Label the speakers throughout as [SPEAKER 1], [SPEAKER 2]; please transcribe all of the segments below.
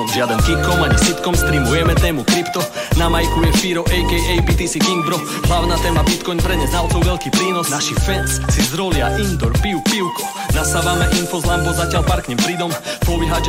[SPEAKER 1] kicom Žiaden kikom ani sitkom, streamujeme tému krypto. Na majku je Firo, aka BTC King bro. Hlavná téma Bitcoin pre neznalcov veľký prínos. Naši fans si zrolia indoor, pijú pivko. Nasávame info z Lambo, zatiaľ parknem pridom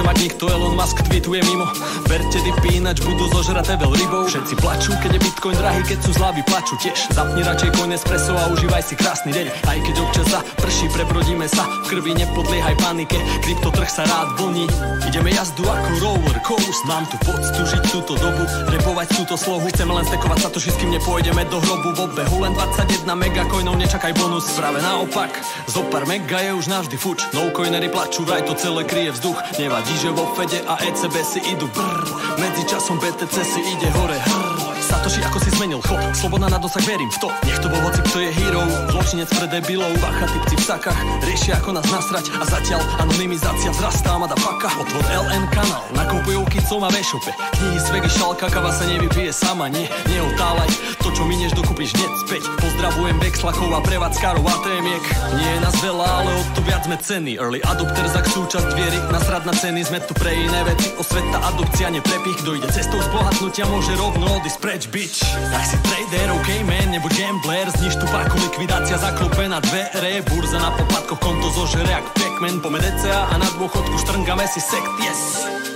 [SPEAKER 1] že mať nikto Elon Musk tweetuje mimo. Verte dipy, ináč budú zožraté veľ rybou. Všetci plačú, keď je Bitcoin drahý, keď sú zlavy plačú tiež. Zapni radšej coin espresso a užívaj si krásny deň. Aj keď občas za prší, prebrodíme sa V krvi nepodliehaj panike, kryptotrh sa rád vlní Ideme jazdu ako roller coaster Mám tu poctu žiť túto dobu, repovať túto slohu. Chceme len stekovať sa to, kým nepôjdeme do hrobu. V obehu len 21 megacoinov, nečakaj bonus. Práve naopak, zo pár mega je už navždy fuč. No coinery plačú, vraj to celé kryje vzduch. Nevadí, že vo Fede a ECB si idú. Brr Medzi časom BTC si ide hore. Hrr Satoshi ako si zmenil chod? Sloboda na dosah, verím v to. Nech to bol hoci, kto je hero. Zločinec pre debilov. Bacha, typci v sakách Riešia ako nás nasrať. A zatiaľ anonymizácia vzrastá Mada paka. Otvor LN kanál Nakupujú kicom a vešope Knihy z vegy šalka Kava sa nevypije sama Nie, neotálaj To čo minieš dokúpiš hneď späť. Pozdravujem Bexlakov a prevádzkarov a témiek Nie je nás veľa, ale o to viac sme ceny. Early adopter za súčasť viery. Nasrad na ceny Sme tu pre iné veci Osveta adopcia, neprepich. Kto ide cestou zbohatnutia Môže rovno odísť preč preč, bitch. Tak si trader, ok man, nebuď gambler. Zniž tu páku, likvidácia zaklope na dvere. Burza na poplatkoch, konto zožere jak Pac-Man. Pome DCA a na dôchodku štrngame si sekt, yes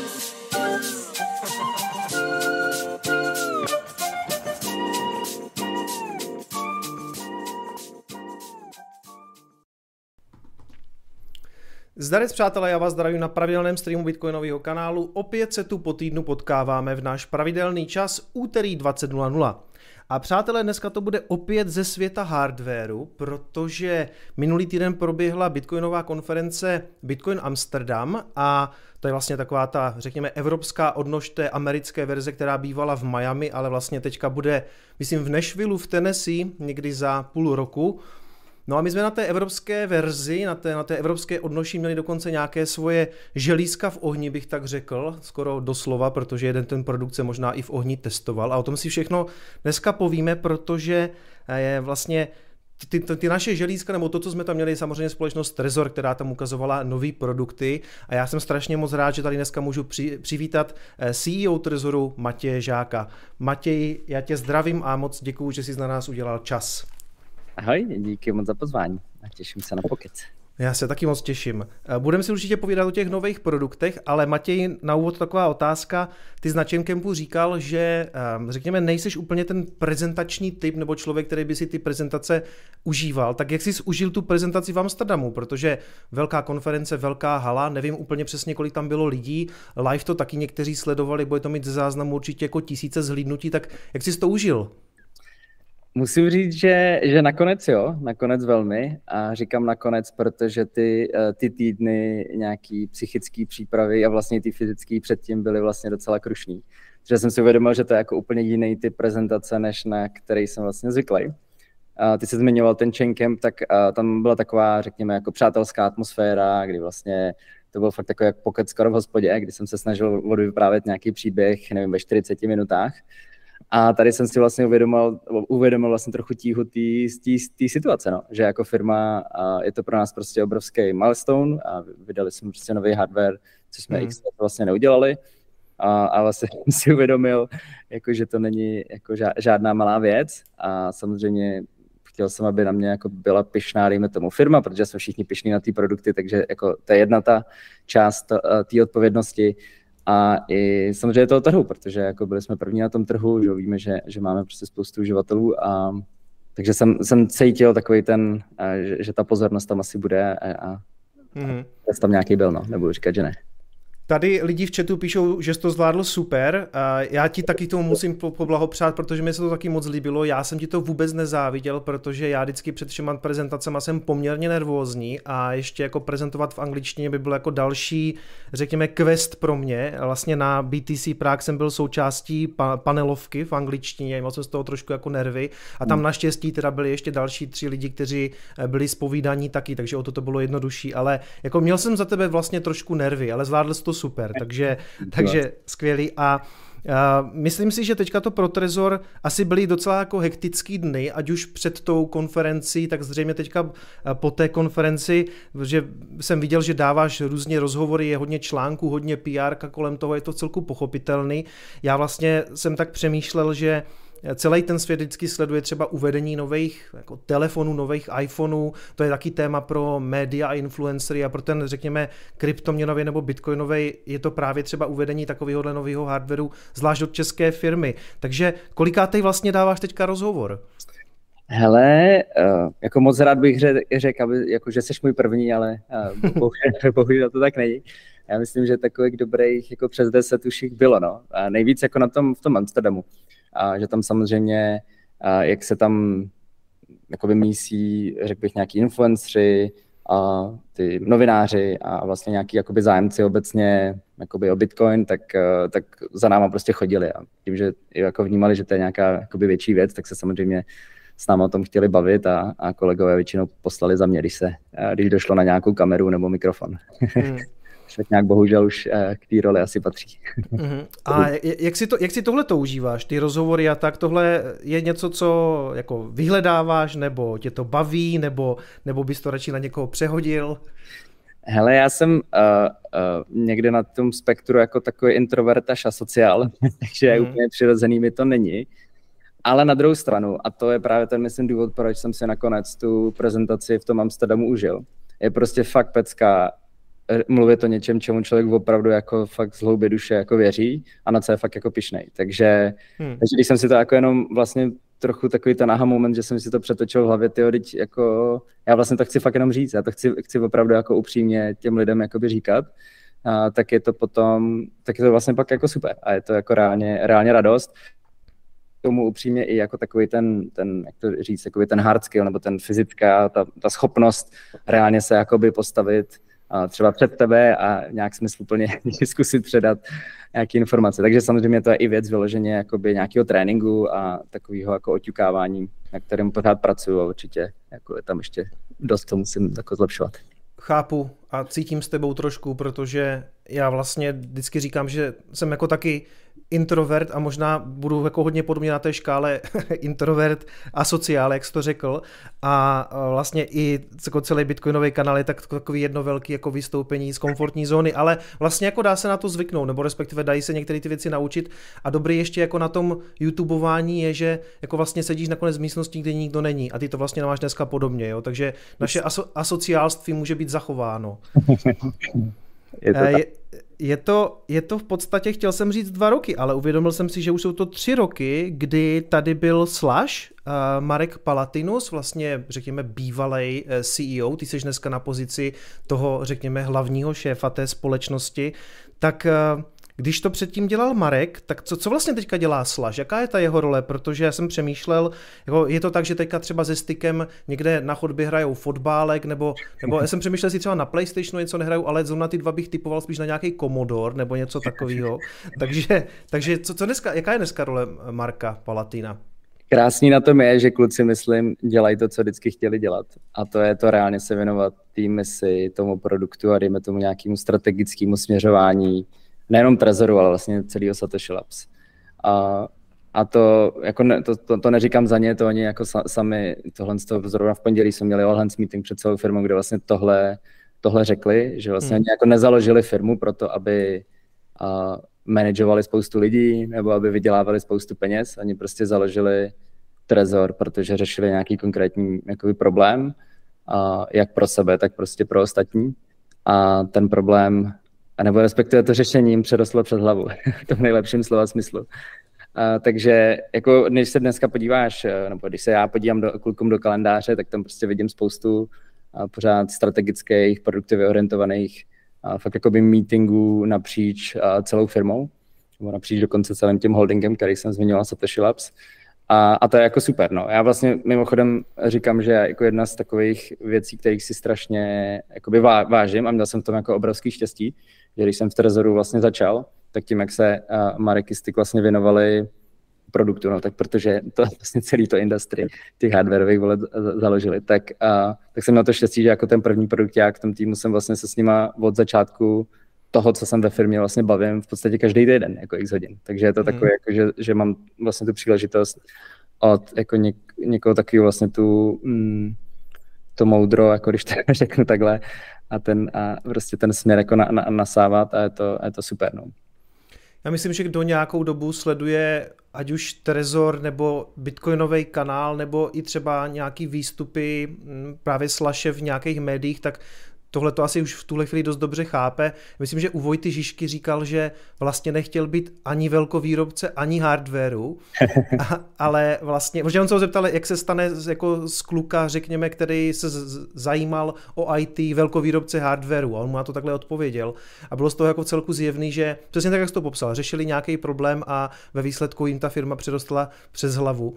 [SPEAKER 2] Zdarec přátelé, já vás zdravím na pravidelném streamu Bitcoinového kanálu. Opět se tu po týdnu potkáváme v náš pravidelný čas úterý 20.00. A přátelé, dneska to bude opět ze světa hardwareu, protože minulý týden proběhla bitcoinová konference Bitcoin Amsterdam a to je vlastně taková ta, řekněme, evropská odnož té americké verze, která bývala v Miami, ale vlastně teďka bude, myslím, v Nashvilleu v Tennessee někdy za půl roku. No a my jsme na té evropské verzi, na té, na té evropské odnoší měli dokonce nějaké svoje želízka v ohni, bych tak řekl, skoro doslova, protože jeden ten produkt se možná i v ohni testoval a o tom si všechno dneska povíme, protože eh, je vlastně ty, ty, ty naše želízka, nebo to, co jsme tam měli, samozřejmě společnost Trezor, která tam ukazovala nové produkty a já jsem strašně moc rád, že tady dneska můžu při, přivítat eh, CEO Trezoru Matěje Žáka. Matěj, já tě zdravím a moc děkuju, že jsi na nás udělal čas.
[SPEAKER 3] Ahoj, díky moc za pozvání a těším se na pokec.
[SPEAKER 2] Já se taky moc těším. Budeme si určitě povídat o těch nových produktech, ale Matěj, na úvod taková otázka. Ty s Campu říkal, že ehm, řekněme, nejseš úplně ten prezentační typ nebo člověk, který by si ty prezentace užíval. Tak jak jsi užil tu prezentaci v Amsterdamu? Protože velká konference, velká hala, nevím úplně přesně, kolik tam bylo lidí. Live to taky někteří sledovali, bude to mít ze záznamu určitě jako tisíce zhlídnutí, tak jak jsi to užil?
[SPEAKER 3] Musím říct, že, že nakonec jo, nakonec velmi. A říkám nakonec, protože ty, eh, ty týdny nějaký psychické přípravy a vlastně ty fyzické předtím byly vlastně docela krušný. Takže jsem si uvědomil, že to je jako úplně jiný typ prezentace, než na který jsem vlastně zvyklý. A ty jsi zmiňoval ten camp, tak tam byla taková, řekněme, jako přátelská atmosféra, kdy vlastně to byl fakt takový jak pokec skoro v hospodě, kdy jsem se snažil vyprávět nějaký příběh, nevím, ve 40 minutách. A tady jsem si vlastně uvědomil, uvědomil vlastně trochu tíhu té situace, no. že jako firma a je to pro nás prostě obrovský milestone a vydali jsme prostě nový hardware, což jsme hmm. x vlastně neudělali. A, a vlastně jsem si uvědomil, jako, že to není jako žádná malá věc a samozřejmě chtěl jsem, aby na mě jako byla pyšná, dejme tomu, firma, protože jsme všichni pyšní na ty produkty, takže jako to je jedna ta část té odpovědnosti a i samozřejmě toho trhu, protože jako byli jsme první na tom trhu, že víme, že, že máme prostě spoustu uživatelů a takže jsem, jsem cítil takový ten, že, že ta pozornost tam asi bude a, a, mm-hmm. a tam nějaký byl, no, nebudu říkat, že ne.
[SPEAKER 2] Tady lidi v chatu píšou, že jsi to zvládl super. Já ti taky tomu musím poblahopřát, protože mi se to taky moc líbilo. Já jsem ti to vůbec nezáviděl, protože já vždycky před všema prezentacemi jsem poměrně nervózní a ještě jako prezentovat v angličtině by byl jako další, řekněme, quest pro mě. Vlastně na BTC Prague jsem byl součástí panelovky v angličtině, měl jsem z toho trošku jako nervy a tam hmm. naštěstí teda byli ještě další tři lidi, kteří eh, byli spovídaní taky, takže o to to bylo jednodušší, ale jako měl jsem za tebe vlastně trošku nervy, ale zvládl jsi to super, takže, takže skvělý. A Myslím si, že teďka to pro Trezor asi byly docela jako hektický dny, ať už před tou konferencí, tak zřejmě teďka po té konferenci, že jsem viděl, že dáváš různě rozhovory, je hodně článků, hodně PR kolem toho, je to celku pochopitelný. Já vlastně jsem tak přemýšlel, že Celý ten svět vždycky sleduje třeba uvedení nových jako telefonů, nových iPhoneů, to je taky téma pro média a influencery a pro ten, řekněme, kryptoměnový nebo bitcoinový je to právě třeba uvedení takového nového hardwareu, zvlášť od české firmy. Takže kolikátej vlastně dáváš teďka rozhovor?
[SPEAKER 3] Hele, uh, jako moc rád bych řekl, aby, jako, že jsi můj první, ale uh, bohužel, bohužel to tak není. Já myslím, že takových dobrých jako přes deset už jich bylo, no. A nejvíc jako na tom v tom Amsterdamu a že tam samozřejmě, jak se tam jakoby mísí, řekl bych, nějaký influenceri, a ty novináři a vlastně nějaký jakoby zájemci obecně jakoby o Bitcoin, tak, tak za náma prostě chodili a tím, že jako vnímali, že to je nějaká jakoby větší věc, tak se samozřejmě s námi o tom chtěli bavit a, a kolegové většinou poslali za mě, když, se, když došlo na nějakou kameru nebo mikrofon. Hmm tak nějak bohužel už eh, k té roli asi patří.
[SPEAKER 2] Uh-huh. A jak si, to, jak si tohle to užíváš, ty rozhovory a tak, tohle je něco, co jako vyhledáváš, nebo tě to baví, nebo, nebo bys to radši na někoho přehodil?
[SPEAKER 3] Hele, já jsem uh, uh, někde na tom spektru jako takový introvert až asociál, takže uh-huh. úplně přirozený mi to není. Ale na druhou stranu, a to je právě ten, myslím, důvod, proč jsem si nakonec tu prezentaci v tom Amsterdamu užil, je prostě fakt pecka mluvit o něčem, čemu člověk opravdu jako fakt z duše jako věří a na co je fakt jako pišnej. Takže, hmm. takže když jsem si to jako jenom vlastně trochu takový ten aha moment, že jsem si to přetočil v hlavě, tyjo, teď jako, já vlastně to chci fakt jenom říct, já to chci, chci opravdu jako upřímně těm lidem jakoby říkat, a, tak je to potom, tak je to vlastně pak jako super a je to jako reálně, reálně radost tomu upřímně i jako takový ten, ten jak to říct, takový ten hard skill, nebo ten fyzická, ta, ta schopnost reálně se jakoby postavit třeba před tebe a nějak smysluplně zkusit předat nějaké informace. Takže samozřejmě to je i věc vyloženě jakoby nějakého tréninku a takového jako oťukávání, na kterém pořád pracuju a určitě jako je tam ještě dost, co musím jako zlepšovat.
[SPEAKER 2] Chápu a cítím s tebou trošku, protože já vlastně vždycky říkám, že jsem jako taky introvert a možná budu jako hodně podobně na té škále introvert a sociál, jak jsi to řekl. A vlastně i jako celý bitcoinový kanál je tak, takový jedno velký jako vystoupení z komfortní zóny, ale vlastně jako dá se na to zvyknout, nebo respektive dají se některé ty věci naučit. A dobrý ještě jako na tom YouTubeování je, že jako vlastně sedíš nakonec v místnosti, kde nikdo není a ty to vlastně máš dneska podobně, jo? takže naše aso- asociálství může být zachováno. Je to tak. Je, je to, je to v podstatě, chtěl jsem říct dva roky, ale uvědomil jsem si, že už jsou to tři roky, kdy tady byl Slash, uh, Marek Palatinus, vlastně řekněme bývalý eh, CEO, ty jsi dneska na pozici toho, řekněme, hlavního šéfa té společnosti, tak uh, když to předtím dělal Marek, tak co, co vlastně teďka dělá Slaž? Jaká je ta jeho role? Protože já jsem přemýšlel, jako je to tak, že teďka třeba se stykem někde na chodbě hrajou fotbálek, nebo, nebo já jsem přemýšlel si třeba na PlayStationu něco nehrajou, ale zrovna ty dva bych typoval spíš na nějaký Commodore nebo něco takového. takže takže co, co dneska, jaká je dneska role Marka Palatina?
[SPEAKER 3] Krásný na tom je, že kluci, myslím, dělají to, co vždycky chtěli dělat. A to je to reálně se věnovat té misi, tomu produktu a dejme tomu nějakému strategickému směřování, nejenom Trezoru, ale vlastně celého Satoshi Labs. A, a to, jako ne, to, to, to, neříkám za ně, to oni jako sami, tohle z toho zrovna v pondělí jsme měli all hands meeting před celou firmou, kde vlastně tohle, tohle řekli, že vlastně hmm. oni jako nezaložili firmu proto, aby a, manažovali spoustu lidí nebo aby vydělávali spoustu peněz. Oni prostě založili Trezor, protože řešili nějaký konkrétní jakoby, problém, a jak pro sebe, tak prostě pro ostatní. A ten problém a nebo respektive to řešení jim přerostlo před hlavu, v tom nejlepším slova smyslu. A, takže jako když se dneska podíváš, eh, nebo když se já podívám do, klukům do kalendáře, tak tam prostě vidím spoustu a pořád strategických, produktivně orientovaných a fakt jakoby meetingů napříč a celou firmou, nebo napříč dokonce celým tím holdingem, který jsem zmiňoval, Satoshi Labs. A, a to je jako super. No. Já vlastně mimochodem říkám, že jako jedna z takových věcí, kterých si strašně jakoby vážím a měl jsem v tom jako obrovský štěstí, že když jsem v Trezoru vlastně začal, tak tím, jak se uh, Marekistik vlastně věnovali produktu, no, tak protože to vlastně celý to industry těch hardwareových volet založili, tak, uh, tak jsem měl to štěstí, že jako ten první produkt, já k tom týmu jsem vlastně se s nima od začátku toho, co jsem ve firmě vlastně bavím v podstatě každý den, jako x hodin. Takže je to mm. takové, jako, že, že mám vlastně tu příležitost od jako něk, někoho takového vlastně tu, mm, to moudro, jako když to řeknu takhle, a ten, a prostě ten směr jako na, na, nasávat a je to, a je to super. No.
[SPEAKER 2] Já myslím, že kdo nějakou dobu sleduje ať už Trezor nebo Bitcoinový kanál, nebo i třeba nějaký výstupy právě Slaše v nějakých médiích, tak tohle to asi už v tuhle chvíli dost dobře chápe. Myslím, že u Vojty Žižky říkal, že vlastně nechtěl být ani velkovýrobce, ani hardwareu, ale vlastně, protože on se ho zeptal, jak se stane jako z kluka, řekněme, který se zajímal o IT velkovýrobce hardwareu a on mu na to takhle odpověděl. A bylo z toho jako celku zjevný, že přesně tak, jak jsi to popsal, řešili nějaký problém a ve výsledku jim ta firma přirostla přes hlavu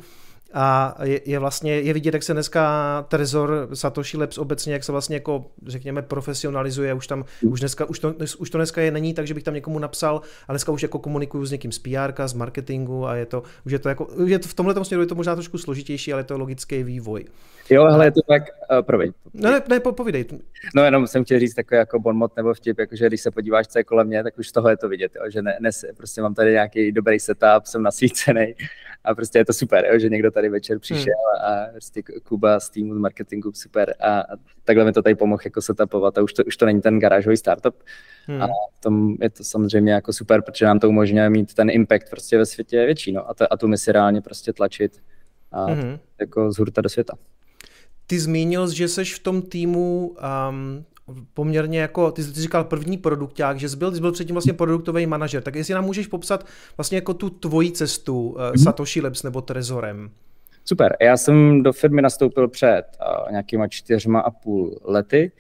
[SPEAKER 2] a je, je vlastně, je vidět, jak se dneska Trezor Satoshi Labs obecně, jak se vlastně jako, řekněme, profesionalizuje, už tam, už dneska, už to, už to dneska je není, takže bych tam někomu napsal, a dneska už jako komunikuju s někým z PR, z marketingu a je to, už je to jako, je to v tomhle směru je to možná trošku složitější, ale to je logický vývoj.
[SPEAKER 3] Jo, ale je to tak, uh, promiň.
[SPEAKER 2] No ne, ne, povídej.
[SPEAKER 3] No jenom jsem chtěl říct takový jako bonmot nebo vtip, jakože když se podíváš, co je kolem mě, tak už z toho je to vidět, jo, že ne, ne, prostě mám tady nějaký dobrý setup, jsem nasvícený a prostě je to super, jo, že někdo tady večer přišel hmm. a prostě Kuba z týmu z marketingu super a, a takhle mi to tady pomohl jako setupovat a už to, už to není ten garážový startup hmm. a v tom je to samozřejmě jako super, protože nám to umožňuje mít ten impact prostě ve světě větší, no a, to, a tu misi reálně prostě tlačit a hmm. jako z hurta do světa.
[SPEAKER 2] Ty zmínil, že jsi v tom týmu um, poměrně jako, ty jsi říkal první produkták, že jsi byl, jsi byl předtím vlastně produktový manažer, tak jestli nám můžeš popsat vlastně jako tu tvoji cestu uh, Satoshi Labs nebo Trezorem.
[SPEAKER 3] Super, já jsem do firmy nastoupil před uh, nějakýma čtyřma a půl lety.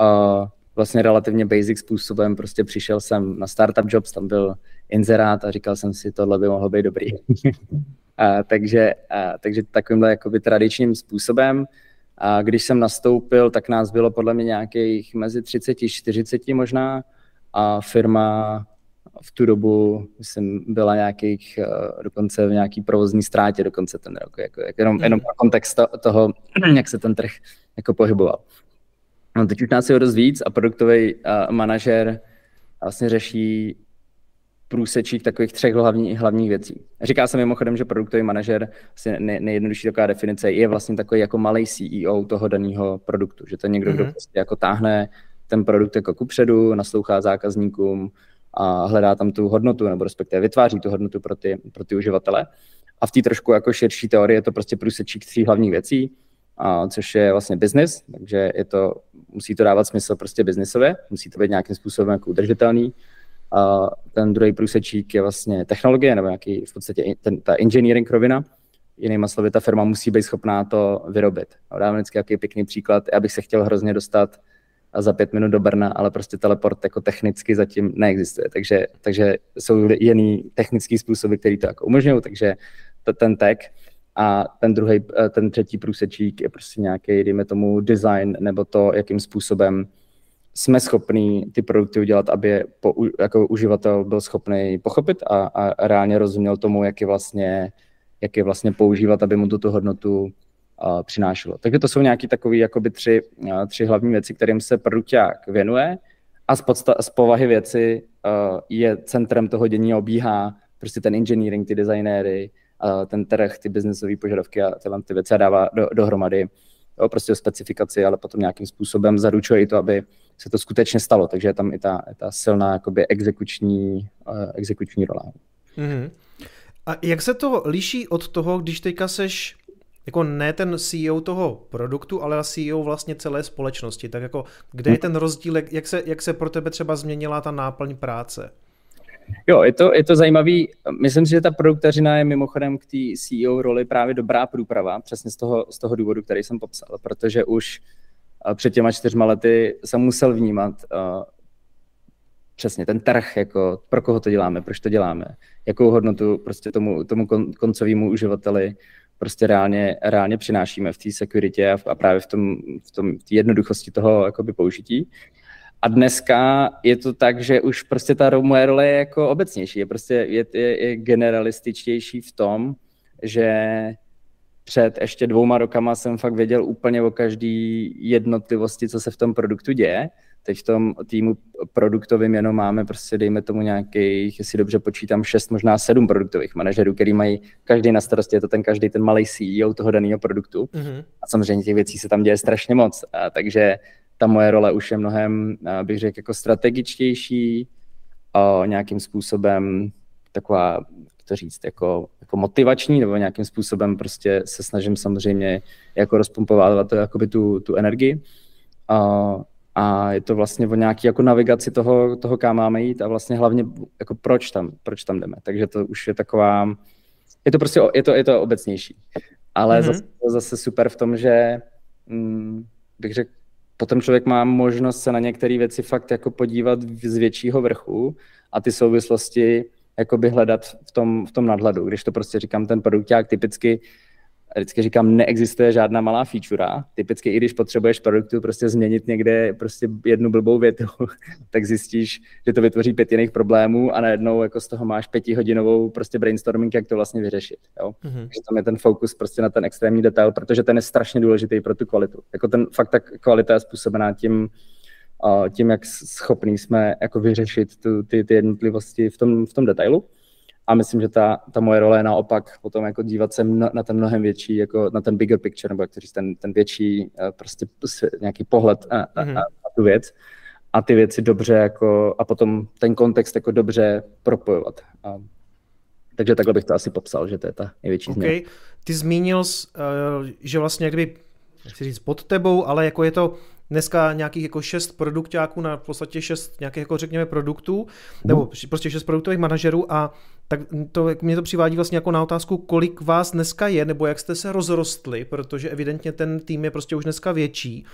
[SPEAKER 3] Uh, vlastně relativně basic způsobem, prostě přišel jsem na Startup Jobs, tam byl inzerát a říkal jsem si, tohle by mohlo být dobrý. uh, takže, uh, takže takovýmhle jakoby tradičním způsobem a když jsem nastoupil, tak nás bylo podle mě nějakých mezi 30 40 možná a firma v tu dobu, myslím, byla nějakých, eh, dokonce v nějaký provozní ztrátě dokonce ten rok, jako, jako jenom, mm. jenom kontext toho, jak se ten trh jako pohyboval. No, teď už nás je dost víc a produktový uh, manažer vlastně řeší průsečík takových třech hlavní, hlavních věcí. Říká se mimochodem, že produktový manažer, vlastně nej, nejjednodušší taková definice, je vlastně takový jako malý CEO toho daného produktu, že to je někdo, mm-hmm. kdo mhm. prostě jako táhne ten produkt jako kupředu, naslouchá zákazníkům a hledá tam tu hodnotu, nebo respektive vytváří tu hodnotu pro ty, pro ty uživatele. A v té trošku jako širší teorii je to prostě průsečík tří hlavních věcí, a což je vlastně business, takže je to, musí to dávat smysl prostě biznisově, musí to být nějakým způsobem jako udržitelný, a ten druhý průsečík je vlastně technologie, nebo nějaký v podstatě ten, ta engineering rovina. Jinými slovy, ta firma musí být schopná to vyrobit. Dám vždycky jaký pěkný příklad. Já bych se chtěl hrozně dostat za pět minut do Brna, ale prostě teleport jako technicky zatím neexistuje. Takže, takže jsou jiný technický způsoby, které to jako umožňují, takže to, ten tech a ten druhý, ten třetí průsečík je prostě nějaký, dejme tomu, design nebo to, jakým způsobem jsme schopní ty produkty udělat, aby je po, jako uživatel byl schopný pochopit a, a reálně rozuměl tomu, jak je vlastně, jak je vlastně používat, aby mu tu hodnotu přinášelo. Takže to jsou nějaké takové jakoby tři, tři hlavní věci, kterým se produkták věnuje a z, podsta- z povahy věci je centrem toho dění obíhá prostě ten engineering, ty designéry, ten trh, ty biznesové požadavky a tyhle ty věci a dává do, dohromady jo, prostě o specifikaci, ale potom nějakým způsobem zaručuje i to, aby se to skutečně stalo, takže je tam i ta, ta silná jakoby exekuční, uh, exekuční rola. Mm-hmm.
[SPEAKER 2] A jak se to liší od toho, když teďka seš jako ne ten CEO toho produktu, ale CEO vlastně celé společnosti, tak jako kde je ten rozdíl, jak se, jak se pro tebe třeba změnila ta náplň práce?
[SPEAKER 3] Jo, je to, je to zajímavý. Myslím si, že ta produktařina je mimochodem k té CEO roli právě dobrá průprava, přesně z toho, z toho důvodu, který jsem popsal, protože už před těma čtyřma lety jsem musel vnímat uh, přesně ten trh, jako pro koho to děláme, proč to děláme, jakou hodnotu prostě tomu, tomu kon, koncovému uživateli prostě reálně, reálně přinášíme v té security a, a právě v tom, v tom v jednoduchosti toho jakoby použití. A dneska je to tak, že už prostě ta moje role je jako obecnější, je prostě je, je, je generalističtější v tom, že před ještě dvouma rokama jsem fakt věděl úplně o každý jednotlivosti, co se v tom produktu děje. Teď v tom týmu produktovým jenom máme prostě, dejme tomu nějakých, jestli dobře počítám, šest, možná sedm produktových manažerů, který mají každý na starosti, je to ten každý ten malý CEO toho daného produktu. Mm-hmm. A samozřejmě těch věcí se tam děje strašně moc. A, takže ta moje role už je mnohem, bych řekl, jako strategičtější, a nějakým způsobem taková, jak to říct, jako, jako motivační, nebo nějakým způsobem prostě se snažím samozřejmě jako rozpumpovávat to, jakoby tu, tu energii. A, a je to vlastně o nějaký jako navigaci toho, toho, kam máme jít a vlastně hlavně jako proč tam, proč tam jdeme. Takže to už je taková, je to prostě, je to, je to obecnější. Ale mm-hmm. zase, zase super v tom, že hm, bych řekl, potom člověk má možnost se na některé věci fakt jako podívat z většího vrchu a ty souvislosti jakoby hledat v tom, v tom nadhledu. Když to prostě říkám, ten produkták typicky vždycky říkám, neexistuje žádná malá feature. Typicky i když potřebuješ produktu prostě změnit někde prostě jednu blbou větu, tak zjistíš, že to vytvoří pět jiných problémů a najednou jako z toho máš pětihodinovou prostě brainstorming, jak to vlastně vyřešit. Jo? Mm-hmm. Takže tam je ten fokus prostě na ten extrémní detail, protože ten je strašně důležitý pro tu kvalitu. Jako ten fakt ta kvalita je způsobená tím, tím, jak schopní jsme jako vyřešit tu, ty, ty jednotlivosti v tom, v tom detailu. A myslím, že ta, ta moje role je naopak potom jako dívat se na, na ten mnohem větší, jako na ten bigger picture, nebo jak to říct, ten, ten větší eh, prostě nějaký pohled na, mm-hmm. na, na tu věc a ty věci dobře jako, a potom ten kontext jako dobře propojovat. A, takže takhle bych to asi popsal, že to je ta největší
[SPEAKER 2] okay. změna. Ty zmínil, že vlastně kdyby, nechci říct pod tebou, ale jako je to dneska nějakých jako šest produktáků na v podstatě šest nějakých jako řekněme produktů, nebo mhm. prostě šest produktových manažerů a tak to, mě to přivádí vlastně jako na otázku, kolik vás dneska je, nebo jak jste se rozrostli, protože evidentně ten tým je prostě už dneska větší.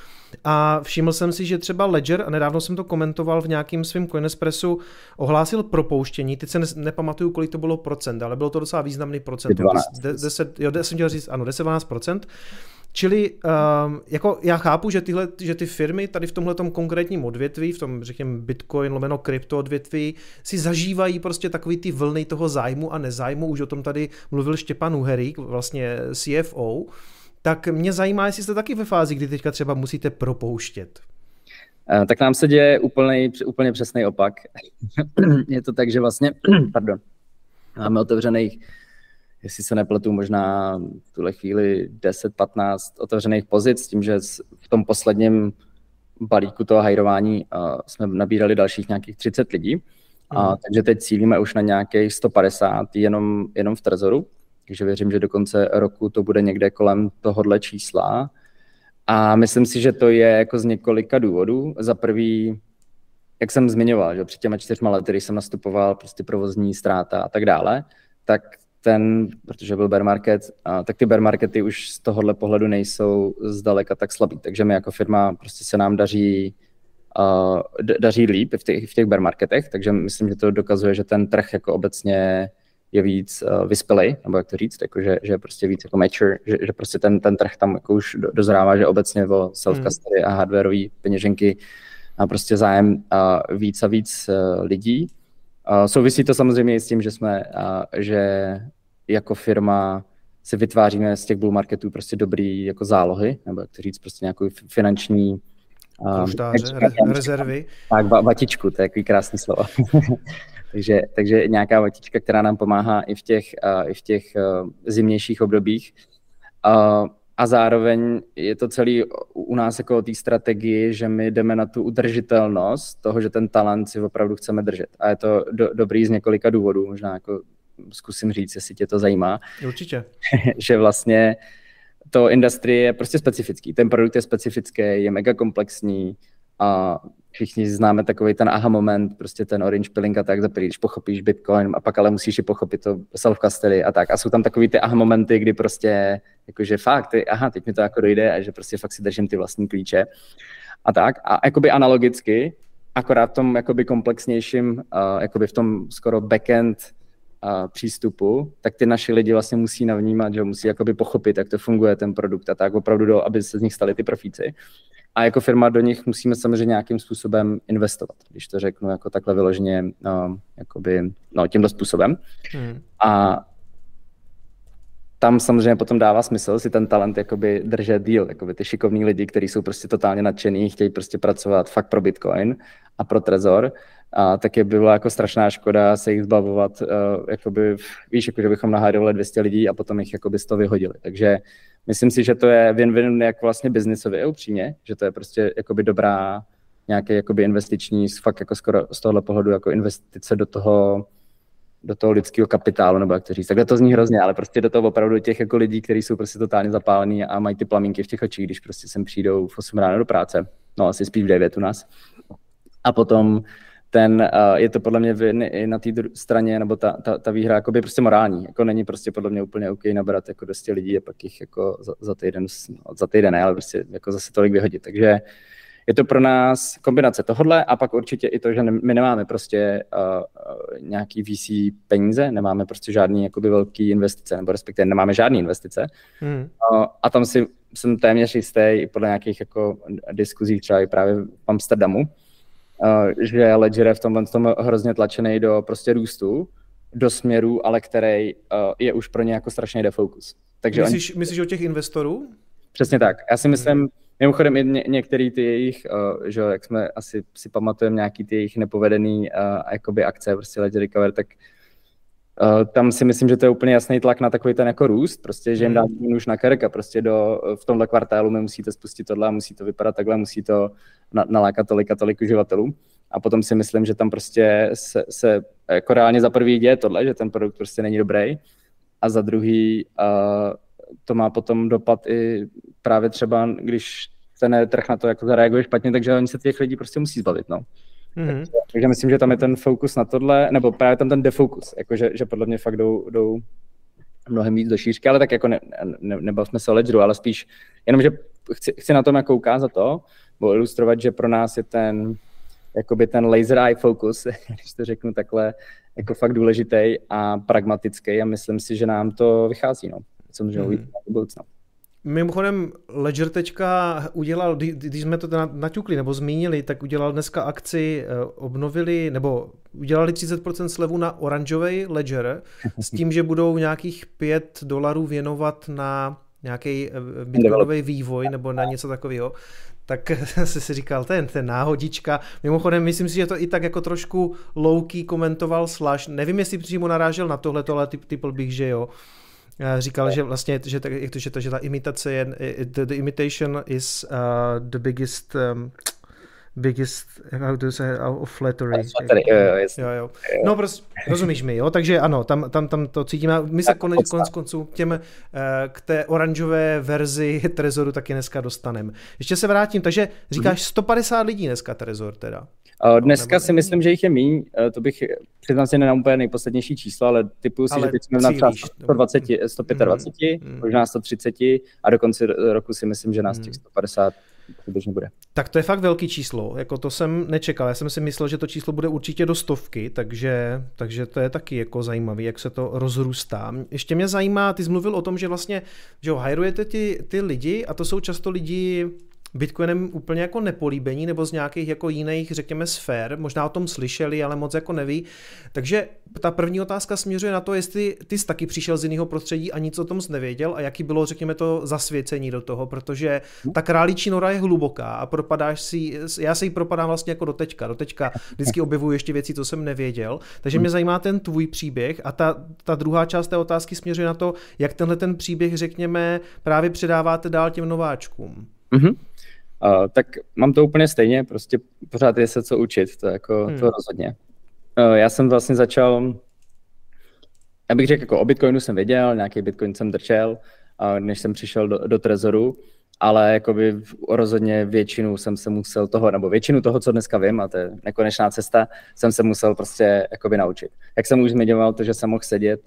[SPEAKER 2] A všiml jsem si, že třeba Ledger, a nedávno jsem to komentoval v nějakým svým Coinespressu, ohlásil propouštění, teď se ne, nepamatuju, kolik to bylo procent, ale bylo to docela významný procent.
[SPEAKER 3] 12.
[SPEAKER 2] 10, jo, jsem chtěl říct, ano, 10-12 procent. Čili um, jako já chápu, že, tyhle, že ty firmy tady v tomhle konkrétním odvětví, v tom řekněme Bitcoin, lomeno krypto odvětví, si zažívají prostě takový ty vlny toho zájmu a nezájmu. Už o tom tady mluvil Štěpan Uherík, vlastně CFO. Tak mě zajímá, jestli jste taky ve fázi, kdy teďka třeba musíte propouštět.
[SPEAKER 3] Uh, tak nám se děje úplně, úplně přesný opak. je to tak, že vlastně, pardon, máme otevřených jestli se nepletu, možná v tuhle chvíli 10-15 otevřených pozic, s tím, že v tom posledním balíku toho hajrování uh, jsme nabírali dalších nějakých 30 lidí. A, mm. takže teď cílíme už na nějakých 150 jenom, jenom v Trezoru. Takže věřím, že do konce roku to bude někde kolem tohohle čísla. A myslím si, že to je jako z několika důvodů. Za prvý, jak jsem zmiňoval, že před těma čtyřma lety, když jsem nastupoval, prostě provozní ztráta a tak dále, tak ten, protože byl bear market, a, tak ty bear markety už z tohohle pohledu nejsou zdaleka tak slabý. Takže my jako firma prostě se nám daří, uh, daří líp v těch, v těch bear marketech, takže myslím, že to dokazuje, že ten trh jako obecně je víc uh, vyspělej, nebo jak to říct, jako že, že je prostě víc jako mature, že, že prostě ten, ten trh tam jako už do, dozrává, že obecně o self-custody hmm. a hardwareové peněženky a prostě zájem uh, víc a víc uh, lidí. Uh, souvisí to samozřejmě i s tím, že jsme, uh, že jako firma si vytváříme z těch bull marketů prostě dobrý jako zálohy, nebo jak to říct, prostě nějakou finanční
[SPEAKER 2] Polštáře, um, rezervy.
[SPEAKER 3] Tak, vatičku, to je takový krásný slovo. takže, takže nějaká vatička, která nám pomáhá i v těch, uh, i v těch uh, zimnějších obdobích. Uh, a zároveň je to celý u nás jako o té strategii, že my jdeme na tu udržitelnost toho, že ten talent si opravdu chceme držet. A je to do, dobrý z několika důvodů, možná jako zkusím říct, jestli tě to zajímá.
[SPEAKER 2] Určitě.
[SPEAKER 3] že vlastně to industrie je prostě specifický. Ten produkt je specifický, je mega komplexní a všichni známe takový ten aha moment, prostě ten orange pilling a tak, za když pochopíš Bitcoin a pak ale musíš i pochopit to self custody a tak. A jsou tam takový ty aha momenty, kdy prostě jakože fakt, ty, aha, teď mi to jako dojde a že prostě fakt si držím ty vlastní klíče a tak. A jakoby analogicky, akorát v tom jakoby komplexnějším, uh, jakoby v tom skoro backend a přístupu, tak ty naši lidi vlastně musí navnímat, že musí jakoby pochopit, jak to funguje ten produkt a tak opravdu, do, aby se z nich stali ty profíci. A jako firma do nich musíme samozřejmě nějakým způsobem investovat, když to řeknu jako takhle vyloženě, no, jakoby, no, tímto způsobem. Hmm. A tam samozřejmě potom dává smysl si ten talent jakoby držet díl, jakoby ty šikovní lidi, kteří jsou prostě totálně nadšený, chtějí prostě pracovat fakt pro Bitcoin a pro Trezor, a tak je by byla jako strašná škoda se jich zbavovat, uh, jakoby, víš, jako, že bychom nahádovali 200 lidí a potom jich jakoby z toho vyhodili. Takže myslím si, že to je win-win jak vlastně biznisově, upřímně, že to je prostě jakoby dobrá nějaký jakoby investiční, fakt jako skoro z tohohle pohledu jako investice do toho, do toho lidského kapitálu, nebo jak to říct. Takhle to zní hrozně, ale prostě do toho opravdu těch jako lidí, kteří jsou prostě totálně zapálení a mají ty plamínky v těch očích, když prostě sem přijdou v 8 ráno do práce. No, asi spíš v 9 u nás. A potom ten, uh, je to podle mě i na té straně, nebo ta, ta, ta výhra jakoby prostě morální. Jako není prostě podle mě úplně OK nabrat jako 200 lidí a pak jich jako za, za týden, no, za týden ne, ale prostě jako zase tolik vyhodit. Takže je to pro nás kombinace tohohle a pak určitě i to, že my nemáme prostě uh, nějaký VC peníze, nemáme prostě žádný jakoby velký investice, nebo respektive nemáme žádné investice. Hmm. Uh, a tam si jsem téměř jistý i podle nějakých jako diskuzí třeba i právě v Amsterdamu, uh, že Ledger je v tomhle tom hrozně tlačený do prostě růstu, do směru, ale který uh, je už pro ně jako strašný defocus.
[SPEAKER 2] Takže myslíš, oni... myslíš o těch investorů?
[SPEAKER 3] Přesně tak. Já si myslím, hmm Mimochodem i ně, některé ty jejich, uh, že jak jsme asi si pamatujeme nějaký ty jejich nepovedený uh, jakoby akce, prostě Ledger Recover, tak uh, tam si myslím, že to je úplně jasný tlak na takový ten jako růst, prostě, že jim dá hmm. už na krk a prostě do, v tomhle kvartálu my musíte spustit tohle, musí to vypadat takhle, musí to na, nalákat tolik a tolik uživatelů. A potom si myslím, že tam prostě se, se jako reálně za prvý děje tohle, že ten produkt prostě není dobrý a za druhý uh, to má potom dopad i právě třeba, když ten trh na to jako zareaguje špatně, takže oni se těch lidí prostě musí zbavit, no. Mm-hmm. Takže, takže myslím, že tam je ten fokus na tohle, nebo právě tam ten defokus, jakože, že podle mě fakt jdou, jdou mnohem víc do šířky, ale tak jako ne, ne, nebavme se o ledgeru, ale spíš jenom, že chci, chci na tom jako ukázat to, nebo ilustrovat, že pro nás je ten, jakoby ten laser eye focus, když to řeknu takhle, jako fakt důležitý a pragmatický a myslím si, že nám to vychází, no samozřejmě mm. uvidíme do budoucna.
[SPEAKER 2] Mimochodem, Ledger teďka udělal, když jsme to naťukli nebo zmínili, tak udělal dneska akci, eh, obnovili, nebo udělali 30% slevu na oranžový Ledger s tím, že budou nějakých 5 dolarů věnovat na nějaký eh, bitcoinový vývoj nebo na něco takového tak se si říkal, ten, ten náhodička. Mimochodem, myslím si, že to i tak jako trošku low-key komentoval Slash. Nevím, jestli přímo narážel na tohle, ale typ, typl bych, že jo. Říkal, že vlastně, že, to, že, to, že ta imitace je, the, the imitation is uh, the biggest um, biggest, how to say, of flattery.
[SPEAKER 3] Flattery, jo, jo,
[SPEAKER 2] jo, jo. No prostě, rozumíš mi, jo, takže ano, tam, tam, tam to cítíme. My se konec, konec konců těm, uh, k té oranžové verzi Trezoru taky dneska dostaneme. Ještě se vrátím, takže říkáš 150 mhm. lidí dneska Trezor teda.
[SPEAKER 3] Dneska si myslím, že jich je míň, eh, to bych přiznám si nenám úplně nejposlednější číslo, ale typuju si, ale že teď jsme na třeba 120, 125, mm, možná 130 a do konce roku si myslím, že nás těch 150 skutečně bude.
[SPEAKER 2] Tak to je fakt velký číslo, jako to jsem nečekal, já jsem si myslel, že to číslo bude určitě do stovky, takže, takže to je taky jako zajímavý, jak se to rozrůstá. Ještě mě zajímá, ty jsi mluvil o tom, že vlastně, že ho hajrujete ty, ty lidi a to jsou často lidi Bitcoinem úplně jako nepolíbení nebo z nějakých jako jiných, řekněme, sfér, možná o tom slyšeli, ale moc jako neví. Takže ta první otázka směřuje na to, jestli ty jsi taky přišel z jiného prostředí a nic o tom jsi nevěděl a jaký bylo, řekněme, to zasvěcení do toho, protože ta králičí nora je hluboká a propadáš si, já se jí propadám vlastně jako do teďka, do teďka vždycky objevuju ještě věci, co jsem nevěděl, takže mě zajímá ten tvůj příběh a ta, ta druhá část té otázky směřuje na to, jak tenhle ten příběh, řekněme, právě předáváte dál těm nováčkům. Mm-hmm.
[SPEAKER 3] Uh, tak mám to úplně stejně, prostě pořád je se co učit, to jako hmm. to rozhodně. Uh, já jsem vlastně začal, já bych řekl, jako o Bitcoinu jsem věděl, nějaký Bitcoin jsem drčel, uh, než jsem přišel do, do Trezoru, ale jakoby rozhodně většinu jsem se musel toho, nebo většinu toho, co dneska vím, a to je nekonečná cesta, jsem se musel prostě jakoby naučit. Jak jsem už zmiňoval, to, že jsem mohl sedět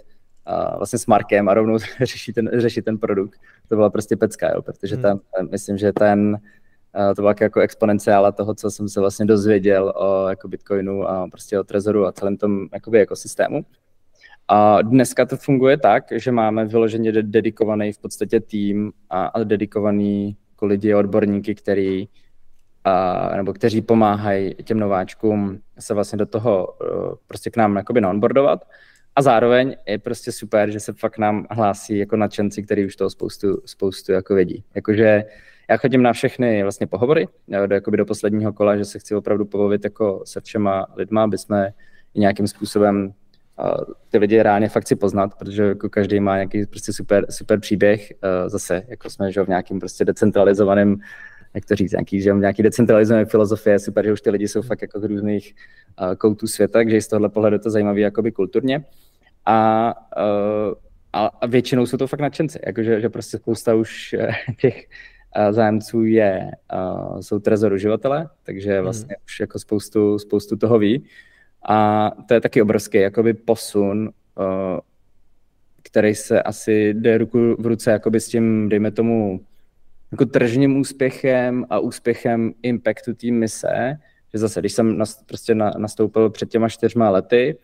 [SPEAKER 3] uh, vlastně s Markem a rovnou řešit ten, řešit ten produkt, to byla prostě pecka, jo, protože hmm. tam, myslím, že ten, to byla jako exponenciála toho, co jsem se vlastně dozvěděl o jako Bitcoinu a prostě o Trezoru a celém tom jakoby ekosystému. A dneska to funguje tak, že máme vyloženě dedikovaný v podstatě tým a, a dedikovaný jako lidi, odborníky, který, a, nebo kteří pomáhají těm nováčkům se vlastně do toho prostě k nám jakoby naonboardovat A zároveň je prostě super, že se fakt nám hlásí jako nadšenci, který už toho spoustu, spoustu jako vědí. Jakože já chodím na všechny vlastně pohovory, do, jakoby do posledního kola, že se chci opravdu pobavit jako se všema lidma, aby jsme nějakým způsobem ty lidi reálně fakt si poznat, protože jako každý má nějaký prostě super, super příběh. Zase, jako jsme že v nějakým prostě decentralizovaném jak to říct, nějaký, že nějaký decentralizované filozofie, super, že už ty lidi jsou fakt jako z různých uh, koutů světa, takže z tohle pohledu to zajímavé jakoby kulturně. A, uh, a, většinou jsou to fakt nadšenci, jakože že prostě spousta už uh, těch zájemců je, jsou trezor uživatele, takže mhm. vlastně mm. už jako spoustu, spoustu toho ví. A to je taky obrovský jakoby posun, který se asi jde ruku v ruce jakoby s tím, dejme tomu, jako tržním úspěchem a úspěchem impactu té mise, že zase, když jsem nas, prostě na, nastoupil před těma čtyřma lety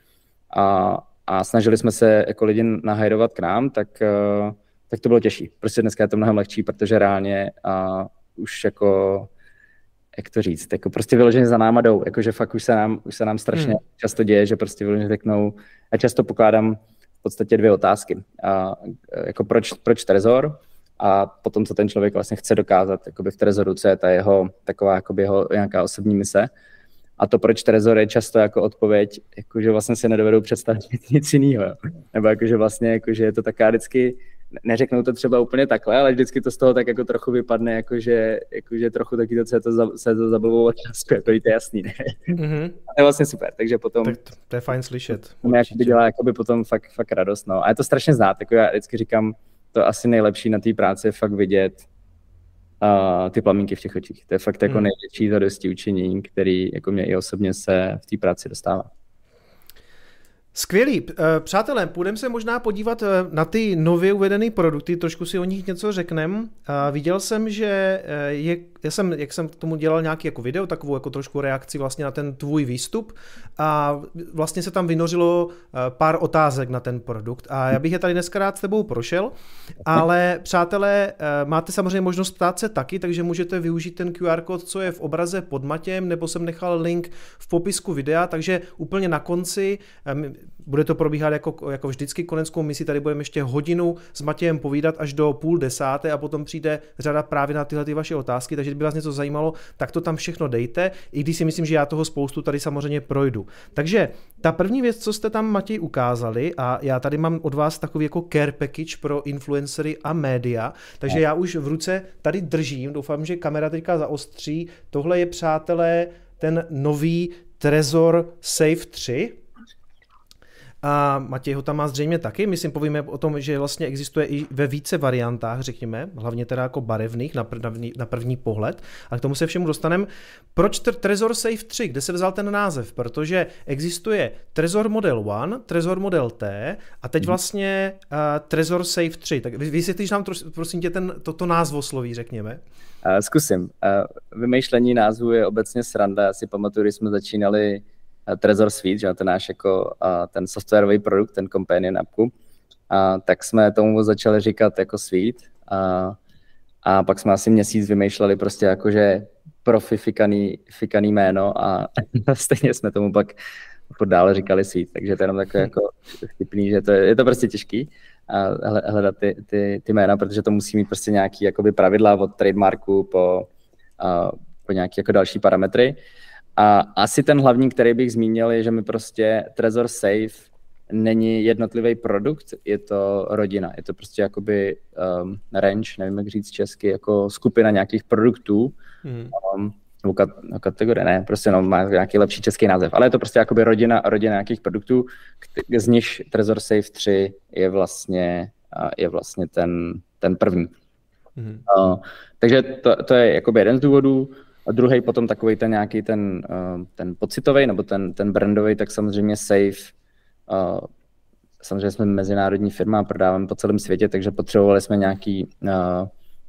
[SPEAKER 3] a, a snažili jsme se jako lidi nahajrovat k nám, tak, uh, tak to bylo těžší. Prostě dneska je to mnohem lehčí, protože reálně uh, už jako jak to říct, jako prostě vyloženě za náma jdou, jakože fakt už se nám, už se nám strašně hmm. často děje, že prostě vyloženě řeknou, já často pokládám v podstatě dvě otázky. A, jako proč, proč Trezor? A potom, co ten člověk vlastně chce dokázat jakoby v Trezoru, co je ta jeho taková jakoby jeho nějaká osobní mise. A to, proč Trezor je často jako odpověď, jakože vlastně si nedovedou představit nic jiného. Nebo jakože vlastně jakože je to taká vždycky neřeknou to třeba úplně takhle, ale vždycky to z toho tak jako trochu vypadne, jakože, jakože trochu taky to, co je to, za, se to zabavou otázku, jako to je jasný, ne? Mm-hmm. To je vlastně super, takže potom... Tak
[SPEAKER 2] to, to je fajn slyšet.
[SPEAKER 3] To jakoby dělá jakoby potom fakt, fakt radost, no. A je to strašně znát, jako já vždycky říkám, to asi nejlepší na té práci je fakt vidět uh, ty plamínky v těch očích. To je fakt jako mm. největší zadosti učinění, který jako mě i osobně se v té práci dostává.
[SPEAKER 2] Skvělý. Eh, přátelé, půjdeme se možná podívat eh, na ty nově uvedené produkty, trošku si o nich něco řekneme. Viděl jsem, že eh, je, já jsem, jak jsem k tomu dělal nějaký jako video, takovou jako trošku reakci vlastně na ten tvůj výstup a vlastně se tam vynořilo pár otázek na ten produkt a já bych je tady dneska rád s tebou prošel, ale přátelé, máte samozřejmě možnost ptát se taky, takže můžete využít ten QR kód, co je v obraze pod Matěm, nebo jsem nechal link v popisku videa, takže úplně na konci bude to probíhat jako, jako vždycky koneckou misi, tady budeme ještě hodinu s Matějem povídat až do půl desáté a potom přijde řada právě na tyhle ty vaše otázky, takže kdyby vás něco zajímalo, tak to tam všechno dejte, i když si myslím, že já toho spoustu tady samozřejmě projdu. Takže ta první věc, co jste tam Matěj ukázali, a já tady mám od vás takový jako care package pro influencery a média, takže já už v ruce tady držím, doufám, že kamera teďka zaostří, tohle je přátelé ten nový Trezor Safe 3, a Matěj ho tam má zřejmě taky. Myslím, povíme o tom, že vlastně existuje i ve více variantách, řekněme, hlavně teda jako barevných na, první, na první pohled. A k tomu se všemu dostaneme. Proč Trezor Safe 3? Kde se vzal ten název? Protože existuje Trezor Model 1, Trezor Model T a teď mhm. vlastně uh, Trezor Safe 3. Tak vysvětlíš nám, prosím tě, ten, toto názvosloví, řekněme.
[SPEAKER 3] Uh, zkusím. Uh, vymýšlení názvu je obecně sranda. Já si pamatuju, když jsme začínali Trezor Suite, že ten náš jako ten softwarový produkt, ten companion appku, a tak jsme tomu začali říkat jako Suite a, a pak jsme asi měsíc vymýšleli prostě jakože profi fikaný, fikaný jméno a stejně jsme tomu pak jako dále říkali Suite, takže to je jenom takové jako vtipný, že to je, je to prostě těžký a hledat ty, ty, ty jména, protože to musí mít prostě nějaký jakoby pravidla od trademarku po, a, po nějaké jako další parametry. A asi ten hlavní, který bych zmínil, je, že mi prostě Trezor Safe není jednotlivý produkt, je to rodina. Je to prostě jakoby um, range, nevím, jak říct česky, jako skupina nějakých produktů, hmm. um, nebo kat, no, kategorie, ne, prostě no, má nějaký lepší český název, ale je to prostě jakoby rodina, rodina nějakých produktů, z nich Trezor Safe 3 je vlastně, je vlastně ten, ten první. Hmm. Uh, takže to, to je jakoby jeden z důvodů. A druhý potom takový ten nějaký ten, uh, ten pocitový nebo ten, ten brandový, tak samozřejmě Safe. Uh, samozřejmě jsme mezinárodní firma, prodáváme po celém světě, takže potřebovali jsme nějaký uh,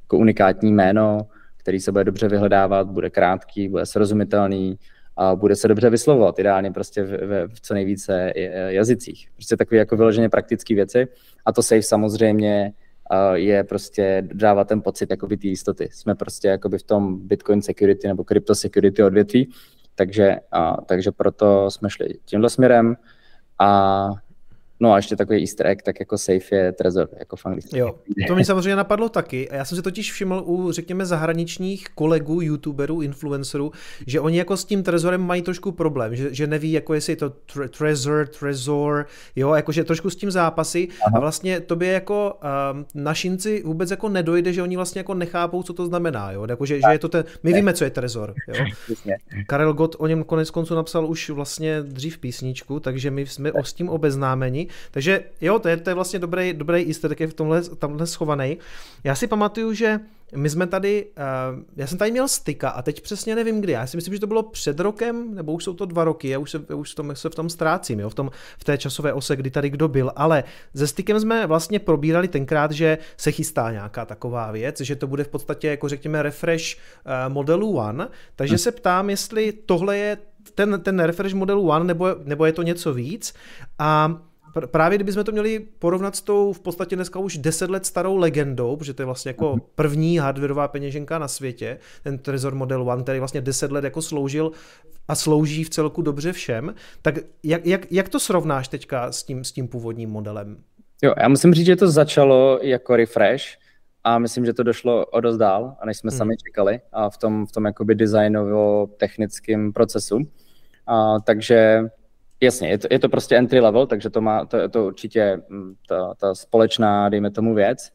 [SPEAKER 3] jako unikátní jméno, který se bude dobře vyhledávat, bude krátký, bude srozumitelný a bude se dobře vyslovovat, ideálně prostě v, v, v co nejvíce jazycích. Prostě takové jako vyloženě praktické věci. A to Safe samozřejmě je prostě dává ten pocit jakoby té jistoty. Jsme prostě jakoby v tom Bitcoin security nebo crypto security odvětví, takže, takže proto jsme šli tímhle směrem a No a ještě takový easter egg, tak jako safe je trezor, jako v angličtině.
[SPEAKER 2] Jo, to mi samozřejmě napadlo taky. A já jsem si totiž všiml u, řekněme, zahraničních kolegů, youtuberů, influencerů, že oni jako s tím trezorem mají trošku problém, že, že neví, jako jestli je to tre- trezor, trezor, jo, jakože trošku s tím zápasy Aha. a vlastně tobě jako um, našinci vůbec jako nedojde, že oni vlastně jako nechápou, co to znamená, jo, jakože, že je to ten, my víme, co je trezor, jo. Karel Gott o něm konec konců napsal už vlastně dřív písničku, takže my jsme s tím obeznámeni takže jo, to je, to je vlastně dobrý, dobrý easter egg je v tomhle, tamhle schovaný. Já si pamatuju, že my jsme tady, uh, já jsem tady měl styka a teď přesně nevím kdy, já si myslím, že to bylo před rokem, nebo už jsou to dva roky, já už se, já už v tom, se v tom ztrácím, jo, v, tom, v té časové ose, kdy tady kdo byl, ale se stykem jsme vlastně probírali tenkrát, že se chystá nějaká taková věc, že to bude v podstatě jako řekněme refresh uh, modelu One, takže hmm. se ptám, jestli tohle je ten, ten refresh modelu One, nebo, nebo je to něco víc a právě kdybychom to měli porovnat s tou v podstatě dneska už 10 let starou legendou, protože to je vlastně jako mhm. první hardwareová peněženka na světě, ten Trezor Model One, který vlastně 10 let jako sloužil a slouží v celku dobře všem, tak jak, jak, jak to srovnáš teďka s tím, s tím původním modelem?
[SPEAKER 3] Jo, já musím říct, že to začalo jako refresh, a myslím, že to došlo o dost dál, než jsme hmm. sami čekali a v tom, v tom jakoby designovo-technickém procesu. A, takže Jasně, je to, je to prostě entry level, takže to, má, to to určitě mm, ta, ta společná, dejme tomu, věc,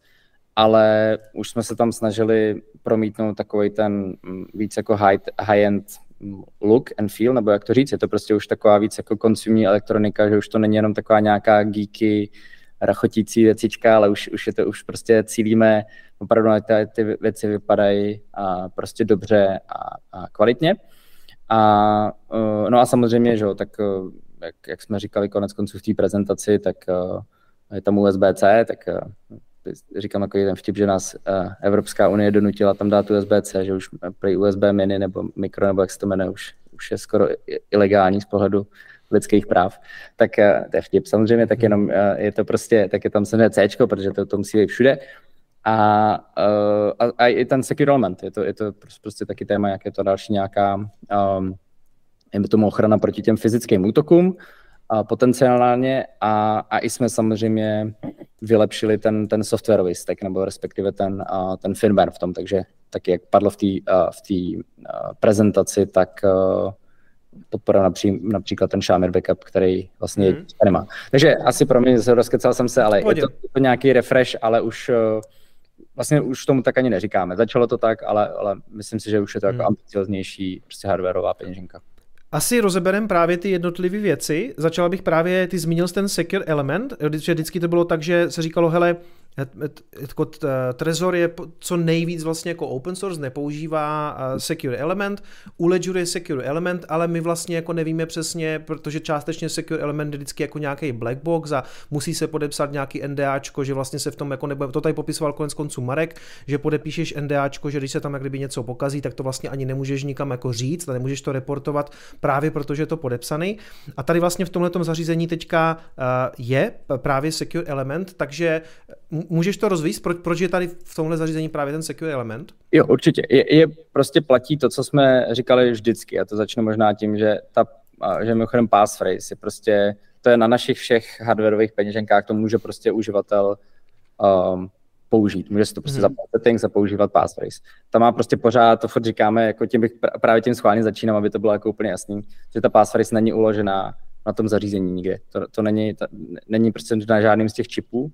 [SPEAKER 3] ale už jsme se tam snažili promítnout takový ten mm, víc jako high, high-end look and feel, nebo jak to říct, je to prostě už taková víc jako konsumní elektronika, že už to není jenom taková nějaká geeky, rachotící věcička, ale už, už je to, už prostě cílíme opravdu na ty, ty věci vypadají a prostě dobře a, a kvalitně. A, uh, no a samozřejmě, že jo, tak uh, jak, jak jsme říkali konec konců v té prezentaci, tak uh, je tam USB-C, tak uh, říkám takový ten vtip, že nás uh, Evropská unie donutila tam dát USB-C, že už pro USB mini nebo mikro, nebo jak se to jmenuje, už, už je skoro ilegální z pohledu lidských práv, tak to je vtip. Samozřejmě tak jenom je to prostě, tak je tam samozřejmě C, protože to, to musí být všude. A, a, a i ten secure element, je to, je to prostě taky téma, jak je to další nějaká um, je tomu ochrana proti těm fyzickým útokům a potenciálně a, a i jsme samozřejmě vylepšili ten, ten softwarový stack, nebo respektive ten, uh, ten firmware v tom, takže taky jak padlo v té uh, v tý, uh, prezentaci, tak uh, podpora napří, například ten Shamer backup, který vlastně mm. nemá. Takže asi pro mě, rozkecal jsem se, ale je to, je to nějaký refresh, ale už uh, vlastně už tomu tak ani neříkáme. Začalo to tak, ale, ale myslím si, že už je to jako hmm. ambicioznější prostě hardwareová peněženka.
[SPEAKER 2] Asi rozeberem právě ty jednotlivé věci. Začala bych právě, ty zmínil ten secure element, že vždycky to bylo tak, že se říkalo, hele, jako Trezor je co nejvíc vlastně jako open source, nepoužívá secure element, u Ledger je secure element, ale my vlastně jako nevíme přesně, protože částečně secure element je vždycky jako nějaký black box a musí se podepsat nějaký NDAčko, že vlastně se v tom jako nebo to tady popisoval konec konců Marek, že podepíšeš NDAčko, že když se tam jak kdyby něco pokazí, tak to vlastně ani nemůžeš nikam jako říct, a nemůžeš to reportovat právě protože je to podepsaný. A tady vlastně v tomhle zařízení teďka je právě secure element, takže Můžeš to rozvíjet? Proč, proč je tady v tomhle zařízení právě ten secure element?
[SPEAKER 3] Jo, určitě. Je, je prostě platí to, co jsme říkali vždycky. A to začnu možná tím, že ta, že mimochodem passphrase je prostě, to je na našich všech hardwareových peněženkách, to může prostě uživatel um, použít. Může si to prostě hmm. zapnout settings a používat passphrase. Tam má prostě pořád, to furt říkáme, jako tím bych právě tím schválně začínám, aby to bylo jako úplně jasný, že ta passphrase není uložená na tom zařízení nikde. To, to není, to, není prostě na žádným z těch čipů,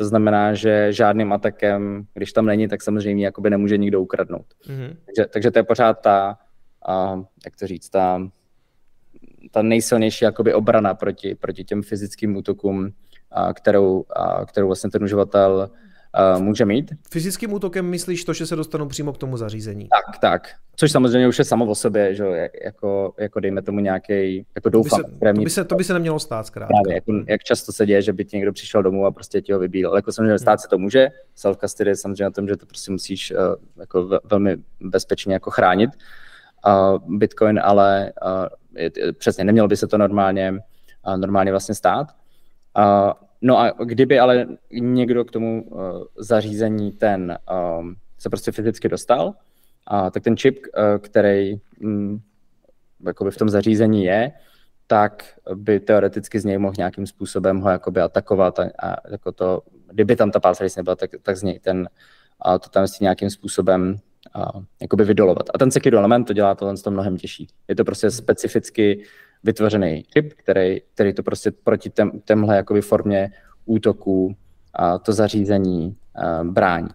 [SPEAKER 3] to znamená, že žádným atakem, když tam není, tak samozřejmě jakoby nemůže nikdo ukradnout. Mm-hmm. Takže, takže to je pořád ta, a, jak to říct, ta, ta nejsilnější jakoby obrana proti, proti těm fyzickým útokům, a, kterou, a, kterou vlastně ten uživatel uh, může mít.
[SPEAKER 2] Fyzickým útokem myslíš to, že se dostanou přímo k tomu zařízení?
[SPEAKER 3] Tak, tak. Což samozřejmě už je samo o sobě, že jako, jako dejme tomu nějaký, jako doufám.
[SPEAKER 2] To by, se, to, by se, to by se nemělo stát zkrátka.
[SPEAKER 3] Právě, jako, jak často se děje, že by ti někdo přišel domů a prostě ti ho vybíl. Ale jako samozřejmě stát hmm. se to může. Self-custody je samozřejmě o tom, že to prostě musíš uh, jako velmi bezpečně jako chránit. Uh, Bitcoin ale uh, je, přesně nemělo by se to normálně, uh, normálně vlastně stát. Uh, No a kdyby ale někdo k tomu uh, zařízení ten um, se prostě fyzicky dostal, uh, tak ten čip, uh, který um, jakoby v tom zařízení je, tak by teoreticky z něj mohl nějakým způsobem ho jakoby atakovat a, a jako to, kdyby tam ta pass nebyla, tak, tak z něj ten a to tam si nějakým způsobem a, jakoby vydolovat. A ten secure element to dělá tohle to mnohem těžší. Je to prostě specificky vytvořený čip, který, který to prostě proti tem, temhle jakoby formě útoků a to zařízení a, brání.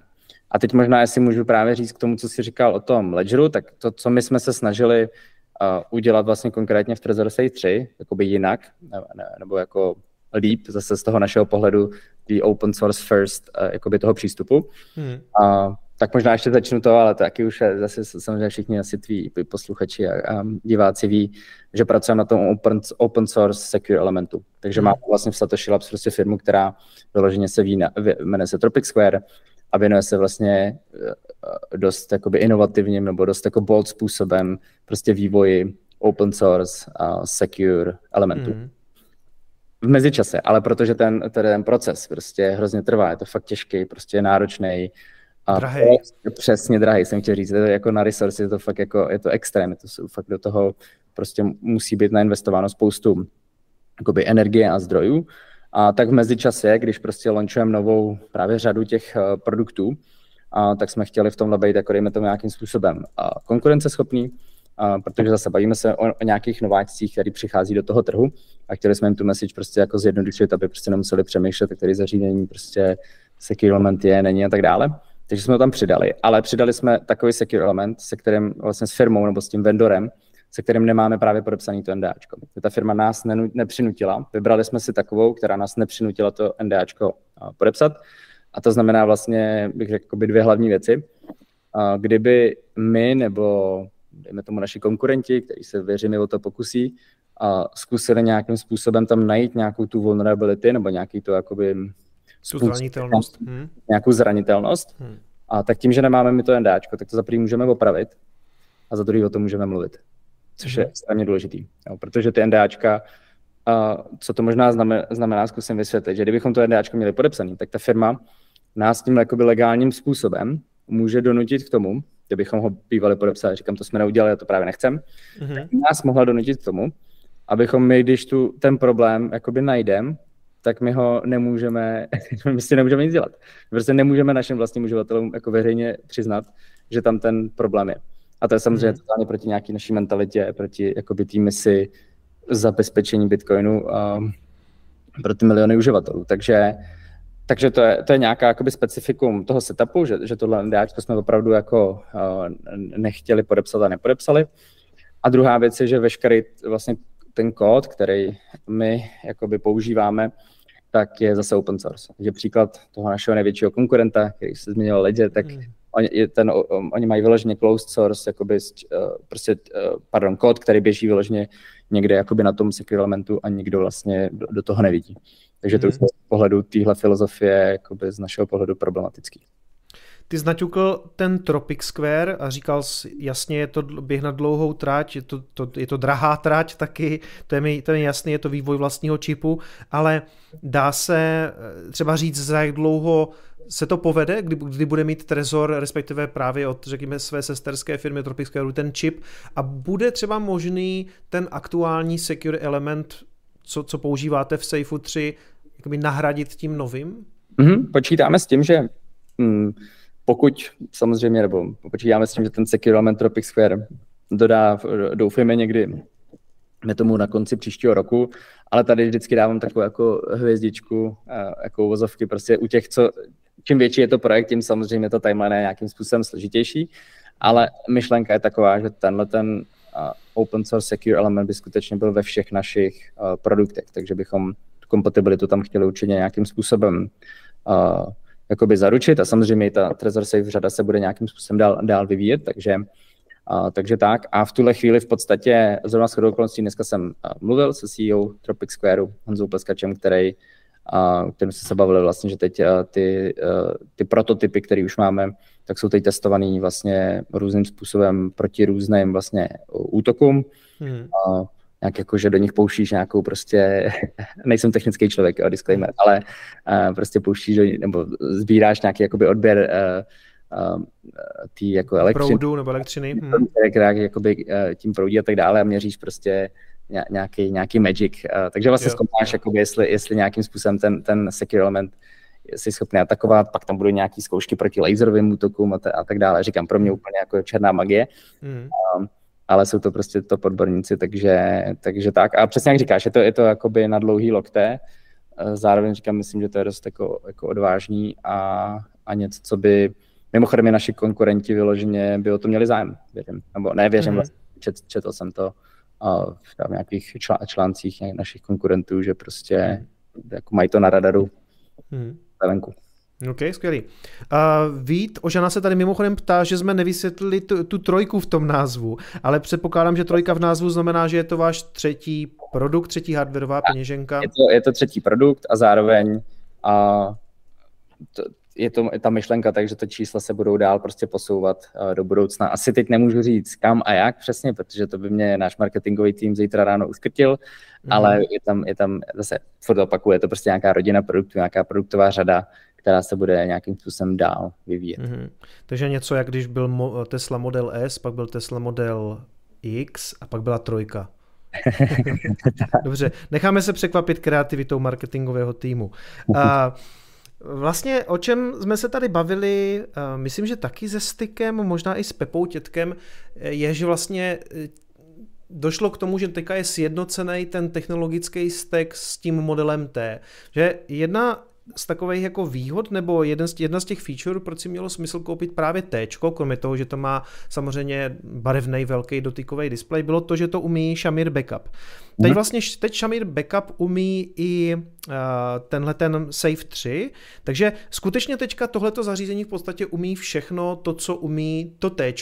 [SPEAKER 3] A teď možná, jestli můžu právě říct k tomu, co jsi říkal o tom Ledgeru, tak to, co my jsme se snažili uh, udělat vlastně konkrétně v Trezor Safe 3, jakoby jinak, ne, ne, nebo jako líp, zase z toho našeho pohledu, the open source first, uh, jakoby toho přístupu. Hmm. Uh, tak možná ještě začnu to, ale taky už je, zase samozřejmě všichni asi tví posluchači a, a diváci ví, že pracujeme na tom open, open source secure elementu. Takže hmm. máme vlastně v Satoshi Labs prostě firmu, která vyloženě se ví, jmenuje se Tropic Square, a věnuje se vlastně eh, dost jakoby inovativním nebo dost jako bold způsobem prostě vývoji open source a secure elementů. Mm. V mezičase, ale protože ten, ten proces prostě hrozně trvá, je to fakt těžký, prostě náročný.
[SPEAKER 2] A drahý.
[SPEAKER 3] Přesně drahý, jsem chtěl říct. Je to jako na resource, je to fakt jako, je to extrém, je to fakt do toho prostě musí být nainvestováno spoustu jakoby energie a zdrojů. A tak v mezičase, když prostě launchujeme novou právě řadu těch uh, produktů, a tak jsme chtěli v tomhle být jako dejme tomu nějakým způsobem a konkurenceschopný, a protože zase bavíme se o, o nějakých nováčcích, který přichází do toho trhu a chtěli jsme jim tu message prostě jako zjednodušit, aby prostě nemuseli přemýšlet, který zařízení prostě secure element je, není a tak dále. Takže jsme to tam přidali, ale přidali jsme takový secure element, se kterým vlastně s firmou nebo s tím vendorem, se kterým nemáme právě podepsaný to NDAčko. Ta firma nás nepřinutila, vybrali jsme si takovou, která nás nepřinutila to NDAčko podepsat. A to znamená vlastně, bych řekl, dvě hlavní věci. Kdyby my nebo dejme tomu naši konkurenti, kteří se věříme o to pokusí, zkusili nějakým způsobem tam najít nějakou tu vulnerability nebo nějaký to jakoby
[SPEAKER 2] tu zranitelnost. Hmm.
[SPEAKER 3] Nějakou zranitelnost. Hmm. A tak tím, že nemáme my to NDAčko, tak to za prvý můžeme opravit a za druhý o tom můžeme mluvit což je mhm. extrémně důležitý, jo, protože ty NDAčka, uh, co to možná znamená, znamená, zkusím vysvětlit, že kdybychom to NDAčko měli podepsaný, tak ta firma nás tím jakoby legálním způsobem může donutit k tomu, kdybychom ho bývali podepsali, říkám, to jsme neudělali, a to právě nechcem, mm-hmm. tak nás mohla donutit k tomu, abychom my, když tu ten problém jakoby najdeme, tak my ho nemůžeme, my si nemůžeme nic dělat. Prostě nemůžeme našim vlastním uživatelům jako veřejně přiznat, že tam ten problém je. A to je samozřejmě mm. totálně proti nějaký naší mentalitě, proti jakoby té misi zabezpečení Bitcoinu um, pro ty miliony uživatelů. Takže, takže to, je, to je nějaká jakoby specifikum toho setupu, že, že tohle NDAčko jsme opravdu jako uh, nechtěli podepsat a nepodepsali. A druhá věc je, že veškerý vlastně ten kód, který my jakoby používáme, tak je zase open source. Takže příklad toho našeho největšího konkurenta, který se změnil Ledger, tak mm oni, ten, oni mají vyloženě closed source, jakoby, uh, prostě, uh, pardon, kód, který běží vyloženě někde jakoby na tom secure elementu a nikdo vlastně do, do toho nevidí. Takže to mm. už z pohledu téhle filozofie jakoby z našeho pohledu problematický.
[SPEAKER 2] Ty znaťukl ten Tropic Square a říkal jsi, jasně, je to běh na dlouhou trať, je to, to, je to drahá trať taky, to je, mi, to je jasný, je to vývoj vlastního čipu, ale dá se eh, třeba říct, za jak dlouho se to povede, kdy, kdy bude mít Trezor, respektive právě od, řekněme, své sesterské firmy Tropic Square, ten čip a bude třeba možný ten aktuální secure element, co, co používáte v Safeu 3, jakoby nahradit tím novým?
[SPEAKER 3] Mm-hmm, počítáme s tím, že mm, pokud samozřejmě, nebo počítáme s tím, že ten secure element Tropic Square dodá, doufujeme někdy my tomu na konci příštího roku, ale tady vždycky dávám takovou jako hvězdičku, jako vozovky prostě u těch, co, čím větší je to projekt, tím samozřejmě to timeline je nějakým způsobem složitější, ale myšlenka je taková, že tenhle ten open source secure element by skutečně byl ve všech našich produktech, takže bychom tu kompatibilitu tam chtěli určitě nějakým způsobem jakoby zaručit a samozřejmě ta Trezor Safe řada se bude nějakým způsobem dál, dál vyvíjet, takže, a, takže tak. A v tuhle chvíli v podstatě, zrovna s okolností, dneska jsem mluvil se CEO Tropic Squareu, Honzou Pleskačem, který, a, kterým jsme se bavili vlastně, že teď ty, ty prototypy, které už máme, tak jsou teď testovaný vlastně různým způsobem proti různým vlastně útokům. Hmm. A, nějak jako, že do nich pouštíš nějakou prostě, nejsem technický člověk, jo, disclaimer, ale uh, prostě pouštíš do, nebo sbíráš nějaký jakoby odběr uh, uh, tý jako elektřiny.
[SPEAKER 2] Proudu nebo elektřiny.
[SPEAKER 3] Hmm. Která jakoby uh, tím proudí a tak dále a měříš prostě nějaký, nějaký magic. Uh, takže vlastně zkoumáš, jakoby, jestli, jestli nějakým způsobem ten, ten secure element jsi schopný atakovat, pak tam budou nějaké zkoušky proti laserovým útokům a, t- a tak dále. Říkám, pro mě úplně jako černá magie. Mm. Um, ale jsou to prostě to podborníci, takže, takže tak. A přesně jak říkáš, je to, je to jakoby na dlouhý lokté, zároveň říkám, myslím, že to je dost jako, jako odvážný a, a něco, co by mimochodem naši konkurenti vyloženě by o to měli zájem, věřím. Nebo ne, věřím, mm-hmm. vlastně, čet, četl jsem to v nějakých čl- článcích našich konkurentů, že prostě mm-hmm. jako mají to na radaru mm-hmm. venku.
[SPEAKER 2] OK, skvělý. Uh, Vít, Ožana se tady mimochodem ptá, že jsme nevysvětlili tu, tu trojku v tom názvu, ale předpokládám, že trojka v názvu znamená, že je to váš třetí produkt, třetí hardwareová peněženka.
[SPEAKER 3] Je to, je to třetí produkt a zároveň a to, je to ta myšlenka, takže to čísla se budou dál prostě posouvat uh, do budoucna. Asi teď nemůžu říct kam a jak přesně, protože to by mě náš marketingový tým zítra ráno uskrtil, mm. ale je tam, je tam zase, furt opakuje, je to prostě nějaká rodina produktů, nějaká produktová řada, která se bude nějakým způsobem dál vyvíjet. Mm-hmm.
[SPEAKER 2] Takže něco, jak když byl Tesla Model S, pak byl Tesla Model X a pak byla trojka. Dobře, necháme se překvapit kreativitou marketingového týmu. A vlastně o čem jsme se tady bavili, myslím, že taky se Stykem, možná i s Pepou Tětkem, je, že vlastně e, došlo k tomu, že teďka je sjednocený ten technologický stack s tím modelem T. Že jedna z takových jako výhod, nebo jeden z, jedna z těch feature, proč si mělo smysl koupit právě T, kromě toho, že to má samozřejmě barevný velký dotykový displej, bylo to, že to umí Shamir Backup. Teď mhm. vlastně teď Shamir Backup umí i uh, tenhle ten Safe 3, takže skutečně teďka tohleto zařízení v podstatě umí všechno to, co umí to T.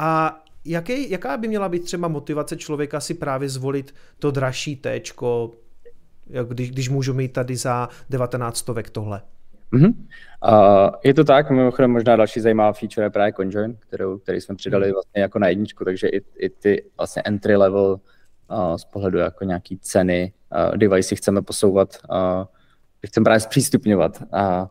[SPEAKER 2] A jaký, jaká by měla být třeba motivace člověka si právě zvolit to dražší T, když, když můžu mít tady za 19 stovek tohle.
[SPEAKER 3] Mm-hmm. Uh, je to tak, mimochodem možná další zajímavá feature je právě Conjoin, kterou, který jsme přidali mhm. vlastně jako na jedničku, takže i, i ty vlastně entry level uh, z pohledu jako nějaký ceny uh, device chceme posouvat, uh, chceme právě zpřístupňovat uh,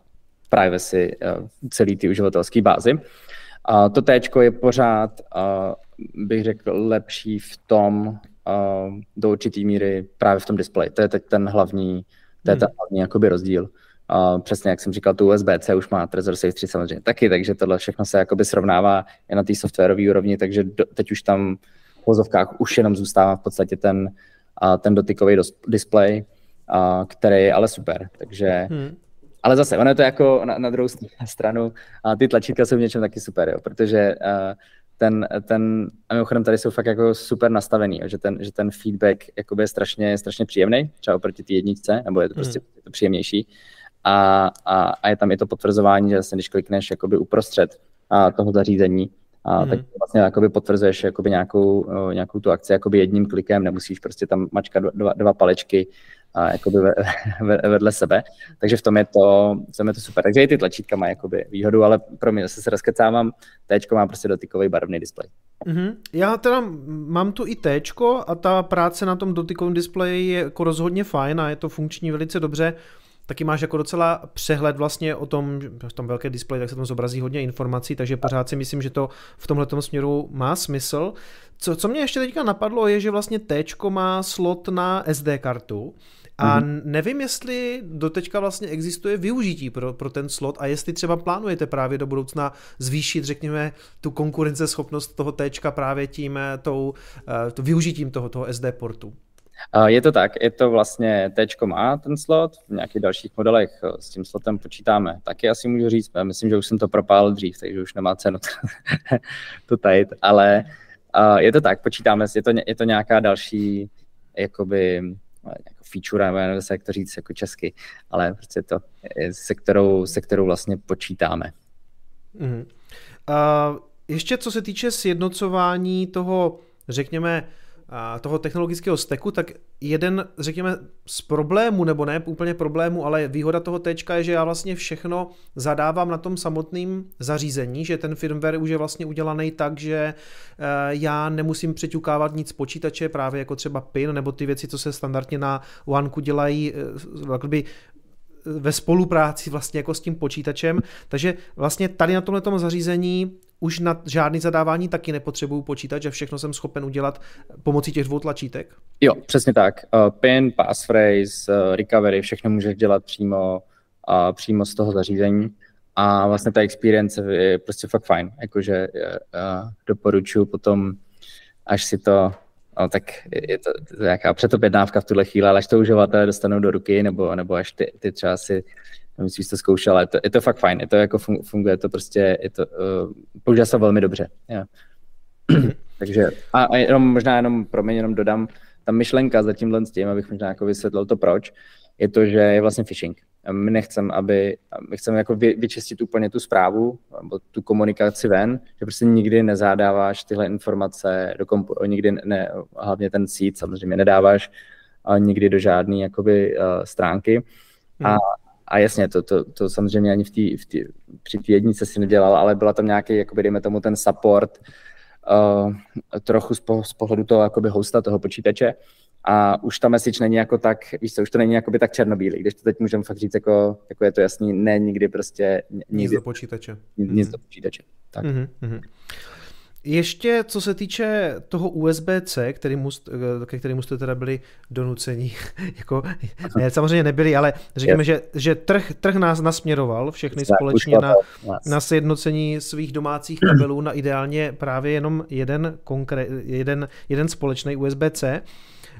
[SPEAKER 3] privacy uh, celý ty uživatelské bázy. Uh, to T je pořád, uh, bych řekl, lepší v tom, uh, do určité míry právě v tom displeji. To je teď ten hlavní, to je ten hmm. hlavní jakoby rozdíl. Uh, přesně jak jsem říkal, tu USB-C už má Trezor Safe 3 samozřejmě taky, takže tohle všechno se jakoby srovnává i na té softwarové úrovni, takže do, teď už tam v vozovkách už jenom zůstává v podstatě ten, uh, ten dotykový dos- display, uh, který je ale super, takže hmm. Ale zase, ono je to jako na, na druhou stranu, a ty tlačítka jsou v něčem taky super, jo, protože uh, ten, ten, a mimochodem tady jsou fakt jako super nastavený, že ten, že ten feedback jakoby je strašně, strašně příjemný, třeba oproti té jedničce, nebo je to prostě mm. je to příjemnější. A, a, a, je tam i to potvrzování, že vlastně, když klikneš jakoby uprostřed a, toho zařízení, a mm. tak vlastně jakoby potvrzuješ jakoby nějakou, nějakou tu akci jakoby jedním klikem, nemusíš prostě tam mačkat dva, dva palečky a jakoby vedle sebe. Takže v tom je to, v tom je to super. Takže i ty tlačítka mají jakoby výhodu, ale pro mě zase se rozkecávám, T má prostě dotykový barevný displej.
[SPEAKER 2] Mm-hmm. Já teda mám tu i T a ta práce na tom dotykovém displeji je jako rozhodně fajn a je to funkční velice dobře. Taky máš jako docela přehled vlastně o tom, v tom velké displeji, tak se tam zobrazí hodně informací, takže pořád si myslím, že to v tomhle směru má smysl. Co, co mě ještě teďka napadlo, je, že vlastně T má slot na SD kartu, a mm-hmm. nevím, jestli doteďka vlastně existuje využití pro, pro ten slot a jestli třeba plánujete právě do budoucna zvýšit, řekněme, tu konkurenceschopnost toho T právě tím eh, tou, uh, to využitím toho, toho SD portu.
[SPEAKER 3] Je to tak, je to vlastně T má ten slot, v nějakých dalších modelech eh, s tím slotem počítáme. Taky asi můžu říct, myslím, že už jsem to propálil dřív, takže už nemá cenu to tajit, ale je to tak, počítáme, je to, je to nějaká další jakoby jako feature, nebo nevím, jak to říct jako česky, ale prostě to, se kterou, se kterou vlastně počítáme.
[SPEAKER 2] Mm. Uh, ještě co se týče sjednocování toho, řekněme, toho technologického steku, tak jeden, řekněme, z problémů, nebo ne úplně problémů, ale výhoda toho T je, že já vlastně všechno zadávám na tom samotném zařízení, že ten firmware už je vlastně udělaný tak, že e, já nemusím přeťukávat nic počítače, právě jako třeba PIN, nebo ty věci, co se standardně na OneKu dělají, e, ve spolupráci vlastně jako s tím počítačem, takže vlastně tady na tomhle zařízení už na žádný zadávání taky nepotřebuju počítač a všechno jsem schopen udělat pomocí těch dvou tlačítek?
[SPEAKER 3] Jo, přesně tak. Uh, PIN, passphrase, uh, recovery, všechno můžeš dělat přímo, uh, přímo z toho zařízení a vlastně ta experience je prostě fakt fajn, jakože uh, doporučuji potom, až si to No, tak je to, to nějaká předobjednávka v tuhle chvíli, ale až to uživatelé dostanou do ruky, nebo, nebo až ty, ty třeba si nevím, jsi to zkoušel, ale je to, je to fakt fajn, je to jako funguje to prostě, je to, uh, používá se velmi dobře. Yeah. Takže a, a jenom možná jenom, pro mě jenom dodám, ta myšlenka za tímhle s tím, abych možná jako vysvětlil to proč, je to, že je vlastně phishing. My nechceme, aby, my chceme jako vy, vyčistit úplně tu zprávu, nebo tu komunikaci ven, že prostě nikdy nezádáváš tyhle informace do kompu, nikdy ne, hlavně ten sít samozřejmě nedáváš a nikdy do žádné jakoby uh, stránky. Hmm. A a jasně, to, to, to samozřejmě ani v tý, v tý, při té jednice si nedělal, ale byla tam nějaký, jakoby, dejme tomu, ten support uh, trochu z, po, z pohledu toho jakoby hosta, toho počítače. A už ta message není jako tak, víš co, už to není jakoby tak černobílý, když to teď můžeme fakt říct, jako, jako je to jasný, ne nikdy prostě.
[SPEAKER 2] Nikdy, nic do počítače.
[SPEAKER 3] Nic, nic do počítače, tak.
[SPEAKER 2] Mm-hmm. Ještě co se týče toho USB-C, který must, ke kterému jste teda byli donuceni, jako, ne, samozřejmě nebyli, ale řekněme, že, že trh, trh nás nasměroval všechny tak, společně na, na sjednocení svých domácích kabelů na ideálně právě jenom jeden, konkré, jeden, jeden společný USB-C.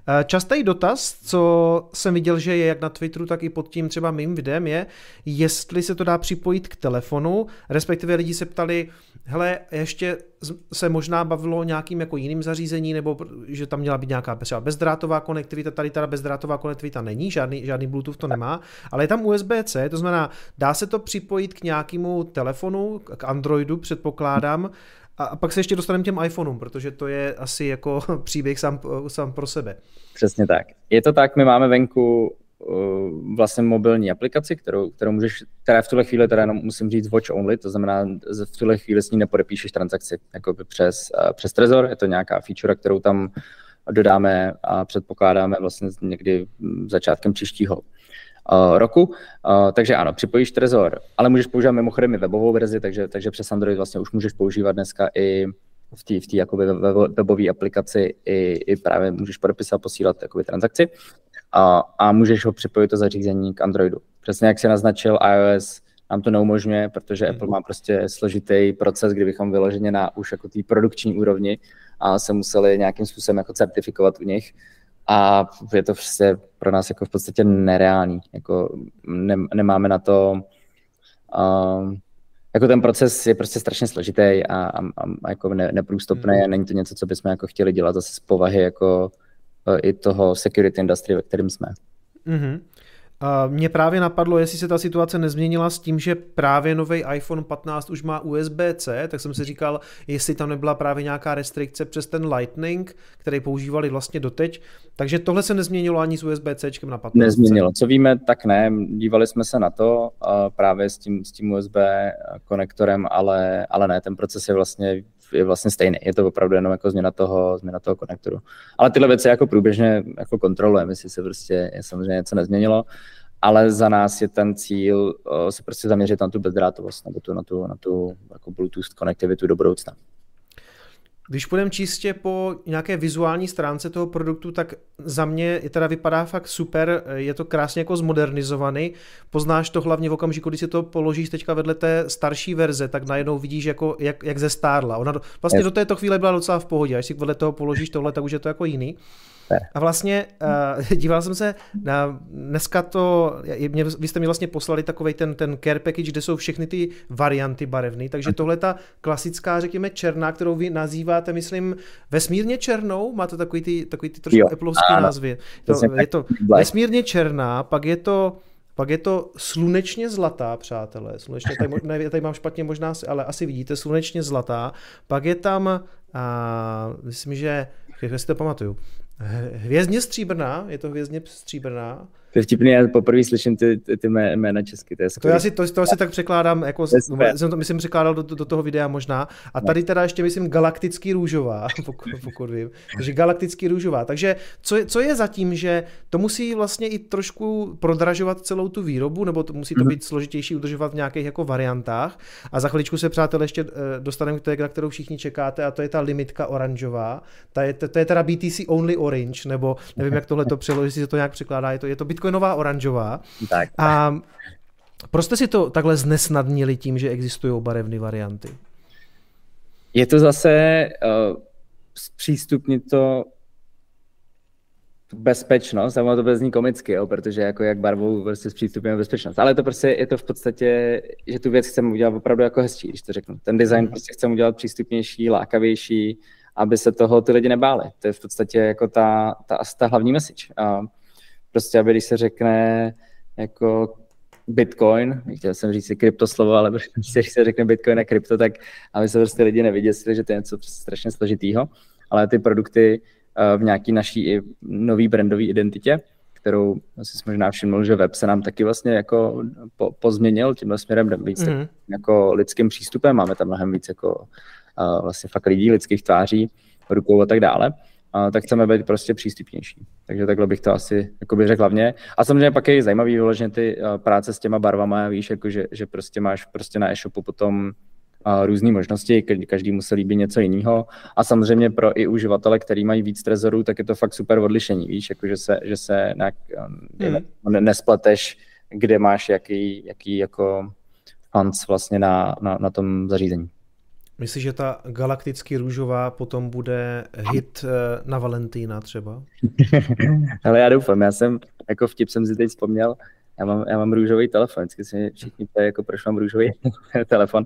[SPEAKER 2] Eh, častý dotaz, co jsem viděl, že je jak na Twitteru, tak i pod tím třeba mým videem, je, jestli se to dá připojit k telefonu, respektive lidi se ptali, hele, ještě se možná bavilo o nějakým jako jiným zařízení, nebo že tam měla být nějaká třeba bezdrátová konektivita, tady ta bezdrátová konektivita není, žádný, žádný Bluetooth to nemá, ale je tam USB-C, to znamená, dá se to připojit k nějakému telefonu, k Androidu předpokládám, a pak se ještě dostaneme těm iPhoneům, protože to je asi jako příběh sám, sám pro sebe.
[SPEAKER 3] Přesně tak. Je to tak, my máme venku uh, vlastně mobilní aplikaci, kterou, kterou můžeš, která v tuhle chvíli teda jenom musím říct watch only, to znamená, v tuhle chvíli s ní nepodepíšeš transakci jako přes, uh, přes Trezor, je to nějaká feature, kterou tam dodáme a předpokládáme vlastně někdy začátkem příštího roku. Uh, takže ano, připojíš Trezor, ale můžeš používat mimochodem i webovou verzi, takže, takže přes Android vlastně už můžeš používat dneska i v té v jakoby webové aplikaci i, i právě můžeš podepisovat, posílat jakoby transakci a, a můžeš ho připojit to zařízení k Androidu. Přesně jak se naznačil, iOS nám to neumožňuje, protože mm. Apple má prostě složitý proces, kdybychom vyloženě na už jako té produkční úrovni a se museli nějakým způsobem jako certifikovat u nich, a je to prostě pro nás jako v podstatě nereálný. Jako ne, nemáme na to, uh, jako ten proces je prostě strašně složitý a, a, a jako ne, neprůstupný mm. a není to něco, co bychom jako chtěli dělat zase z povahy jako uh, i toho security industry, ve kterém jsme.
[SPEAKER 2] Mm-hmm. Mě právě napadlo, jestli se ta situace nezměnila s tím, že právě nový iPhone 15 už má USB-C, tak jsem si říkal, jestli tam nebyla právě nějaká restrikce přes ten Lightning, který používali vlastně doteď. Takže tohle se nezměnilo ani s USB-C na 15.
[SPEAKER 3] Nezměnilo. Co víme, tak ne. Dívali jsme se na to právě s tím, s tím USB konektorem, ale, ale ne, ten proces je vlastně je vlastně stejný. Je to opravdu jenom jako změna toho, změna toho konektoru. Ale tyhle věci jako průběžně jako kontrolujeme, jestli se prostě je samozřejmě něco nezměnilo, ale za nás je ten cíl uh, se prostě zaměřit na tu bezdrátovost nebo tu, na tu, na tu jako Bluetooth konektivitu do budoucna.
[SPEAKER 2] Když půjdeme čistě po nějaké vizuální stránce toho produktu, tak za mě je teda vypadá fakt super, je to krásně jako zmodernizovaný. Poznáš to hlavně v okamžiku, když si to položíš teďka vedle té starší verze, tak najednou vidíš, jako, jak, jak ze stárla. Ona do, vlastně do této chvíle byla docela v pohodě, až si vedle toho položíš tohle, tak už je to jako jiný. A vlastně uh, díval jsem se na dneska to, mě, vy jste mi vlastně poslali takový ten, ten care package, kde jsou všechny ty varianty barevné, takže tohle ta klasická, řekněme, černá, kterou vy nazýváte, myslím, vesmírně černou, má to takový ty, takový ty trošku eplovský názvy. To, je to vesmírně černá, pak je to pak je to slunečně zlatá, přátelé. Slunečně, tady, ne, tady mám špatně možná, ale asi vidíte, slunečně zlatá. Pak je tam, a, myslím, že, si to pamatuju, Hvězdně stříbrná, je to hvězdně stříbrná.
[SPEAKER 3] To je vtipný, já poprvé slyším ty, ty, ty jména česky. To, je
[SPEAKER 2] to, já si, to, to asi tak překládám, jako, jsem to myslím překládal do, do, toho videa možná. A tady teda ještě myslím galaktický růžová, pokud, pokud vím. Takže galaktický růžová. Takže co, co je zatím, že to musí vlastně i trošku prodražovat celou tu výrobu, nebo to musí to mhm. být složitější udržovat v nějakých jako variantách. A za chviličku se, přátelé, ještě eh, dostaneme k té, na kterou všichni čekáte, a to je ta limitka oranžová. Ta je, to, to je teda BTC Only Orange, nebo nevím, jak tohle to přeložit, jestli se to nějak překládá. Je to, je to Bitcoin bitcoinová oranžová.
[SPEAKER 3] Tak.
[SPEAKER 2] A proč jste si to takhle znesnadnili tím, že existují barevné varianty?
[SPEAKER 3] Je to zase uh, zpřístupnit to bezpečnost, a to bez ní komicky, jo, protože jako jak barvou prostě zpřístupujeme bezpečnost. Ale to prostě je to v podstatě, že tu věc chceme udělat opravdu jako hezčí, když to řeknu. Ten design mm. prostě chceme udělat přístupnější, lákavější, aby se toho ty lidi nebáli. To je v podstatě jako ta, ta, ta hlavní message. Uh, prostě, aby když se řekne jako Bitcoin, chtěl jsem říct si kryptoslovo, ale když se řekne Bitcoin a krypto, tak aby se prostě lidi neviděli, že to je něco strašně složitýho, ale ty produkty eh, v nějaký naší i nový brandové identitě, kterou si možná všiml, že web se nám taky vlastně jako po, pozměnil tímhle směrem víc mm-hmm. jako lidským přístupem, máme tam mnohem víc jako uh, vlastně fakt lidí, lidských tváří, rukou a tak dále a tak chceme být prostě přístupnější. Takže takhle bych to asi jakoby řekl hlavně. A samozřejmě pak je zajímavý vyloženě ty uh, práce s těma barvama, víš, jako že, že prostě máš prostě na e-shopu potom uh, různé možnosti, každý musí líbit něco jiného. A samozřejmě pro i uživatele, který mají víc trezorů, tak je to fakt super odlišení, víš, jako že se, že se nějak, mm. nespleteš, kde máš jaký, jaký jako funds vlastně na, na, na tom zařízení.
[SPEAKER 2] Myslíš, že ta galakticky růžová potom bude hit eh, na Valentína třeba?
[SPEAKER 3] Ale já doufám, já jsem, jako vtip jsem si teď vzpomněl, já mám, já mám růžový telefon, vždycky si všichni ptají, jako proč mám růžový telefon.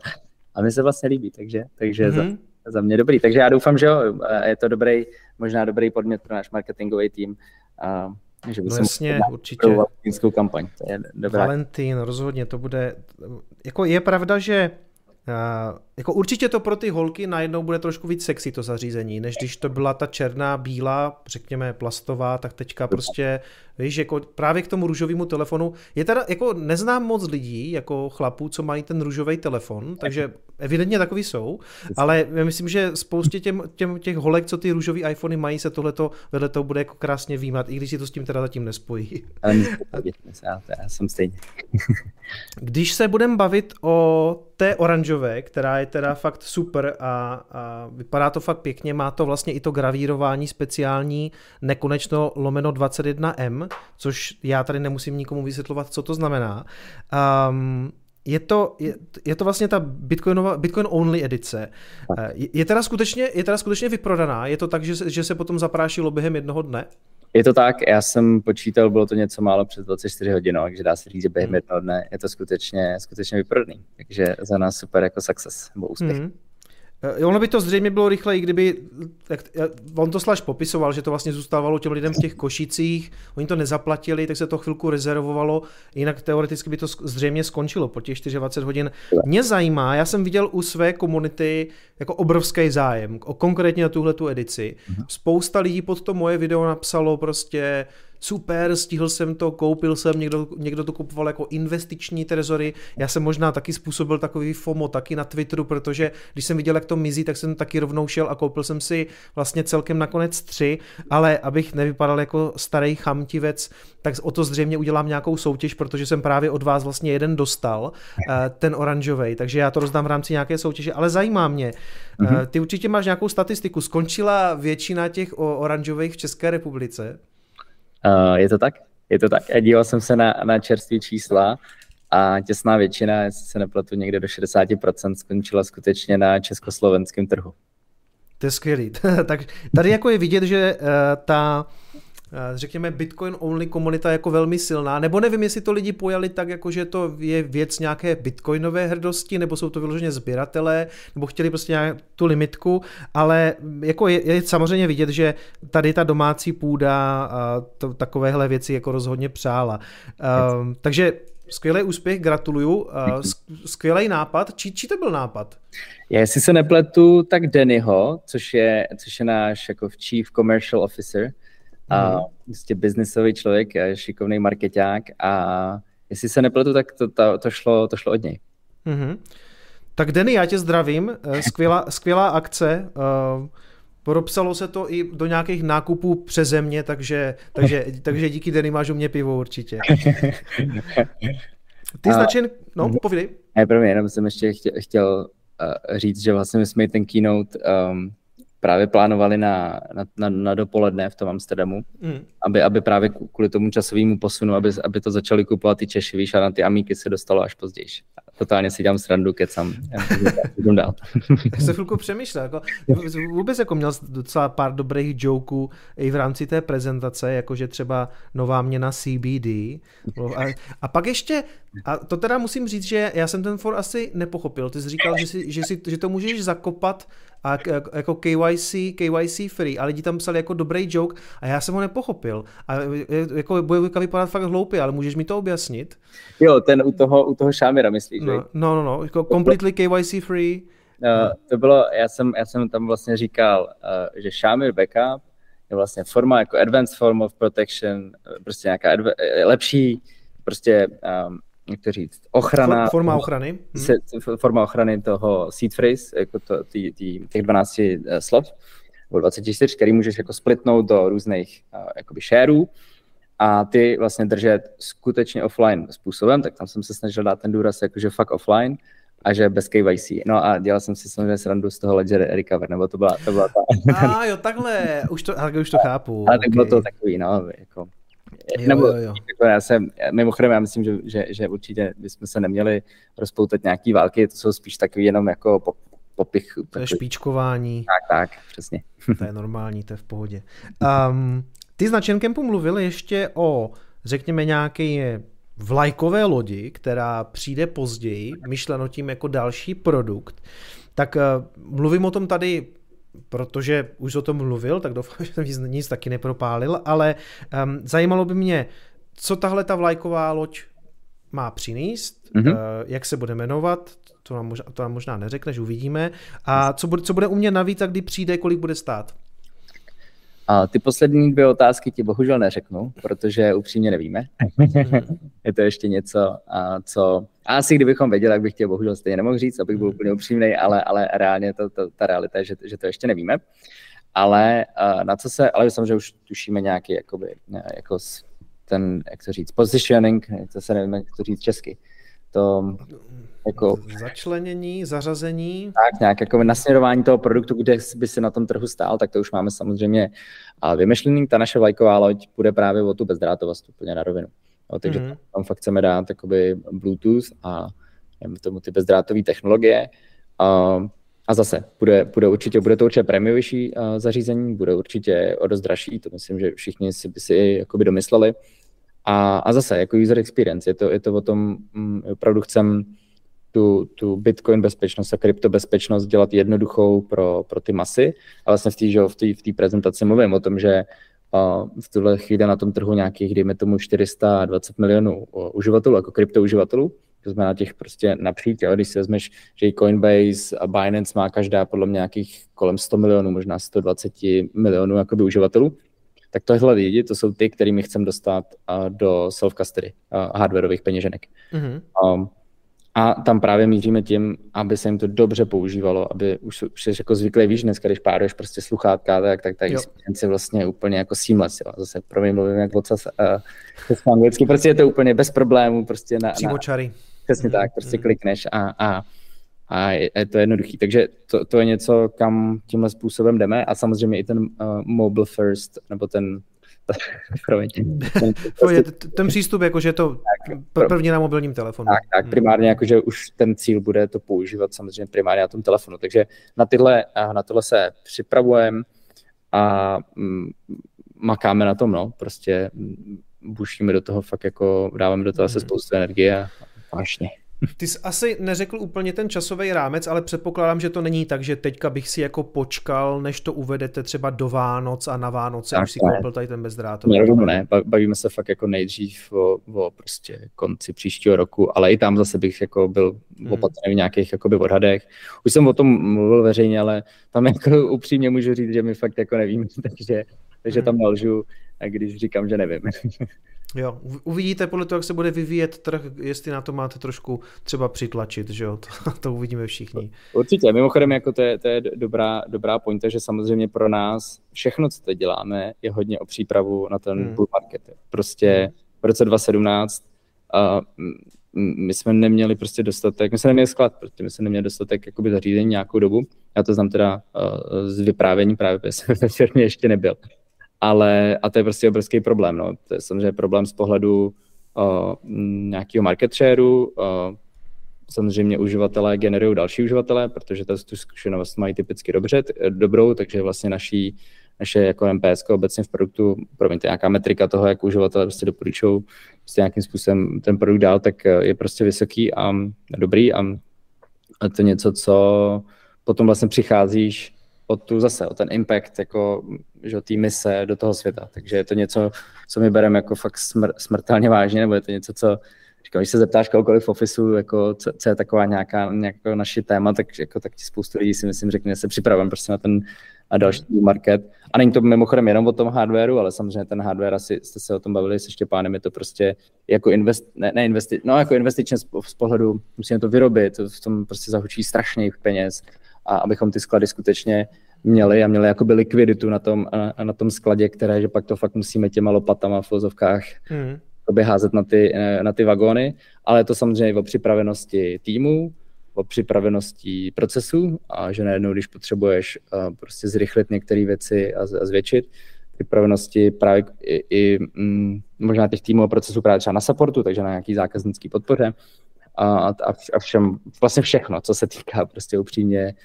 [SPEAKER 3] A mi se vlastně líbí, takže, takže mm-hmm. za, mhm. za mě dobrý. Takže já doufám, že jo, je to dobrý, možná dobrý podmět pro náš marketingový tým. A,
[SPEAKER 2] že by no jasně, určitě.
[SPEAKER 3] kampaň. To je dobrá.
[SPEAKER 2] Valentín, rozhodně to bude, jako je pravda, že Uh, jako určitě to pro ty holky najednou bude trošku víc sexy to zařízení, než když to byla ta černá, bílá, řekněme plastová, tak teďka prostě, víš, jako právě k tomu růžovému telefonu, je teda, jako neznám moc lidí, jako chlapů, co mají ten růžový telefon, takže evidentně takový jsou, ale myslím, že spoustě těm, těm těch holek, co ty růžové iPhony mají, se tohleto vedle toho bude jako krásně výjímat, i když si to s tím teda zatím nespojí.
[SPEAKER 3] já, já jsem stejně.
[SPEAKER 2] když se budeme bavit o té oranžové, která je teda fakt super a, a vypadá to fakt pěkně, má to vlastně i to gravírování speciální nekonečno lomeno 21M, což já tady nemusím nikomu vysvětlovat, co to znamená. Um, je to, je, je to vlastně ta Bitcoinová, Bitcoin only edice. Je, je, teda skutečně, je teda skutečně vyprodaná? Je to tak, že, že se potom zaprášilo během jednoho dne?
[SPEAKER 3] Je to tak, já jsem počítal, bylo to něco málo přes 24 hodin, no, takže dá se říct, že během hmm. jednoho dne je to skutečně, skutečně vyprodaný. Takže za nás super jako success nebo úspěch. Hmm.
[SPEAKER 2] Eh, ono by to zřejmě bylo rychleji, kdyby, jak, on to slash popisoval, že to vlastně zůstávalo těm lidem v těch košicích, oni to nezaplatili, tak se to chvilku rezervovalo, jinak teoreticky by to zřejmě skončilo po těch 24 hodin. Mě zajímá, já jsem viděl u své komunity jako obrovský zájem, o konkrétně na tuhle tu edici. Mhm. Spousta lidí pod to moje video napsalo prostě, super, stihl jsem to, koupil jsem, někdo, někdo to kupoval jako investiční trezory, já jsem možná taky způsobil takový FOMO taky na Twitteru, protože když jsem viděl, jak to mizí, tak jsem taky rovnou šel a koupil jsem si vlastně celkem nakonec tři, ale abych nevypadal jako starý chamtivec, tak o to zřejmě udělám nějakou soutěž, protože jsem právě od vás vlastně jeden dostal, eh, ten oranžový, takže já to rozdám v rámci nějaké soutěže, ale zajímá mě, mm-hmm. ty určitě máš nějakou statistiku, skončila většina těch oranžových v České republice?
[SPEAKER 3] Uh, je to tak? Je to tak. Díval jsem se na, na čerstvé čísla a těsná většina, jestli se nepletu, někde do 60% skončila skutečně na československém trhu.
[SPEAKER 2] To je skvělý. tak tady jako je vidět, že uh, ta Eh, řekněme, Bitcoin only komunita jako velmi silná, nebo nevím, jestli to lidi pojali tak, jako že to je věc nějaké bitcoinové hrdosti, nebo jsou to vyloženě sběratelé, nebo chtěli prostě nějak tu limitku, ale jako je, je samozřejmě vidět, že tady ta domácí půda a to, takovéhle věci jako rozhodně přála. Um, takže skvělý úspěch, gratuluju. Uh, skvělý nápad. Či, či to byl nápad?
[SPEAKER 3] Já jestli se nepletu, tak Dannyho, což je, což je náš jako Chief Commercial Officer, a prostě biznisový člověk, šikovný marketák a jestli se nepletu, tak to, to, to, šlo, to šlo od něj.
[SPEAKER 2] Mm-hmm. Tak Denny, já tě zdravím, eh, skvělá, skvělá akce, uh, Podopsalo se to i do nějakých nákupů přeze mě, takže, takže, takže díky Denny máš u mě pivo určitě. Ty značen... No, mhm. povídej.
[SPEAKER 3] Ne, pro mě, jenom jsem ještě chtěl, chtěl říct, že vlastně my jsme ten keynote um, právě plánovali na, na, na, na dopoledne v tom Amsterdamu, mm. aby, aby právě kvůli tomu časovému posunu, aby, aby to začali kupovat ty Češi, víš, a na ty Amíky se dostalo až později. Totálně si dělám srandu, kecam. Jdem dál.
[SPEAKER 2] Já se chvilku přemýšlel. Jako, vůbec jako měl docela pár dobrých joků i v rámci té prezentace, jakože třeba nová měna CBD. A, a pak ještě, a to teda musím říct, že já jsem ten for asi nepochopil. Ty jsi říkal, že, si, že, si, že to můžeš zakopat a jako KYC, KYC free, a lidi tam psali jako dobrý joke a já jsem ho nepochopil. A jako bude vypadat fakt hloupě, ale můžeš mi to objasnit?
[SPEAKER 3] Jo, ten u toho, u toho Šámira myslíš,
[SPEAKER 2] no, no, no, no, jako completely KYC free.
[SPEAKER 3] Uh, to bylo, já jsem, já jsem tam vlastně říkal, uh, že Shamir Backup je vlastně forma jako advanced form of protection, prostě nějaká lepší prostě um, jak to říct, ochrana.
[SPEAKER 2] Forma ochrany.
[SPEAKER 3] Se, forma ochrany toho seed phrase, jako to, tý, tý, těch 12 uh, slov, nebo 24, který můžeš jako splitnout do různých uh, jakoby shareů a ty vlastně držet skutečně offline způsobem, tak tam jsem se snažil dát ten důraz jakože fakt offline a že bez KYC. No a dělal jsem si samozřejmě srandu z toho Ledger Recover, nebo to byla, to byla ta...
[SPEAKER 2] A jo, takhle, už to, už to chápu.
[SPEAKER 3] Ale okay. tak bylo to takový, no, jako Jo, Nebo, jo, jo. Jako já jsem, mimochodem, já myslím, že, že, že určitě bychom se neměli rozpoutat nějaký války, to jsou spíš takový jenom jako po, popich.
[SPEAKER 2] To je špičkování.
[SPEAKER 3] Tak, tak, přesně.
[SPEAKER 2] To je normální, to je v pohodě. Um, ty s Načenkempu mluvil ještě o, řekněme, nějaké vlajkové lodi, která přijde později, myšleno tím jako další produkt. Tak uh, mluvím o tom tady protože už o tom mluvil, tak doufám, že jsem nic, nic taky nepropálil, ale um, zajímalo by mě, co tahle ta vlajková loď má přinést, mm-hmm. uh, jak se bude jmenovat, to nám, možná, to nám možná neřekneš, uvidíme, a co bude, co bude u mě navíc a kdy přijde, kolik bude stát.
[SPEAKER 3] A ty poslední dvě otázky ti bohužel neřeknu, protože upřímně nevíme. je to ještě něco, co... A asi kdybychom věděli, tak bych tě bohužel stejně nemohl říct, abych byl úplně upřímný, ale, ale reálně to, to, ta realita je, že, že to ještě nevíme. Ale na co se, ale samozřejmě už tušíme nějaký, jakoby, jako ten, jak to říct, positioning, to se nevím, jak to říct česky. To, jako,
[SPEAKER 2] Začlenění, zařazení.
[SPEAKER 3] Tak, nějak jako nasměrování toho produktu, kde by se na tom trhu stál, tak to už máme samozřejmě vymyšlený. Ta naše vlajková loď bude právě o tu bezdrátovost úplně na rovinu. Jo, takže mm-hmm. tam fakt chceme dát jakoby Bluetooth a tomu ty bezdrátové technologie. A, a zase, bude, bude určitě, bude to určitě prémiovější zařízení, bude určitě o dost dražší, to myslím, že všichni si by si jakoby domysleli. A, a zase, jako user experience, je to, je to o tom, um, opravdu chcem tu, tu Bitcoin bezpečnost a kryptobezpečnost dělat jednoduchou pro, pro ty masy. A vlastně v té v v prezentaci mluvím o tom, že uh, v tuhle chvíli na tom trhu nějakých, dejme tomu, 420 milionů uživatelů, jako kryptouživatelů, to znamená těch prostě napříč, když si vezmeš, že i Coinbase a Binance má každá podle mě nějakých kolem 100 milionů, možná 120 milionů jakoby uživatelů, tak tohle lidi, to jsou ty, kterými chcem dostat uh, do self-custody, uh, hardwareových peněženek. Mm-hmm. Um, a tam právě míříme tím, aby se jim to dobře používalo, aby už, už jsi jako zvyklý, víš, dneska, když páruješ prostě sluchátka, tak, tak ta experience vlastně úplně jako seamless, jo. Zase pro mě mluvím jak ocas uh, anglicky, prostě je to úplně bez problémů, prostě na...
[SPEAKER 2] Přímočary. Na,
[SPEAKER 3] přesně tak, prostě mm. klikneš a, a, a je, je to jednoduchý. Takže to, to je něco, kam tímhle způsobem jdeme a samozřejmě i ten uh, mobile first, nebo ten
[SPEAKER 2] Promiň. Prostě, ten přístup, jakože to tak, první na mobilním telefonu.
[SPEAKER 3] Tak, tak hmm. primárně, jakože už ten cíl bude to používat samozřejmě primárně na tom telefonu. Takže na, tyhle, na tohle se připravujeme a mm, makáme na tom, no. Prostě mm, bušíme do toho fakt jako, dáváme do toho hmm. se spoustu energie a vážně.
[SPEAKER 2] Ty jsi asi neřekl úplně ten časový rámec, ale předpokládám, že to není tak, že teďka bych si jako počkal, než to uvedete třeba do Vánoc a na Vánoce tak, už si koupil tady ten bezdrátový.
[SPEAKER 3] Ne, ne, bavíme se fakt jako nejdřív o, o prostě konci příštího roku, ale i tam zase bych jako byl hmm. opatrný v nějakých jakoby odhadech. Už jsem o tom mluvil veřejně, ale tam jako upřímně můžu říct, že my fakt jako nevíme, takže takže tam nalžu, když říkám, že nevím.
[SPEAKER 2] Jo, uvidíte podle toho, jak se bude vyvíjet trh, jestli na to máte trošku třeba přitlačit, že jo, to, to uvidíme všichni.
[SPEAKER 3] Určitě, mimochodem jako to je, to je dobrá, dobrá pointa, že samozřejmě pro nás všechno, co teď děláme, je hodně o přípravu na ten hmm. bull market. Prostě v roce 2017 uh, my jsme neměli prostě dostatek, my jsme neměli sklad, protože my jsme neměli dostatek jakoby zařízení nějakou dobu. Já to znám teda uh, z vyprávění právě, protože jsem ve firmě ještě nebyl ale a to je prostě obrovský problém. No. To je samozřejmě problém z pohledu uh, nějakého market shareu, uh, samozřejmě uživatelé generují další uživatelé, protože to, tu zkušenost mají typicky dobře, dobrou, takže vlastně naší, naše jako MPS obecně v produktu, promiňte, nějaká metrika toho, jak uživatelé prostě doporučují prostě nějakým způsobem ten produkt dál, tak je prostě vysoký a dobrý a, a to něco, co potom vlastně přicházíš o tu zase, o ten impact jako, že té mise do toho světa. Takže je to něco, co my bereme jako fakt smr- smrtelně vážně, nebo je to něco, co říkám, když se zeptáš kohokoliv v ofisu, jako, co, co je taková nějaká, nějaká naše téma, tak, jako, tak ti spoustu lidí si myslím řekne, že se připravím prostě na ten a další market. A není to mimochodem jenom o tom hardwareu, ale samozřejmě ten hardware, asi jste se o tom bavili se Štěpánem, je to prostě jako invest, ne, ne investi, no jako investičně z, z pohledu, musíme to vyrobit, v tom prostě zahučí strašných peněz, a abychom ty sklady skutečně měli a měli jakoby likviditu na tom, na, na tom skladě, které, že pak to fakt musíme těma lopatama v vozovkách mm. házet na ty, na ty vagóny, ale je to samozřejmě o připravenosti týmu, o připravenosti procesů a že najednou, když potřebuješ uh, prostě zrychlit některé věci a, a zvětšit, připravenosti právě i, i mm, možná těch týmů a procesů právě třeba na supportu, takže na nějaký zákaznický podpoře a, a, a všem, vlastně všechno, co se týká prostě upřímně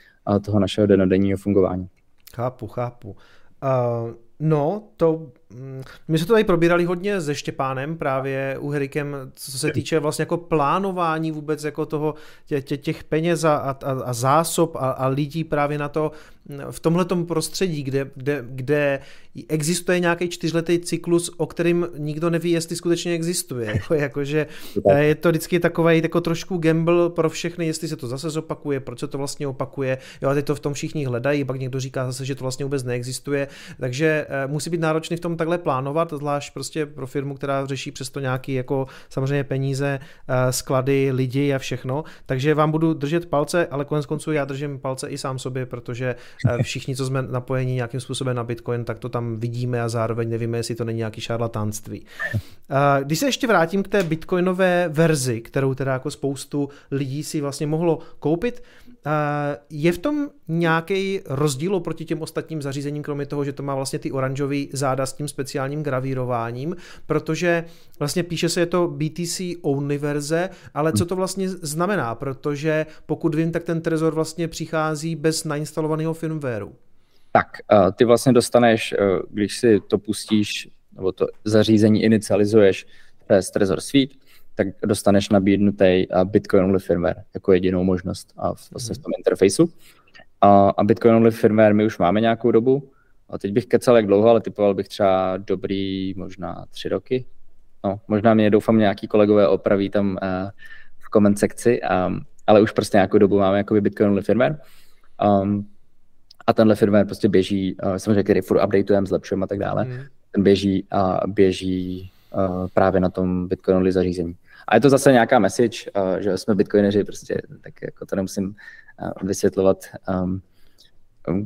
[SPEAKER 3] toho našeho denodenního fungování.
[SPEAKER 2] Chápu, chápu. Uh, no, to my jsme to tady probírali hodně se Štěpánem právě u Herikem, co se týče vlastně jako plánování vůbec jako toho tě, tě, těch peněz a, a, a zásob a, a lidí právě na to mm, v tomhle prostředí, kde, kde, kde existuje nějaký čtyřletý cyklus, o kterým nikdo neví, jestli skutečně existuje. Jako, jakože je to vždycky takový jako trošku gamble pro všechny, jestli se to zase zopakuje, proč se to vlastně opakuje. Jo, a teď to v tom všichni hledají, pak někdo říká zase, že to vlastně vůbec neexistuje. Takže uh, musí být náročný v tom takhle plánovat, zvlášť prostě pro firmu, která řeší přesto nějaký jako samozřejmě peníze, eh, sklady, lidi a všechno. Takže vám budu držet palce, ale konec konců já držím palce i sám sobě, protože eh, všichni, co jsme napojení nějakým způsobem na Bitcoin, tak to tam vidíme a zároveň nevíme, jestli to není nějaký šarlatánství. Eh, když se ještě vrátím k té bitcoinové verzi, kterou teda jako spoustu lidí si vlastně mohlo koupit, je v tom nějaký rozdíl oproti těm ostatním zařízením, kromě toho, že to má vlastně ty oranžové záda s tím speciálním gravírováním, protože vlastně píše se je to BTC only verze, ale co to vlastně znamená, protože pokud vím, tak ten Trezor vlastně přichází bez nainstalovaného firmwareu.
[SPEAKER 3] Tak, ty vlastně dostaneš, e, když si to pustíš, nebo to zařízení inicializuješ přes Trezor Suite, tak dostaneš nabídnutý Bitcoin only firmware jako jedinou možnost a vlastně v tom interfejsu. A, a Bitcoin only firmware my už máme nějakou dobu. A teď bych kecal jak dlouho, ale typoval bych třeba dobrý možná tři roky. No, možná mě doufám nějaký kolegové opraví tam uh, v comment sekci, um, ale už prostě nějakou dobu máme jakoby Bitcoin only firmware. Um, a tenhle firmware prostě běží, uh, samozřejmě, který furt updateujeme, zlepšujeme a tak dále, mm. ten běží a běží uh, právě na tom Bitcoin zařízení. A je to zase nějaká message, uh, že jsme bitcoineři, prostě, tak jako to nemusím uh, vysvětlovat. Um,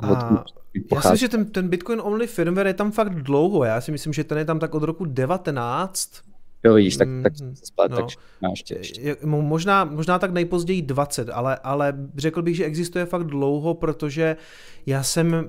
[SPEAKER 2] a já si myslím, že ten, ten Bitcoin only firmware je tam fakt dlouho. Já si myslím, že ten je tam tak od roku 19,
[SPEAKER 3] Jo, vidíš, tak, tak, mm, spát, no. tak ještě, ještě.
[SPEAKER 2] Možná, možná tak nejpozději 20, ale, ale řekl bych, že existuje fakt dlouho, protože já jsem uh,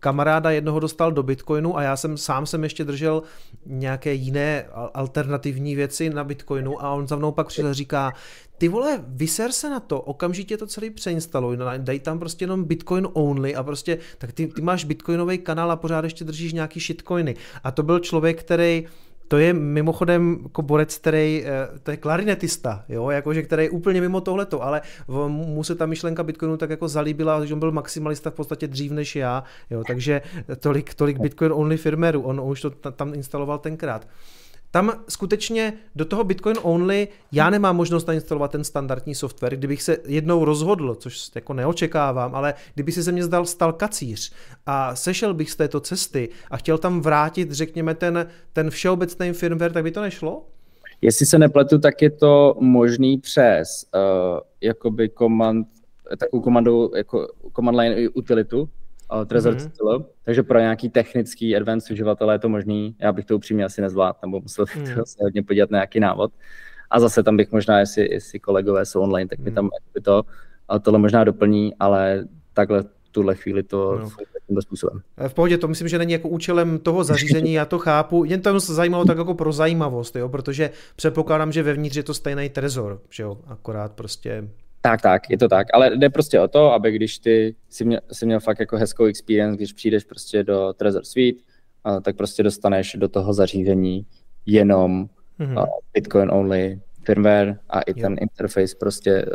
[SPEAKER 2] kamaráda jednoho dostal do Bitcoinu a já jsem sám jsem ještě držel nějaké jiné alternativní věci na Bitcoinu a on za mnou pak přišel a říká, ty vole, vyser se na to, okamžitě to celý přeinstaluj, dej tam prostě jenom Bitcoin only a prostě, tak ty, ty máš Bitcoinový kanál a pořád ještě držíš nějaký shitcoiny. A to byl člověk, který to je mimochodem jako borec, který, eh, to je klarinetista, jo, jakože, který je úplně mimo tohleto, ale mu se ta myšlenka Bitcoinu tak jako zalíbila, že on byl maximalista v podstatě dřív než já, jo, takže tolik, tolik Bitcoin only firmeru, on, on už to tam instaloval tenkrát. Tam skutečně do toho Bitcoin only já nemám možnost nainstalovat ten standardní software. Kdybych se jednou rozhodl, což jako neočekávám, ale kdyby si se mě zdal stal kacíř a sešel bych z této cesty a chtěl tam vrátit, řekněme, ten, ten všeobecný firmware, tak by to nešlo?
[SPEAKER 3] Jestli se nepletu, tak je to možný přes uh, jakoby command, takovou komandou, jako command line utilitu, uh, Trezor mm-hmm. takže pro nějaký technický advanced uživatele je to možný, já bych to upřímně asi nezvládl, nebo musel bych mm. to se hodně podívat na nějaký návod. A zase tam bych možná, jestli, jestli kolegové jsou online, tak mi tam mm. to, a tohle možná doplní, ale takhle tuhle chvíli to no. tímhle způsobem.
[SPEAKER 2] V pohodě, to myslím, že není jako účelem toho zařízení, já to chápu, jen to se zajímalo tak jako pro zajímavost, jo, protože předpokládám, že vevnitř je to stejný trezor, že jo, akorát prostě
[SPEAKER 3] tak, tak, je to tak, ale jde prostě o to, aby když ty si měl, si měl fakt jako hezkou experience, když přijdeš prostě do Trezor Suite, uh, tak prostě dostaneš do toho zařízení jenom mm-hmm. uh, Bitcoin only firmware a i ten interface prostě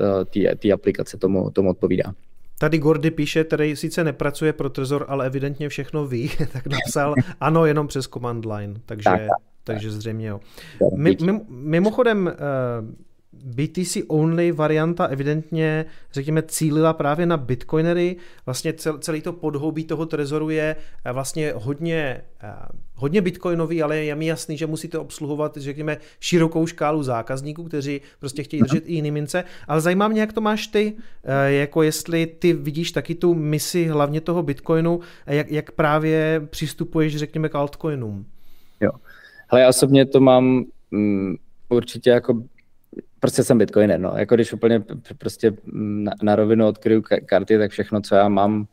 [SPEAKER 3] té aplikace tomu, tomu odpovídá.
[SPEAKER 2] Tady Gordy píše, který sice nepracuje pro Trezor, ale evidentně všechno ví, tak napsal ano, jenom přes command line, takže, tak, tak, takže zřejmě jo. mimochodem, BTC only varianta evidentně, řekněme, cílila právě na bitcoinery. Vlastně celý to podhoubí toho trezoru je eh, vlastně hodně, eh, hodně bitcoinový, ale je mi jasný, že musíte obsluhovat, řekněme, širokou škálu zákazníků, kteří prostě chtějí držet i jiný mince. Ale zajímá mě, jak to máš ty, eh, jako jestli ty vidíš taky tu misi hlavně toho bitcoinu, jak, jak právě přistupuješ, řekněme, k altcoinům.
[SPEAKER 3] Jo. Hele, já osobně to mám mm, určitě jako prostě jsem bitcoiner, no. Jako když úplně prostě na, na rovinu odkryju karty, tak všechno, co já mám,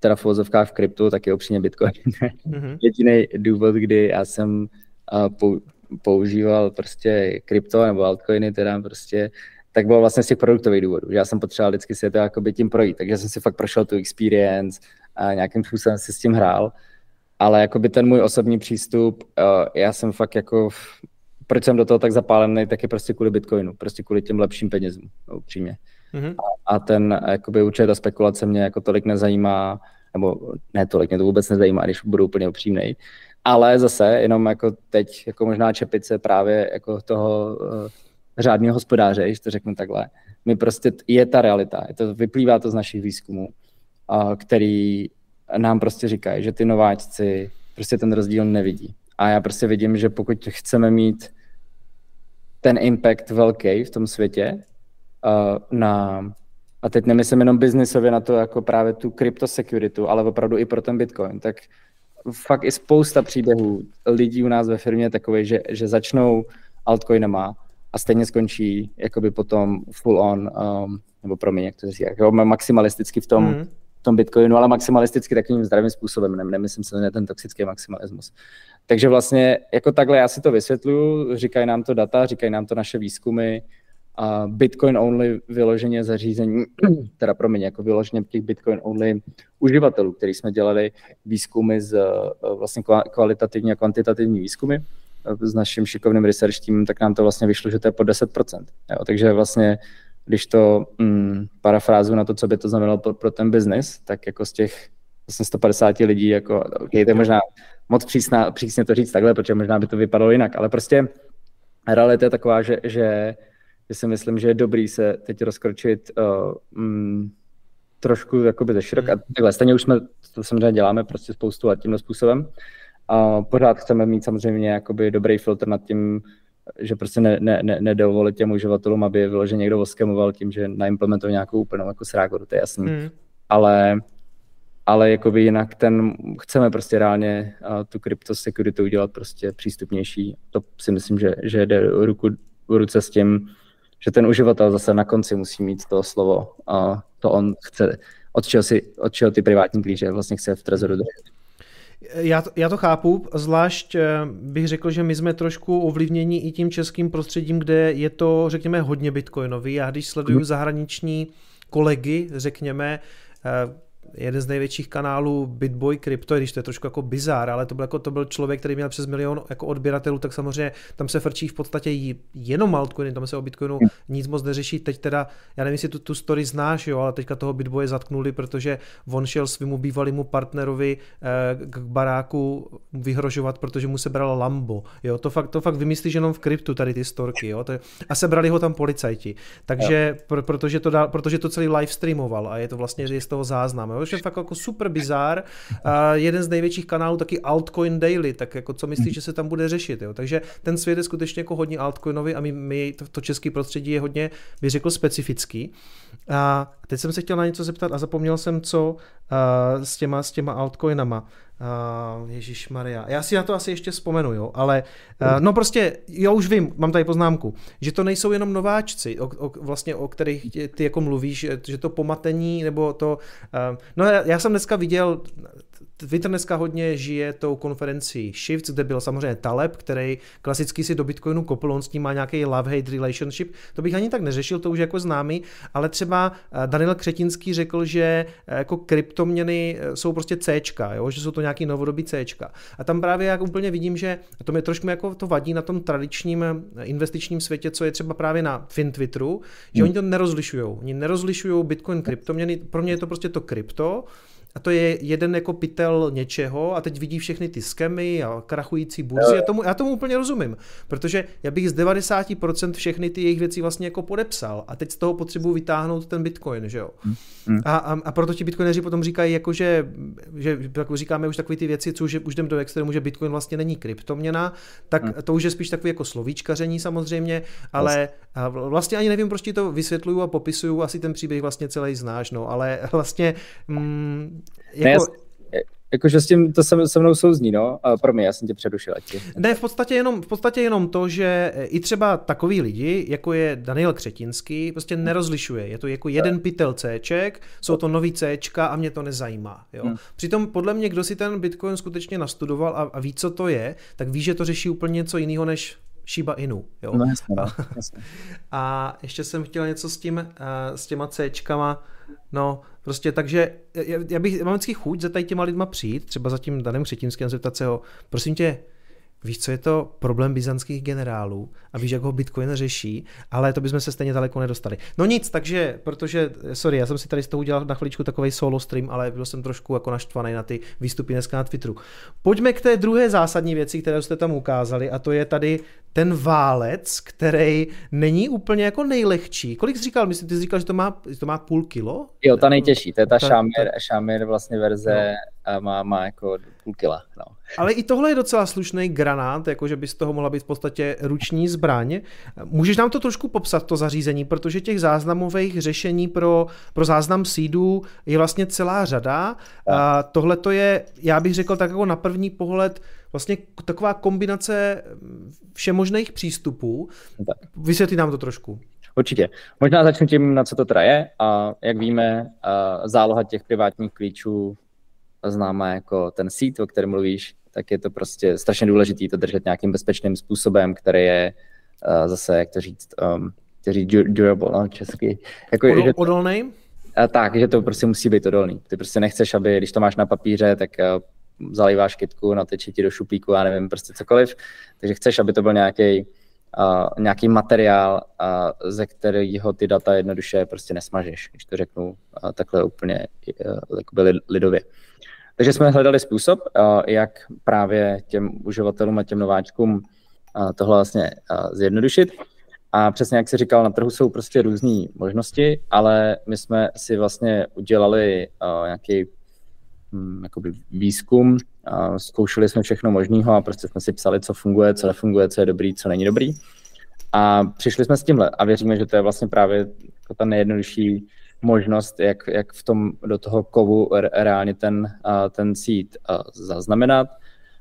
[SPEAKER 3] teda v vozovkách v kryptu, tak je upřímně bitcoin. Mm-hmm. Jediný důvod, kdy já jsem uh, používal prostě krypto nebo altcoiny, teda prostě, tak bylo vlastně z těch produktových důvodů, že já jsem potřeboval vždycky si to jakoby tím projít, takže jsem si fakt prošel tu experience a nějakým způsobem si s tím hrál, ale jakoby ten můj osobní přístup, já jsem fakt jako proč jsem do toho tak zapálený, tak je prostě kvůli Bitcoinu, prostě kvůli těm lepším penězům, no, upřímně. Mm-hmm. A, a ten, jakoby určitě ta spekulace mě jako tolik nezajímá, nebo ne tolik, mě to vůbec nezajímá, když budu úplně upřímný. Ale zase, jenom jako teď, jako možná čepice právě jako toho uh, řádného hospodáře, když to řeknu takhle, my prostě je ta realita, je to, vyplývá to z našich výzkumů, uh, který nám prostě říkají, že ty nováčci prostě ten rozdíl nevidí. A já prostě vidím, že pokud chceme mít ten impact velký v tom světě uh, na, a teď nemyslím jenom biznisově na to jako právě tu security, ale opravdu i pro ten Bitcoin, tak fakt i spousta příběhů lidí u nás ve firmě takové, že, že začnou altcoinama a stejně skončí jakoby potom full on, um, nebo pro mě, jak to říká, jako maximalisticky v tom, mm. v tom Bitcoinu, ale maximalisticky takovým zdravým způsobem, ne, nemyslím se na ten toxický maximalismus. Takže vlastně jako takhle já si to vysvětluju, říkají nám to data, říkají nám to naše výzkumy, a Bitcoin only vyloženě zařízení, teda pro mě jako vyloženě těch Bitcoin only uživatelů, který jsme dělali výzkumy z vlastně kvalitativní a kvantitativní výzkumy s naším šikovným research teamem, tak nám to vlastně vyšlo, že to je po 10%. Jo, takže vlastně, když to mm, parafrázu na to, co by to znamenalo pro, pro ten biznis, tak jako z těch vlastně 150 lidí, jako, okay, to je možná moc přísná, přísně to říct takhle, protože možná by to vypadalo jinak, ale prostě realita je taková, že, že, že si myslím, že je dobrý se teď rozkročit uh, mm, trošku jakoby ze široka. Hmm. Takhle, stejně už jsme, to samozřejmě děláme prostě spoustu let tímhle způsobem. A pořád chceme mít samozřejmě jakoby dobrý filtr nad tím, že prostě ne, ne, ne, nedovolit těm uživatelům, aby je vyloženě někdo oskemoval tím, že naimplementoval nějakou úplnou jako srágoru, to je jasný. Hmm. Ale ale jakoby jinak ten, chceme prostě reálně tu crypto security udělat prostě přístupnější. To si myslím, že, že jde ruku v ruce s tím, že ten uživatel zase na konci musí mít to slovo a to on chce, od čeho, si, od čeho ty privátní klíče vlastně chce v Trezoru držet.
[SPEAKER 2] Já to, já to chápu, zvlášť eh, bych řekl, že my jsme trošku ovlivněni i tím českým prostředím, kde je to, řekněme, hodně bitcoinový. Já když sleduju mhm. zahraniční kolegy, řekněme, eh, jeden z největších kanálů Bitboy Crypto, když to je trošku jako bizár, ale to byl, jako, to byl člověk, který měl přes milion jako odběratelů, tak samozřejmě tam se frčí v podstatě jenom altcoiny, tam se o Bitcoinu nic moc neřeší. Teď teda, já nevím, jestli tu, tu story znáš, jo, ale teďka toho Bitboye zatknuli, protože on šel svým bývalému partnerovi eh, k baráku vyhrožovat, protože mu se bral Lambo. Jo, to fakt, to fakt vymyslíš jenom v kryptu tady ty storky, jo, a sebrali ho tam policajti. Takže, pro, protože, to dal, protože to celý live streamoval a je to vlastně je z toho záznam. Jo? je fakt jako super bizár. A jeden z největších kanálů taky Altcoin Daily, tak jako co myslíš, že se tam bude řešit. Jo? Takže ten svět je skutečně jako hodně altcoinový a my, my to, to český prostředí je hodně, bych řekl, specifický. A teď jsem se chtěl na něco zeptat a zapomněl jsem, co uh, s, těma, s těma altcoinama. Uh, Ježíš Maria. Já si na to asi ještě vzpomenu, jo, ale uh, no prostě, já už vím, mám tady poznámku, že to nejsou jenom nováčci, o, o, vlastně o kterých ty jako mluvíš, že to pomatení, nebo to, uh, no já, já jsem dneska viděl Twitter dneska hodně žije tou konferencí Shifts, kde byl samozřejmě Taleb, který klasicky si do Bitcoinu kopl, on s tím má nějaký love-hate relationship. To bych ani tak neřešil, to už jako známý, ale třeba eh, Daniel Křetinský řekl, že eh, jako kryptoměny eh, jsou prostě C, jo? že jsou to nějaký novodobí C. A tam právě jak úplně vidím, že to mi trošku jako to vadí na tom tradičním investičním světě, co je třeba právě na FinTwitteru, že hmm. oni to nerozlišují. Oni nerozlišují Bitcoin kryptoměny, pro mě je to prostě to krypto, a to je jeden jako pytel něčeho a teď vidí všechny ty skemy a krachující burzy. Já tomu, já tomu úplně rozumím, protože já bych z 90% všechny ty jejich věcí vlastně jako podepsal a teď z toho potřebuji vytáhnout ten bitcoin, že jo. Hmm. A, a, a proto ti bitcoineři potom říkají, jako že, že jako říkáme už takové ty věci, co už, už jdem do extrému, že bitcoin vlastně není kryptoměna, tak hmm. to už je spíš takový jako slovíčkaření samozřejmě, ale vlastně ani nevím, proč ti to vysvětluju a popisuju, asi ten příběh vlastně celý znáš, no, ale vlastně mm,
[SPEAKER 3] jako... Ne, Jakože s tím to se, se mnou souzní, no. Pro mě, já jsem tě přerušil. Tě.
[SPEAKER 2] Ne, v podstatě, jenom, v podstatě jenom to, že i třeba takový lidi, jako je Daniel Křetinský, prostě nerozlišuje. Je to jako jeden pytel Cček, jsou to nový Cčka a mě to nezajímá. Jo. Hmm. Přitom podle mě, kdo si ten Bitcoin skutečně nastudoval a, a ví, co to je, tak ví, že to řeší úplně něco jiného než Shiba Inu. Jo?
[SPEAKER 3] No, jasně, no, jasně.
[SPEAKER 2] A ještě jsem chtěl něco s tím, uh, s těma Cčkama, no prostě takže já, já bych, já mám vždycky chuť za tady těma lidma přijít, třeba za tím Danem Křetínským a zeptat se ho, prosím tě, Víš, co je to problém byzantských generálů a víš, jak ho Bitcoin řeší, ale to bychom se stejně daleko nedostali. No nic, takže, protože, sorry, já jsem si tady z toho udělal na chviličku takový solo stream, ale byl jsem trošku jako naštvaný na ty výstupy dneska na Twitteru. Pojďme k té druhé zásadní věci, které jste tam ukázali a to je tady ten válec, který není úplně jako nejlehčí. Kolik jsi říkal? Myslím, ty jsi říkal, že to má, že to má půl kilo?
[SPEAKER 3] Jo, ta nejtěžší, to je ta, ta Shamir, Shamir vlastně verze no. má, má jako půl kila. No.
[SPEAKER 2] Ale i tohle je docela slušný granát, jakože by z toho mohla být v podstatě ruční zbraň. Můžeš nám to trošku popsat, to zařízení, protože těch záznamových řešení pro, pro záznam seedů je vlastně celá řada. A tohle to je, já bych řekl tak jako na první pohled, vlastně taková kombinace všemožných přístupů. Tak. Vysvětli nám to trošku.
[SPEAKER 3] Určitě. Možná začnu tím, na co to traje. A jak víme, záloha těch privátních klíčů známá jako ten seed, o kterém mluvíš, tak je to prostě strašně důležité to držet nějakým bezpečným způsobem, který je zase, jak to říct, um, říct durable, no, česky.
[SPEAKER 2] Jako, Odol, že to, odolný?
[SPEAKER 3] Uh, tak, že to prostě musí být odolný. Ty prostě nechceš, aby, když to máš na papíře, tak zalíváš kytku, nateče ti do šuplíku, já nevím, prostě cokoliv. Takže chceš, aby to byl nějaký uh, nějaký materiál, uh, ze kterého ty data jednoduše prostě nesmažeš, když to řeknu uh, takhle úplně uh, lidově. Takže jsme hledali způsob, jak právě těm uživatelům a těm nováčkům tohle vlastně zjednodušit. A přesně jak jsi říkal, na trhu jsou prostě různé možnosti, ale my jsme si vlastně udělali nějaký hm, jakoby výzkum, zkoušeli jsme všechno možného a prostě jsme si psali, co funguje, co nefunguje, co je dobrý, co není dobrý. A přišli jsme s tímhle a věříme, že to je vlastně právě jako ta nejjednodušší možnost, jak, jak v tom, do toho kovu reálně ten, ten seed zaznamenat.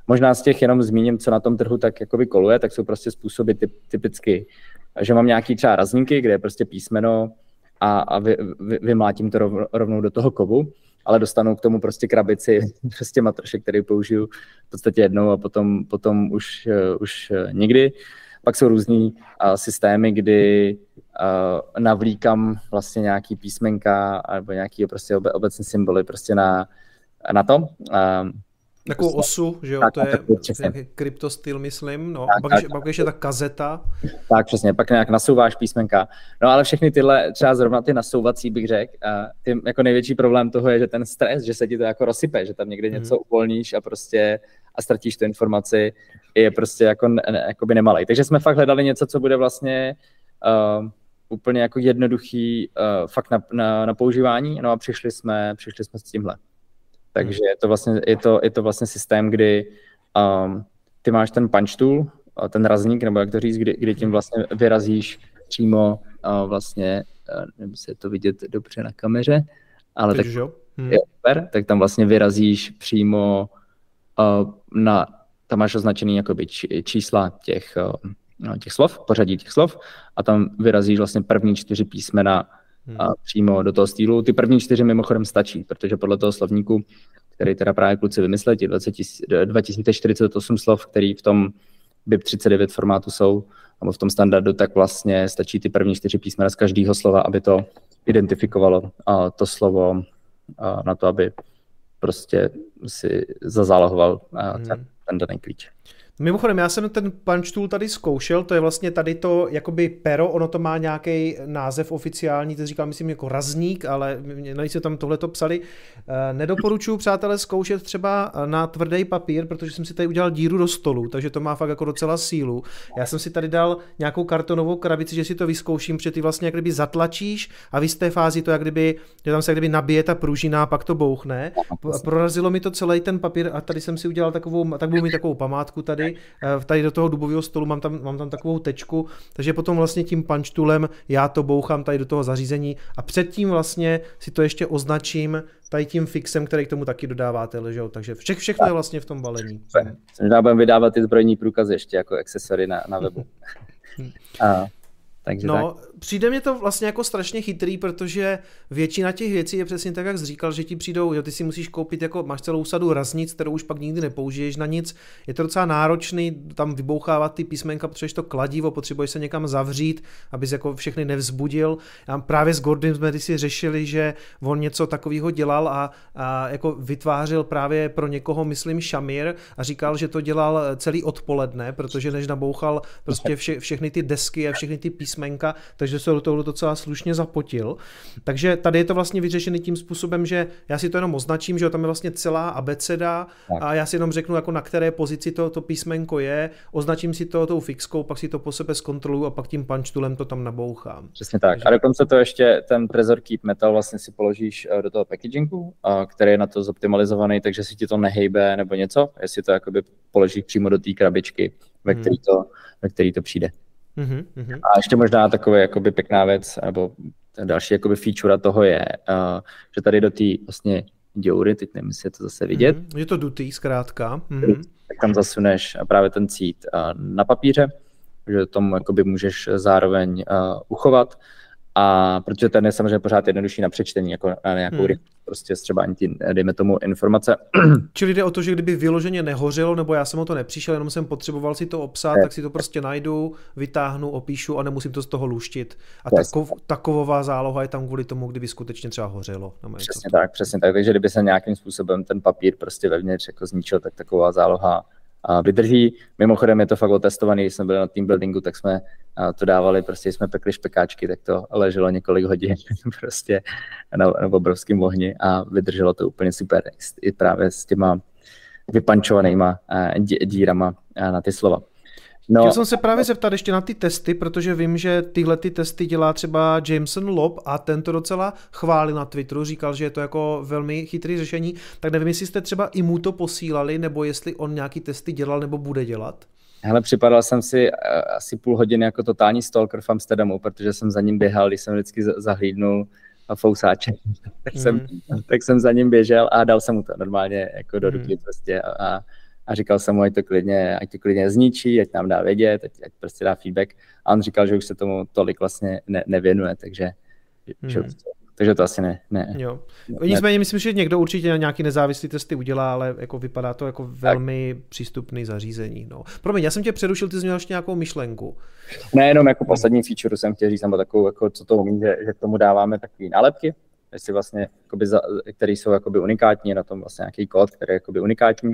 [SPEAKER 3] Možná z těch jenom zmíním, co na tom trhu tak jakoby koluje, tak jsou prostě způsoby typ, typicky, že mám nějaký třeba razníky, kde je prostě písmeno a, a vy, vy, vymlátím to rov, rovnou do toho kovu, ale dostanu k tomu prostě krabici prostě matrošek, který použiju v podstatě jednou a potom, potom už, uh, už uh, nikdy. Pak jsou různý uh, systémy, kdy uh, navlíkám vlastně nějaký písmenka nebo nějaký prostě obe, obecné symboly prostě na, na to. Um,
[SPEAKER 2] Takovou prostě, osu, že jo, tak, to je nějaký kryptostyl, myslím, no, tak, pak, tak, pak ještě ta kazeta.
[SPEAKER 3] Tak, přesně, pak nějak nasouváš písmenka. No ale všechny tyhle, třeba zrovna ty nasouvací bych řekl, a ty, jako největší problém toho je, že ten stres, že se ti to jako rozsype, že tam někde hmm. něco uvolníš a prostě a ztratíš tu informaci, je prostě jako, ne, by nemalej. Takže jsme fakt hledali něco, co bude vlastně uh, úplně jako jednoduchý uh, fakt na, na, na používání, no a přišli jsme, přišli jsme s tímhle. Takže je to vlastně, je to, je to vlastně systém, kdy um, ty máš ten punch tool, ten razník, nebo jak to říct, kdy, kdy tím vlastně vyrazíš přímo uh, vlastně, uh, nevím, se to vidět dobře na kameře, ale Teď tak, jo? Hmm. je super, tak tam vlastně vyrazíš přímo uh, na, tam máš označený jakoby čísla těch, uh, těch slov, pořadí těch slov a tam vyrazíš vlastně první čtyři písmena hmm. a přímo do toho stylu. Ty první čtyři mimochodem stačí, protože podle toho slovníku, který teda právě kluci vymysleli, těch 2048 slov, který v tom BIP 39 formátu jsou, nebo v tom standardu, tak vlastně stačí ty první čtyři písmena z každého slova, aby to identifikovalo a to slovo a na to, aby prostě si zazálohoval ten, hmm. ten daný klíč.
[SPEAKER 2] Mimochodem, já jsem ten punch tool tady zkoušel, to je vlastně tady to jakoby pero, ono to má nějaký název oficiální, to říkám, myslím, jako razník, ale se tam tohle to psali. Eh, nedoporučuji, přátelé, zkoušet třeba na tvrdý papír, protože jsem si tady udělal díru do stolu, takže to má fakt jako docela sílu. Já jsem si tady dal nějakou kartonovou krabici, že si to vyzkouším, protože ty vlastně jak kdyby zatlačíš a v té fázi to jak kdyby, že tam se jak kdyby nabije ta pružina a pak to bouchne. Prorazilo mi to celý ten papír a tady jsem si udělal takovou, tak budu mít takovou památku tady tady, eh, tady do toho dubového stolu mám tam, mám tam takovou tečku, takže potom vlastně tím punch toolem já to bouchám tady do toho zařízení a předtím vlastně si to ještě označím tady tím fixem, který k tomu taky dodáváte, že jo? takže vše, všechno je vlastně v tom balení.
[SPEAKER 3] Možná budeme vydávat ty zbrojní průkazy ještě jako akcesory na, na webu. a,
[SPEAKER 2] takže no, tak. Přijde mě to vlastně jako strašně chytrý, protože většina těch věcí je přesně tak, jak jsi říkal, že ti přijdou, jo, ty si musíš koupit jako, máš celou sadu raznic, kterou už pak nikdy nepoužiješ na nic. Je to docela náročný tam vybouchávat ty písmenka, potřebuješ to kladivo, potřebuješ se někam zavřít, abys jako všechny nevzbudil. Já právě s Gordem jsme si řešili, že on něco takového dělal a, a jako vytvářel právě pro někoho, myslím, Šamír a říkal, že to dělal celý odpoledne, protože než nabouchal prostě vše, všechny ty desky a všechny ty písmenka, písmenka, takže se do toho docela slušně zapotil. Takže tady je to vlastně vyřešený tím způsobem, že já si to jenom označím, že tam je vlastně celá abeceda tak. a já si jenom řeknu, jako na které pozici to, to písmenko je, označím si to tou fixkou, pak si to po sebe zkontroluju a pak tím punch toolem to tam nabouchám.
[SPEAKER 3] Přesně tak. Takže... A dokonce to ještě ten Trezor Keep Metal vlastně si položíš eh, do toho packagingu, který je na to zoptimalizovaný, takže si ti to nehejbe nebo něco, jestli to jakoby položíš přímo do té krabičky, ve hmm. který to, ve který to přijde. Mm-hmm. A ještě možná taková jakoby pěkná věc, nebo další jakoby feature toho je, uh, že tady do té vlastně dioury, teď nevím, jestli je to zase vidět. Mm-hmm.
[SPEAKER 2] Je to dutý zkrátka. Mm-hmm.
[SPEAKER 3] Tak tam zasuneš právě ten cít uh, na papíře, že tomu jakoby můžeš zároveň uh, uchovat a protože ten je samozřejmě pořád jednodušší na přečtení, jako na nějakou hmm. prostě třeba ani ty, dejme tomu, informace.
[SPEAKER 2] Čili jde o to, že kdyby vyloženě nehořelo, nebo já jsem o to nepřišel, jenom jsem potřeboval si to obsat, tak si to prostě najdu, vytáhnu, opíšu a nemusím to z toho luštit. A takov, takovová záloha je tam kvůli tomu, kdyby skutečně třeba hořelo.
[SPEAKER 3] Přesně tak, přesně tak. Takže kdyby se nějakým způsobem ten papír prostě vevnitř jako zničil, tak taková záloha vydrží. Mimochodem je to fakt otestovaný, když jsme byli na team buildingu, tak jsme to dávali, prostě jsme pekli špekáčky, tak to leželo několik hodin prostě na, na obrovském ohni a vydrželo to úplně super. I právě s těma vypančovanýma dírama na ty slova.
[SPEAKER 2] No. Chtěl jsem se právě zeptat ještě na ty testy, protože vím, že tyhle ty testy dělá třeba Jameson Lob a ten to docela chválil na Twitteru, říkal, že je to jako velmi chytrý řešení, tak nevím, jestli jste třeba i mu to posílali, nebo jestli on nějaký testy dělal nebo bude dělat.
[SPEAKER 3] Hele, připadal jsem si uh, asi půl hodiny jako totální stalker v Amsterdamu, protože jsem za ním běhal, když jsem vždycky zahlídnul fousáče, tak, mm. jsem, tak jsem za ním běžel a dal jsem mu to normálně jako do ruky mm. prostě a, a a říkal jsem mu, ať to klidně, ať to klidně zničí, ať nám dá vědět, ať, ať prostě dá feedback. A on říkal, že už se tomu tolik vlastně ne, nevěnuje, takže mm. že, Takže to asi ne. ne.
[SPEAKER 2] Jo. Nicméně myslím, že někdo určitě nějaký nezávislý testy udělá, ale jako vypadá to jako velmi tak. přístupný zařízení. No. Promiň, já jsem tě přerušil, ty jsi měl ještě nějakou myšlenku.
[SPEAKER 3] Ne, jenom jako poslední feature jsem chtěl říct, nebo takovou, jako, co to umí, že, že k tomu dáváme takové nálepky, jestli vlastně, jakoby za, které jsou jakoby unikátní, na tom vlastně nějaký kód, který je jakoby unikátní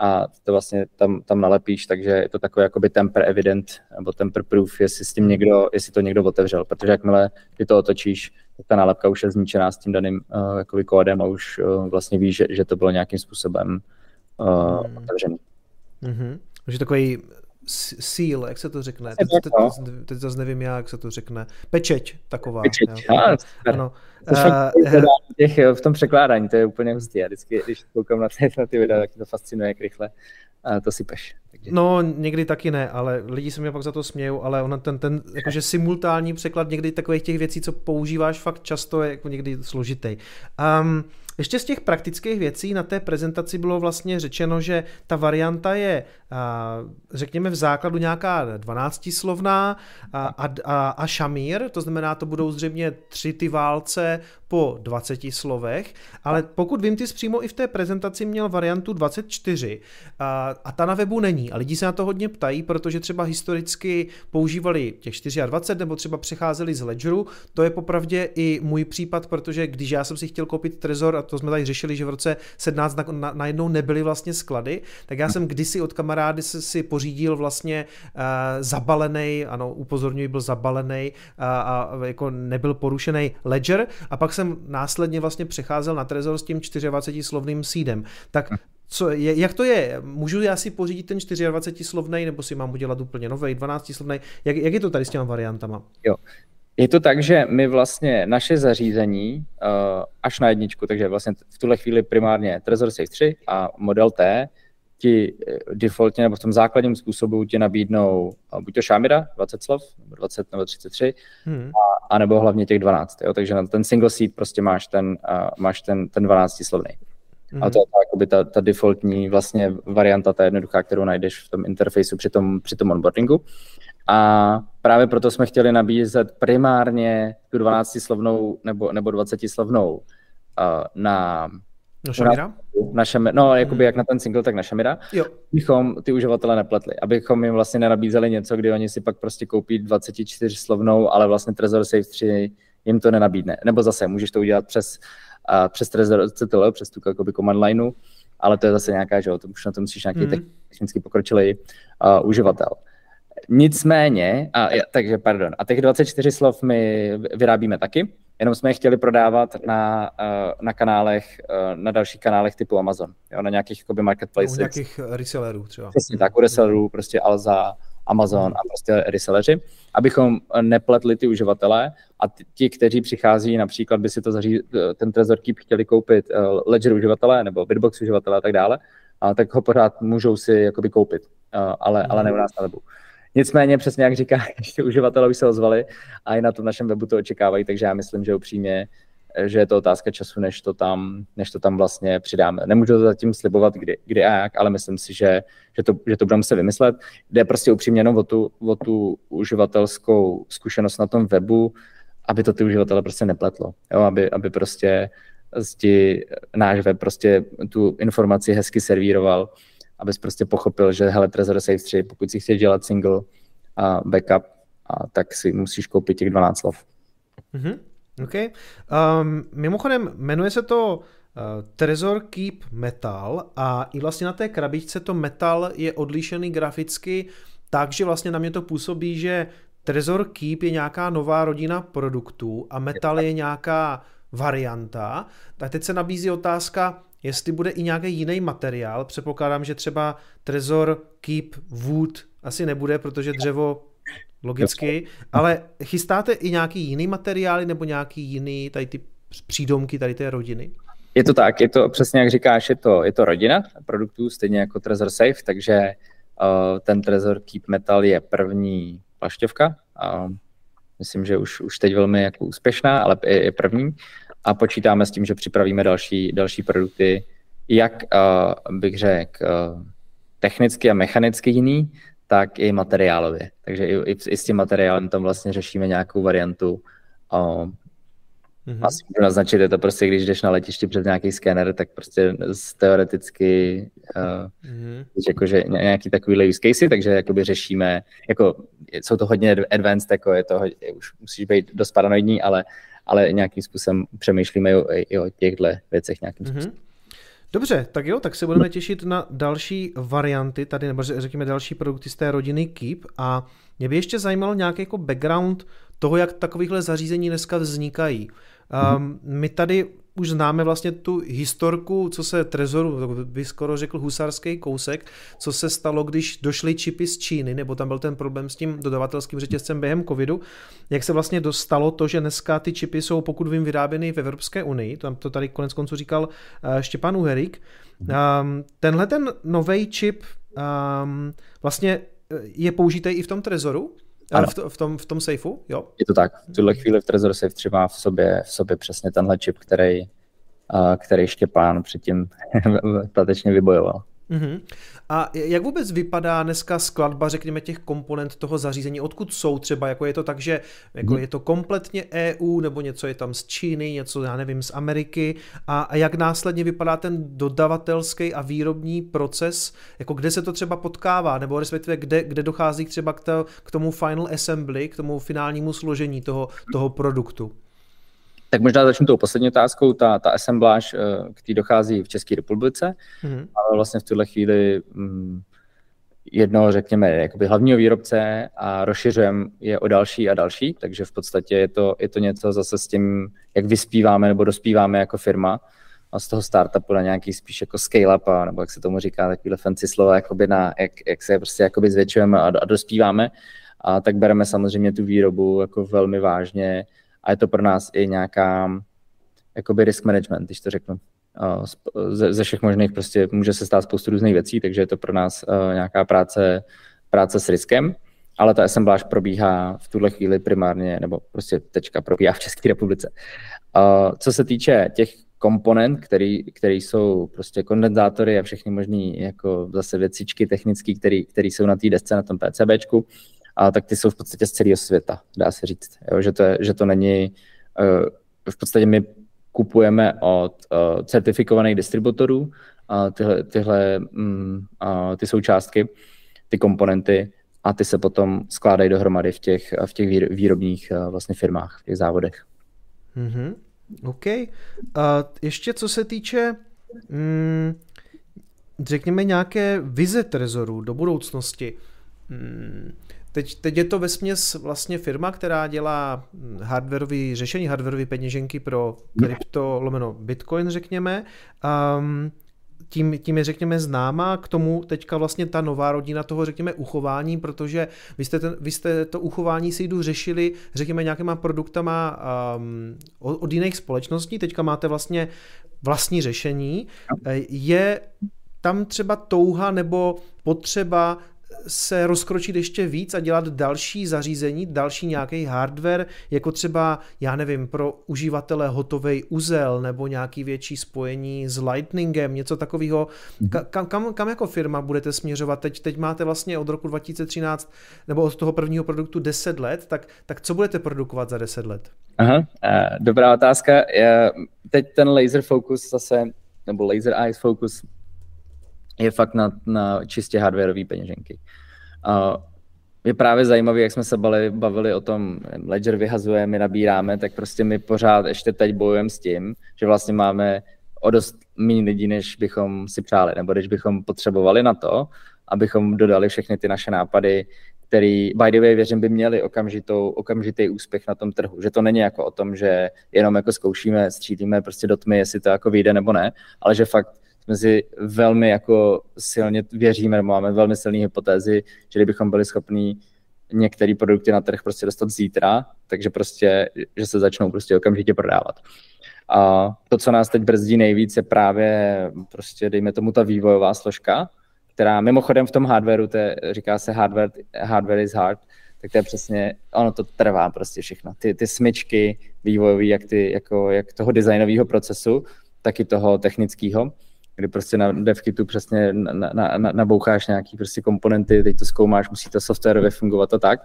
[SPEAKER 3] a to vlastně tam, tam nalepíš, takže je to takový jakoby temper evident nebo temper proof, jestli s tím někdo, jestli to někdo otevřel, protože jakmile ty to otočíš, tak ta nálepka už je zničená s tím daným uh, jakoby kódem a už uh, vlastně víš, že, že to bylo nějakým způsobem uh, hmm. otevřený.
[SPEAKER 2] Mm-hmm. Takže takový seal, jak se to řekne? Teď, teď, teď, teď zase nevím já, jak se to řekne. Pečeť taková.
[SPEAKER 3] Pečeť, jo. A, ano. Uh, těch, v tom překládání, to je úplně hustý. Já vždycky, když koukám na ty, na ty videa, tak to fascinuje, jak rychle uh, to sypeš.
[SPEAKER 2] Takže... No, někdy taky ne, ale lidi se mě pak za to smějou, ale ona ten, ten jakože simultánní překlad někdy takových těch věcí, co používáš fakt často, je jako někdy složitý. Um, ještě z těch praktických věcí na té prezentaci bylo vlastně řečeno, že ta varianta je, řekněme, v základu nějaká 12 slovná a, a, a šamír, to znamená, to budou zřejmě tři ty válce po 20 slovech, ale pokud vím, ty jsi přímo i v té prezentaci měl variantu 24 a, a ta na webu není. A lidi se na to hodně ptají, protože třeba historicky používali těch 24 nebo třeba přecházeli z Ledgeru, to je popravdě i můj případ, protože když já jsem si chtěl koupit Trezor a to jsme tady řešili, že v roce 17 na, na, nebyly vlastně sklady, tak já jsem kdysi od kamarády si, si pořídil vlastně uh, zabalený, ano, upozorňuji, byl zabalený uh, a jako nebyl porušený ledger a pak jsem následně vlastně přecházel na Trezor s tím 24 slovným sídem. Tak co, je, jak to je? Můžu já si pořídit ten 24 slovný, nebo si mám udělat úplně nový 12 slovný? Jak, jak je to tady s těma variantama?
[SPEAKER 3] Jo, je to tak, že my vlastně naše zařízení uh, až na jedničku, takže vlastně v tuhle chvíli primárně Trezor Safe 3 a model T ti eh, defaultně nebo v tom základním způsobu ti nabídnou uh, buď to Shamira, 20 slov, 20 nebo 33, hmm. a, a nebo hlavně těch 12. Jo? Takže na ten single seat prostě máš ten, uh, máš ten, ten 12 slovný. Hmm. A to je ta, ta, ta defaultní vlastně varianta, ta jednoduchá, kterou najdeš v tom interfejsu při tom, při tom onboardingu. A právě proto jsme chtěli nabízet primárně tu 12-slovnou nebo, nebo 20-slovnou uh, na
[SPEAKER 2] na Šamira?
[SPEAKER 3] Na šamira, no, jakoby jak na ten single, tak na Šamira. Jo. Abychom ty uživatele nepletli. Abychom jim vlastně nenabízeli něco, kdy oni si pak prostě koupí 24 slovnou, ale vlastně Trezor Safe 3 jim to nenabídne. Nebo zase můžeš to udělat přes, uh, přes Trezor CTL, přes tu jakoby command lineu, ale to je zase nějaká, že jo, to už na to musíš nějaký mm. technicky pokročilý uh, uživatel. Nicméně, a, takže pardon, a těch 24 slov my vyrábíme taky, jenom jsme je chtěli prodávat na, eh, na kanálech, eh, na dalších kanálech typu Amazon, jo, na nějakých jakoby marketplaces.
[SPEAKER 2] U nějakých resellerů třeba.
[SPEAKER 3] Přesně tak, u resellerů, prostě Alza, Amazon a prostě reselleři, abychom nepletli ty uživatele a ti, kteří přichází, například by si to zaří, ten Trezor Keep chtěli koupit eh, Ledger uživatelé nebo Bitbox uživatelé a tak dále, a tak ho pořád můžou si jakoby koupit, ale, ale ne u nás na webu. Nicméně, přesně jak říká, ještě uživatelé už se ozvali a i na tom našem webu to očekávají, takže já myslím, že upřímně, že je to otázka času, než to tam, než to tam vlastně přidáme. Nemůžu to zatím slibovat, kdy, kdy a jak, ale myslím si, že, že, to, že to budeme se vymyslet. Jde prostě upřímně jenom o tu, o tu uživatelskou zkušenost na tom webu, aby to ty uživatele prostě nepletlo. Jo? Aby, aby prostě zdi, náš web prostě tu informaci hezky servíroval abys prostě pochopil, že hele, Trezor Safe 3, pokud si chceš dělat single a backup, a tak si musíš koupit těch 12 slov.
[SPEAKER 2] Mm-hmm. OK. Um, mimochodem, jmenuje se to uh, Trezor Keep Metal a i vlastně na té krabičce to metal je odlišený graficky takže vlastně na mě to působí, že Trezor Keep je nějaká nová rodina produktů a metal je nějaká varianta. Tak teď se nabízí otázka, jestli bude i nějaký jiný materiál. Předpokládám, že třeba Trezor Keep Wood asi nebude, protože dřevo logicky, ale chystáte i nějaký jiný materiály nebo nějaký jiný tady ty přídomky tady té rodiny?
[SPEAKER 3] Je to tak, je to přesně jak říkáš, je to, je to rodina produktů, stejně jako Trezor Safe, takže uh, ten Trezor Keep Metal je první plašťovka. Uh, myslím, že už, už teď velmi jako úspěšná, ale je, je první a počítáme s tím, že připravíme další, další produkty, jak uh, bych řekl, uh, technicky a mechanicky jiný, tak i materiálově. Takže i, i, i s tím materiálem tam vlastně řešíme nějakou variantu uh, Mm-hmm. Asi můžu naznačit, je to prostě, když jdeš na letišti před nějaký skener, tak prostě teoreticky uh, mm-hmm. jakože nějaký takový use casey, takže jakoby řešíme, jako jsou to hodně advanced, jako je to, hodně, už musíš být dost paranoidní, ale, ale nějakým způsobem přemýšlíme i, i o těchto věcech nějakým mm-hmm. způsobem.
[SPEAKER 2] Dobře, tak jo, tak se budeme těšit na další varianty tady, nebo řekněme další produkty z té rodiny Keep a mě by ještě zajímalo nějaký jako background toho, jak takovýchhle zařízení dneska vznikají. Um, my tady už známe vlastně tu historku, co se Trezoru, by skoro řekl husarský kousek, co se stalo, když došly čipy z Číny, nebo tam byl ten problém s tím dodavatelským řetězcem během covidu, jak se vlastně dostalo to, že dneska ty čipy jsou, pokud vím, vyráběny v Evropské unii, tam to tady konec konců říkal uh, Štěpán Uherik. Um, tenhle ten nový čip um, vlastně eh, je použitý i v tom Trezoru? Ano. V, v, tom, v tom safeu, jo?
[SPEAKER 3] Je to tak. V tuhle chvíli v Trezor Safe třeba v sobě, v sobě přesně tenhle čip, který, který Štěpán předtím statečně vybojoval.
[SPEAKER 2] Uh-huh. A jak vůbec vypadá dneska skladba, řekněme, těch komponent toho zařízení? Odkud jsou třeba? Jako je to tak, že jako uh-huh. je to kompletně EU, nebo něco je tam z Číny, něco, já nevím, z Ameriky? A, a jak následně vypadá ten dodavatelský a výrobní proces? Jako kde se to třeba potkává? Nebo respektive kde, kde dochází třeba k, to, k tomu final assembly, k tomu finálnímu složení toho, toho produktu?
[SPEAKER 3] Tak možná začnu tou poslední otázkou. Ta, ta assembláž, který dochází v České republice, mm-hmm. ale vlastně v tuhle chvíli mm, jednoho, řekněme, jakoby hlavního výrobce a rozšiřujeme je o další a další, takže v podstatě je to, je to něco zase s tím, jak vyspíváme nebo dospíváme jako firma. A z toho startupu na nějaký spíš jako scale-up, nebo jak se tomu říká, takovýhle fancy slova, jakoby na, jak, jak se prostě jakoby zvětšujeme a, a dospíváme, a tak bereme samozřejmě tu výrobu jako velmi vážně, a je to pro nás i nějaká jakoby risk management, když to řeknu. Ze, ze všech možných prostě může se stát spoustu různých věcí, takže je to pro nás nějaká práce, práce s riskem, ale ta assembláž probíhá v tuhle chvíli primárně, nebo prostě tečka probíhá v České republice. Co se týče těch komponent, který, který jsou prostě kondenzátory a všechny možné jako zase věcičky technické, které jsou na té desce, na tom PCBčku, a tak ty jsou v podstatě z celého světa, dá se říct. Jo? Že, to je, že to není, uh, v podstatě my kupujeme od uh, certifikovaných distributorů tyhle, tyhle uh, ty součástky, ty komponenty a ty se potom skládají dohromady v těch, v těch výrobních uh, vlastně firmách, v těch závodech.
[SPEAKER 2] Mm-hmm. OK. Uh, ještě co se týče mm, řekněme nějaké vize Trezoru do budoucnosti. Mm, Teď, teď je to ve směs vlastně firma, která dělá hardwareové řešení, hardwareové peněženky pro krypto, lomeno bitcoin, řekněme. Um, tím, tím je, řekněme, známá k tomu teďka vlastně ta nová rodina toho, řekněme, uchování, protože vy jste, ten, vy jste to uchování si jdu řešili, řekněme, nějakýma produktama um, od, od jiných společností, teďka máte vlastně vlastní řešení. Je tam třeba touha nebo potřeba se rozkročit ještě víc a dělat další zařízení, další nějaký hardware, jako třeba, já nevím, pro uživatele hotový uzel nebo nějaký větší spojení s Lightningem, něco takového. Kam, kam, kam jako firma budete směřovat? Teď, teď máte vlastně od roku 2013 nebo od toho prvního produktu 10 let, tak, tak co budete produkovat za 10 let?
[SPEAKER 3] Aha, dobrá otázka. Teď ten laser focus zase, nebo laser eyes focus je fakt na, na čistě hardwareové peněženky. Uh, je právě zajímavé, jak jsme se bavili, bavili o tom, Ledger vyhazuje, my nabíráme, tak prostě my pořád ještě teď bojujeme s tím, že vlastně máme o dost méně lidí, než bychom si přáli, nebo než bychom potřebovali na to, abychom dodali všechny ty naše nápady, který, by the way, věřím, by měli okamžitou, okamžitý úspěch na tom trhu. Že to není jako o tom, že jenom jako zkoušíme, střílíme prostě do tmy, jestli to jako vyjde nebo ne, ale že fakt jsme si velmi jako silně věříme, máme velmi silné hypotézy, že kdybychom byli schopni některé produkty na trh prostě dostat zítra, takže prostě, že se začnou prostě okamžitě prodávat. A to, co nás teď brzdí nejvíc, je právě prostě, dejme tomu, ta vývojová složka, která mimochodem v tom hardwareu, to je, říká se hardware, hardware is hard, tak to je přesně, ono to trvá prostě všechno. Ty, ty smyčky vývojové, jak, ty, jako, jak toho designového procesu, tak i toho technického kdy prostě na devkitu přesně na, na, na, naboucháš nějaký prostě komponenty, teď to zkoumáš, musí to softwarově fungovat a tak.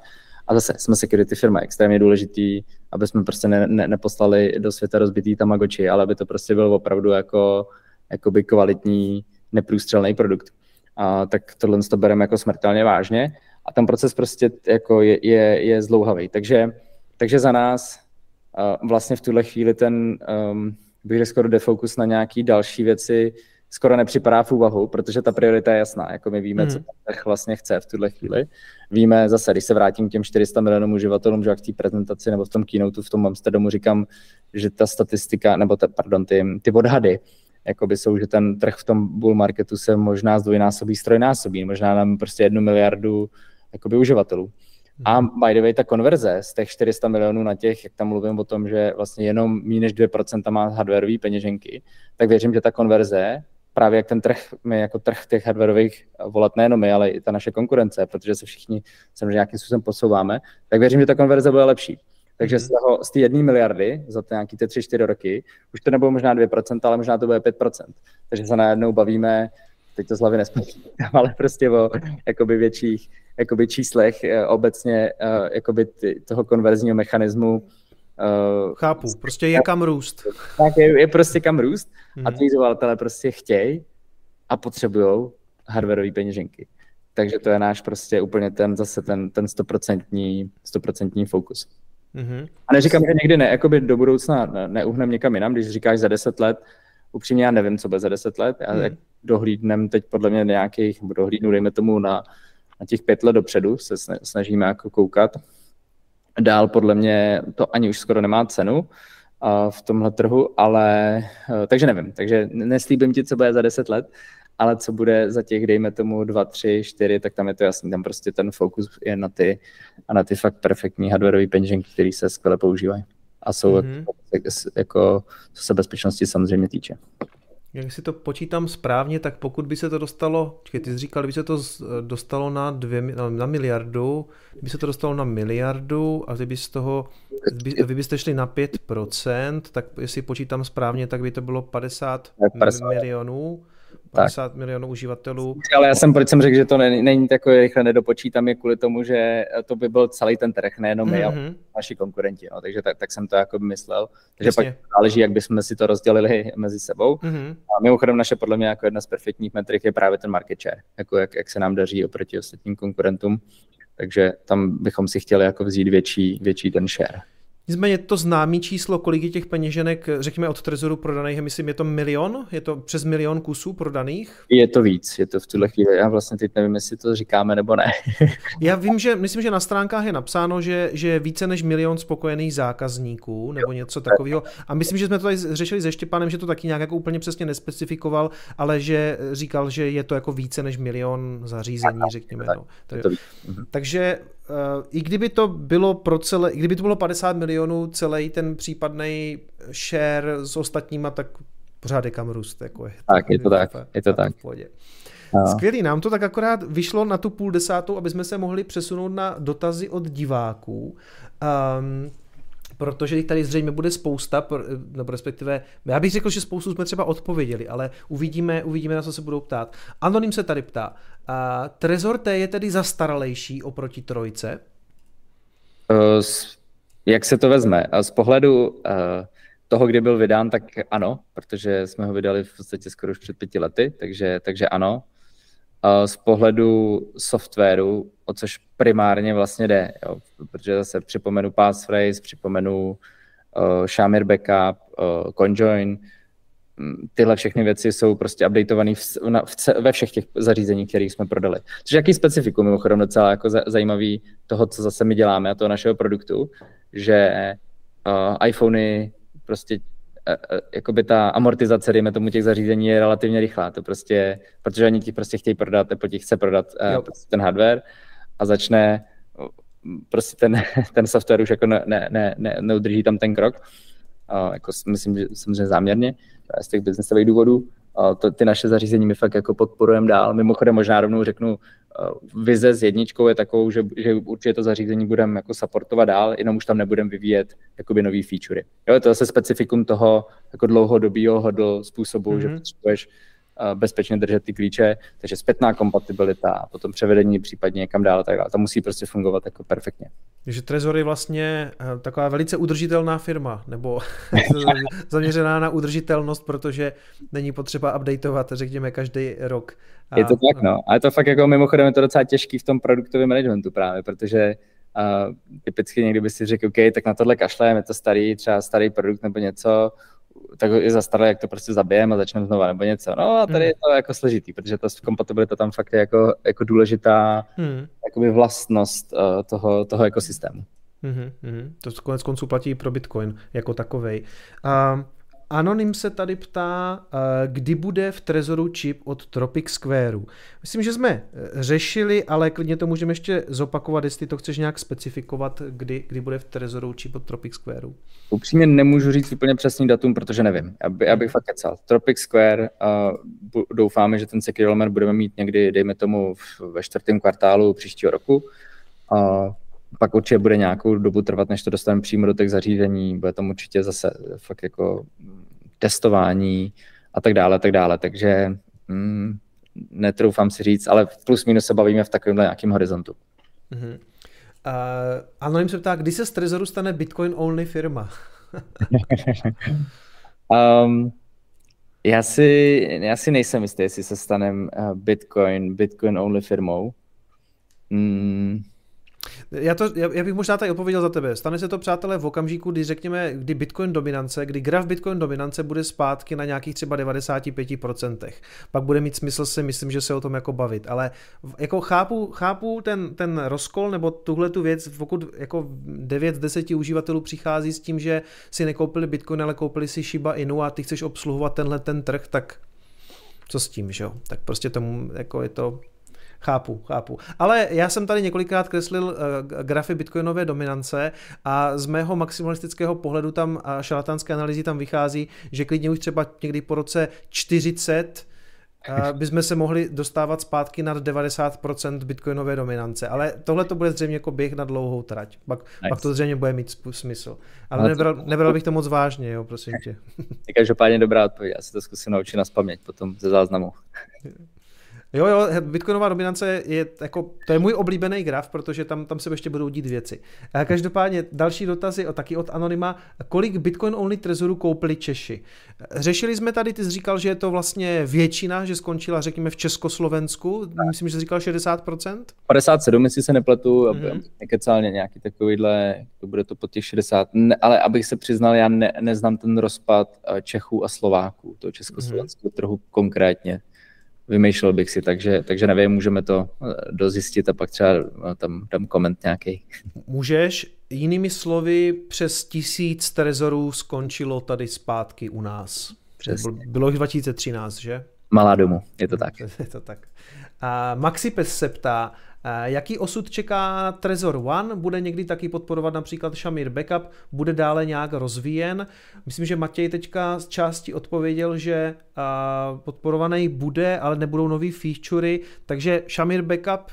[SPEAKER 3] A zase jsme security firma, extrémně důležitý, aby jsme prostě ne, ne, neposlali do světa rozbitý tamagoči, ale aby to prostě bylo opravdu jako jakoby kvalitní, neprůstřelný produkt. A, tak tohle to bereme jako smrtelně vážně a ten proces prostě jako je, je, je zlouhavý. Takže, takže za nás uh, vlastně v tuhle chvíli ten, um, bych skoro defokus na nějaký další věci skoro nepřipadá v úvahu, protože ta priorita je jasná. Jako my víme, hmm. co ten vlastně chce v tuhle chvíli. Víme zase, když se vrátím k těm 400 milionům uživatelům, že v té prezentaci nebo v tom keynote v tom Amsterdamu říkám, že ta statistika, nebo ta, pardon, ty, ty odhady, jakoby jsou, že ten trh v tom bull marketu se možná zdvojnásobí, strojnásobí, možná nám prostě jednu miliardu jakoby uživatelů. A mhm. by the way, ta konverze z těch 400 milionů na těch, jak tam mluvím o tom, že vlastně jenom méně než 2% má hardwareové peněženky, tak věřím, že ta konverze, právě jak ten trh, my jako trh těch hardwareových volat nejenom my, ale i ta naše konkurence, protože se všichni samozřejmě nějakým způsobem posouváme, tak věřím, že ta konverze bude lepší. Takže z, mhm. toho, z té jedné miliardy za ty nějaký ty tři, čtyři roky, už to nebylo možná 2%, ale možná to bude 5%. Takže se najednou bavíme, teď to z hlavy nespočítám, ale prostě o jakoby větších jakoby číslech eh, obecně eh, jakoby ty, toho konverzního mechanismu.
[SPEAKER 2] Uh, Chápu, prostě je kam růst.
[SPEAKER 3] Tak je, je prostě kam růst hmm. a ty izovatelé prostě chtějí a potřebují hardwareové peněženky. Takže to je náš prostě úplně ten zase ten, ten stoprocentní, stoprocentní fokus. Mm-hmm. A neříkám, že někdy ne, jakoby do budoucna neuhneme někam jinam, když říkáš za 10 let, upřímně já nevím, co bude za 10 let, já mm. dohlídnem teď podle mě nějakých, dohlídnu dejme tomu na, na těch pět let dopředu, se snažíme jako koukat. Dál podle mě to ani už skoro nemá cenu v tomhle trhu, ale eh, takže nevím, takže neslíbím ti, co bude za 10 let, ale co bude za těch, dejme tomu, dva, tři, čtyři, tak tam je to jasný, tam prostě ten fokus je na ty, a na ty fakt perfektní hardwareové peněženky, které se skvěle používají a jsou mm-hmm. jako, jako, co se bezpečnosti samozřejmě týče.
[SPEAKER 2] Jak si to počítám správně, tak pokud by se to dostalo, čekaj, ty jsi říkal, kdyby se to dostalo na, dvě, na miliardu, kdyby se to dostalo na miliardu a kdyby z toho, vy, vy byste šli na 5%, tak jestli počítám správně, tak by to bylo 50, 50. milionů. 50 tak. milionů uživatelů.
[SPEAKER 3] Ale já jsem, proč jsem řekl, že to není, není takové rychle nedopočítám, je kvůli tomu, že to by byl celý ten trh, nejenom my, mm-hmm. ale naši konkurenti. No. Takže tak, tak jsem to jako myslel. Takže Jasně. pak záleží, jak bychom si to rozdělili mezi sebou. Mm-hmm. A mimochodem naše podle mě jako jedna z perfektních metrik je právě ten market share, jako jak, jak se nám daří oproti ostatním konkurentům. Takže tam bychom si chtěli jako vzít větší, větší ten share.
[SPEAKER 2] Nicméně to známý číslo, kolik je těch peněženek, řekněme od Trezoru prodaných, myslím, je to milion? Je to přes milion kusů prodaných?
[SPEAKER 3] Je to víc, je to v tuhle chvíli. Já vlastně teď nevím, jestli to říkáme nebo ne.
[SPEAKER 2] Já vím, že myslím, že na stránkách je napsáno, že, že je více než milion spokojených zákazníků nebo něco takového. A myslím, že jsme to tady řešili se Štěpanem, že to taky nějak jako úplně přesně nespecifikoval, ale že říkal, že je to jako více než milion zařízení, řekněme. No. Takže i kdyby to bylo pro celé, i kdyby to bylo 50 milionů celý ten případný share s ostatníma, tak pořád je kam růst. Jako je,
[SPEAKER 3] tak, je to tak, je to tak.
[SPEAKER 2] No. Skvělý, nám to tak akorát vyšlo na tu půl desátou, aby jsme se mohli přesunout na dotazy od diváků. Um, protože tady zřejmě bude spousta, nebo respektive, já bych řekl, že spoustu jsme třeba odpověděli, ale uvidíme, uvidíme na co se budou ptát. Anonym se tady ptá, a Trezor T je tedy zastaralejší oproti trojce?
[SPEAKER 3] Uh, jak se to vezme? Z pohledu uh, toho, kdy byl vydán, tak ano, protože jsme ho vydali v podstatě skoro už před pěti lety, takže, takže ano. Z pohledu softwaru, o což primárně vlastně jde, jo, protože zase připomenu passphrase, připomenu uh, Shamir Backup, uh, Conjoin, tyhle všechny věci jsou prostě updateované v, na, v, ve všech těch zařízeních, kterých jsme prodali. Což je jaký specifikum, mimochodem docela jako zajímavý toho, co zase my děláme a toho našeho produktu, že uh, iPhony prostě uh, jakoby ta amortizace, dejme tomu, těch zařízení je relativně rychlá. To prostě, protože oni ti prostě chtějí prodat, Apple ti chce prodat uh, prostě ten hardware a začne prostě ten, ten software už jako ne, ne, ne, neudrží tam ten krok. Uh, jako myslím, že samozřejmě záměrně z těch biznesových důvodů. To, ty naše zařízení my fakt jako podporujeme dál. Mimochodem možná rovnou řeknu, vize s jedničkou je takovou, že, že určitě to zařízení budeme jako supportovat dál, jenom už tam nebudeme vyvíjet jakoby nový featurey. Jo, to je zase specifikum toho jako dlouhodobého hodl způsobu, mm-hmm. že mhm. potřebuješ bezpečně držet ty klíče, takže zpětná kompatibilita a potom převedení případně někam dál, tak dále. To musí prostě fungovat jako perfektně.
[SPEAKER 2] Takže Trezor je vlastně eh, taková velice udržitelná firma, nebo zaměřená na udržitelnost, protože není potřeba updateovat, řekněme, každý rok.
[SPEAKER 3] A... Je to tak, no. A je to fakt jako mimochodem je to docela těžký v tom produktovém managementu právě, protože uh, typicky někdy by si řekl, OK, tak na tohle kašlem, je to starý, třeba starý produkt nebo něco, tak je zastaralé, jak to prostě zabijeme a začneme znova nebo něco. No a tady hmm. je to jako složitý, protože ta kompatibilita tam fakt je jako, jako důležitá hmm. jakoby vlastnost uh, toho, toho ekosystému.
[SPEAKER 2] Mm-hmm. To konec konců platí pro Bitcoin jako takovej. Uh, Anonym se tady ptá, eh, kdy bude v Trezoru čip od Tropic Squareu. Myslím, že jsme eh, řešili, ale klidně to můžeme ještě zopakovat, jestli to chceš nějak specifikovat, kdy, kdy bude v Trezoru čip od Tropic Squareu.
[SPEAKER 3] Upřímně nemůžu říct úplně přesný datum, protože nevím. Aby, abych fakt kecal. Tropic Square, uh, doufáme, že ten element budeme mít někdy, dejme tomu, ve čtvrtém kvartálu příštího roku. Uh, pak určitě bude nějakou dobu trvat, než to dostaneme přímo do těch zařízení, bude tam určitě zase fakt jako testování a tak dále, tak dále, takže mm, netroufám si říct, ale plus minus se bavíme v takovémhle nějakém horizontu.
[SPEAKER 2] Mm-hmm. Uh, Anonym se ptá, kdy se z Trezoru stane Bitcoin only firma?
[SPEAKER 3] um, já si, já si nejsem jistý, jestli se stanem uh, Bitcoin, Bitcoin only firmou. Mm,
[SPEAKER 2] já, to, já, bych možná tady odpověděl za tebe. Stane se to, přátelé, v okamžiku, kdy řekněme, kdy Bitcoin dominance, kdy graf Bitcoin dominance bude zpátky na nějakých třeba 95%. Pak bude mít smysl si, myslím, že se o tom jako bavit. Ale jako chápu, chápu ten, ten rozkol nebo tuhle tu věc, pokud jako 9 z 10 uživatelů přichází s tím, že si nekoupili Bitcoin, ale koupili si Shiba Inu a ty chceš obsluhovat tenhle ten trh, tak co s tím, že jo? Tak prostě tomu jako je to Chápu, chápu. Ale já jsem tady několikrát kreslil uh, grafy bitcoinové dominance a z mého maximalistického pohledu tam a šalatánské analýzy tam vychází, že klidně už třeba někdy po roce 40 uh, bychom se mohli dostávat zpátky nad 90% bitcoinové dominance. Ale tohle to bude zřejmě jako běh na dlouhou trať. Pak, nice. pak to zřejmě bude mít smysl. Ale no, nebral, nebral bych to moc vážně, jo, prosím tě.
[SPEAKER 3] Každopádně dobrá odpověď. Já si to zkusím naučit na potom ze záznamu.
[SPEAKER 2] Jo, jo, bitcoinová dominance je jako, to je můj oblíbený graf, protože tam, tam se ještě budou dít věci. Každopádně další dotazy o, taky od Anonyma. Kolik Bitcoin only trezorů koupili Češi? Řešili jsme tady, ty jsi říkal, že je to vlastně většina, že skončila, řekněme, v Československu. Myslím, že jsi říkal 60%?
[SPEAKER 3] 57, jestli se nepletu, mm-hmm. nekecálně nějaký takovýhle, to bude to po těch 60. Ne, ale abych se přiznal, já ne, neznám ten rozpad eh, Čechů a Slováků, toho československého mm-hmm. trhu konkrétně vymýšlel bych si, takže, takže nevím, můžeme to eh, dozjistit a pak třeba eh, tam dám koment nějaký.
[SPEAKER 2] Můžeš, jinými slovy, přes tisíc trezorů skončilo tady zpátky u nás. Přesně. Bylo jich 2013, že?
[SPEAKER 3] Malá domů, je to tak.
[SPEAKER 2] je to tak. A Maxipes se ptá, Jaký osud čeká Trezor One? Bude někdy taky podporovat například Shamir Backup? Bude dále nějak rozvíjen? Myslím, že Matěj teďka z části odpověděl, že podporovaný bude, ale nebudou nový featurey, takže Shamir Backup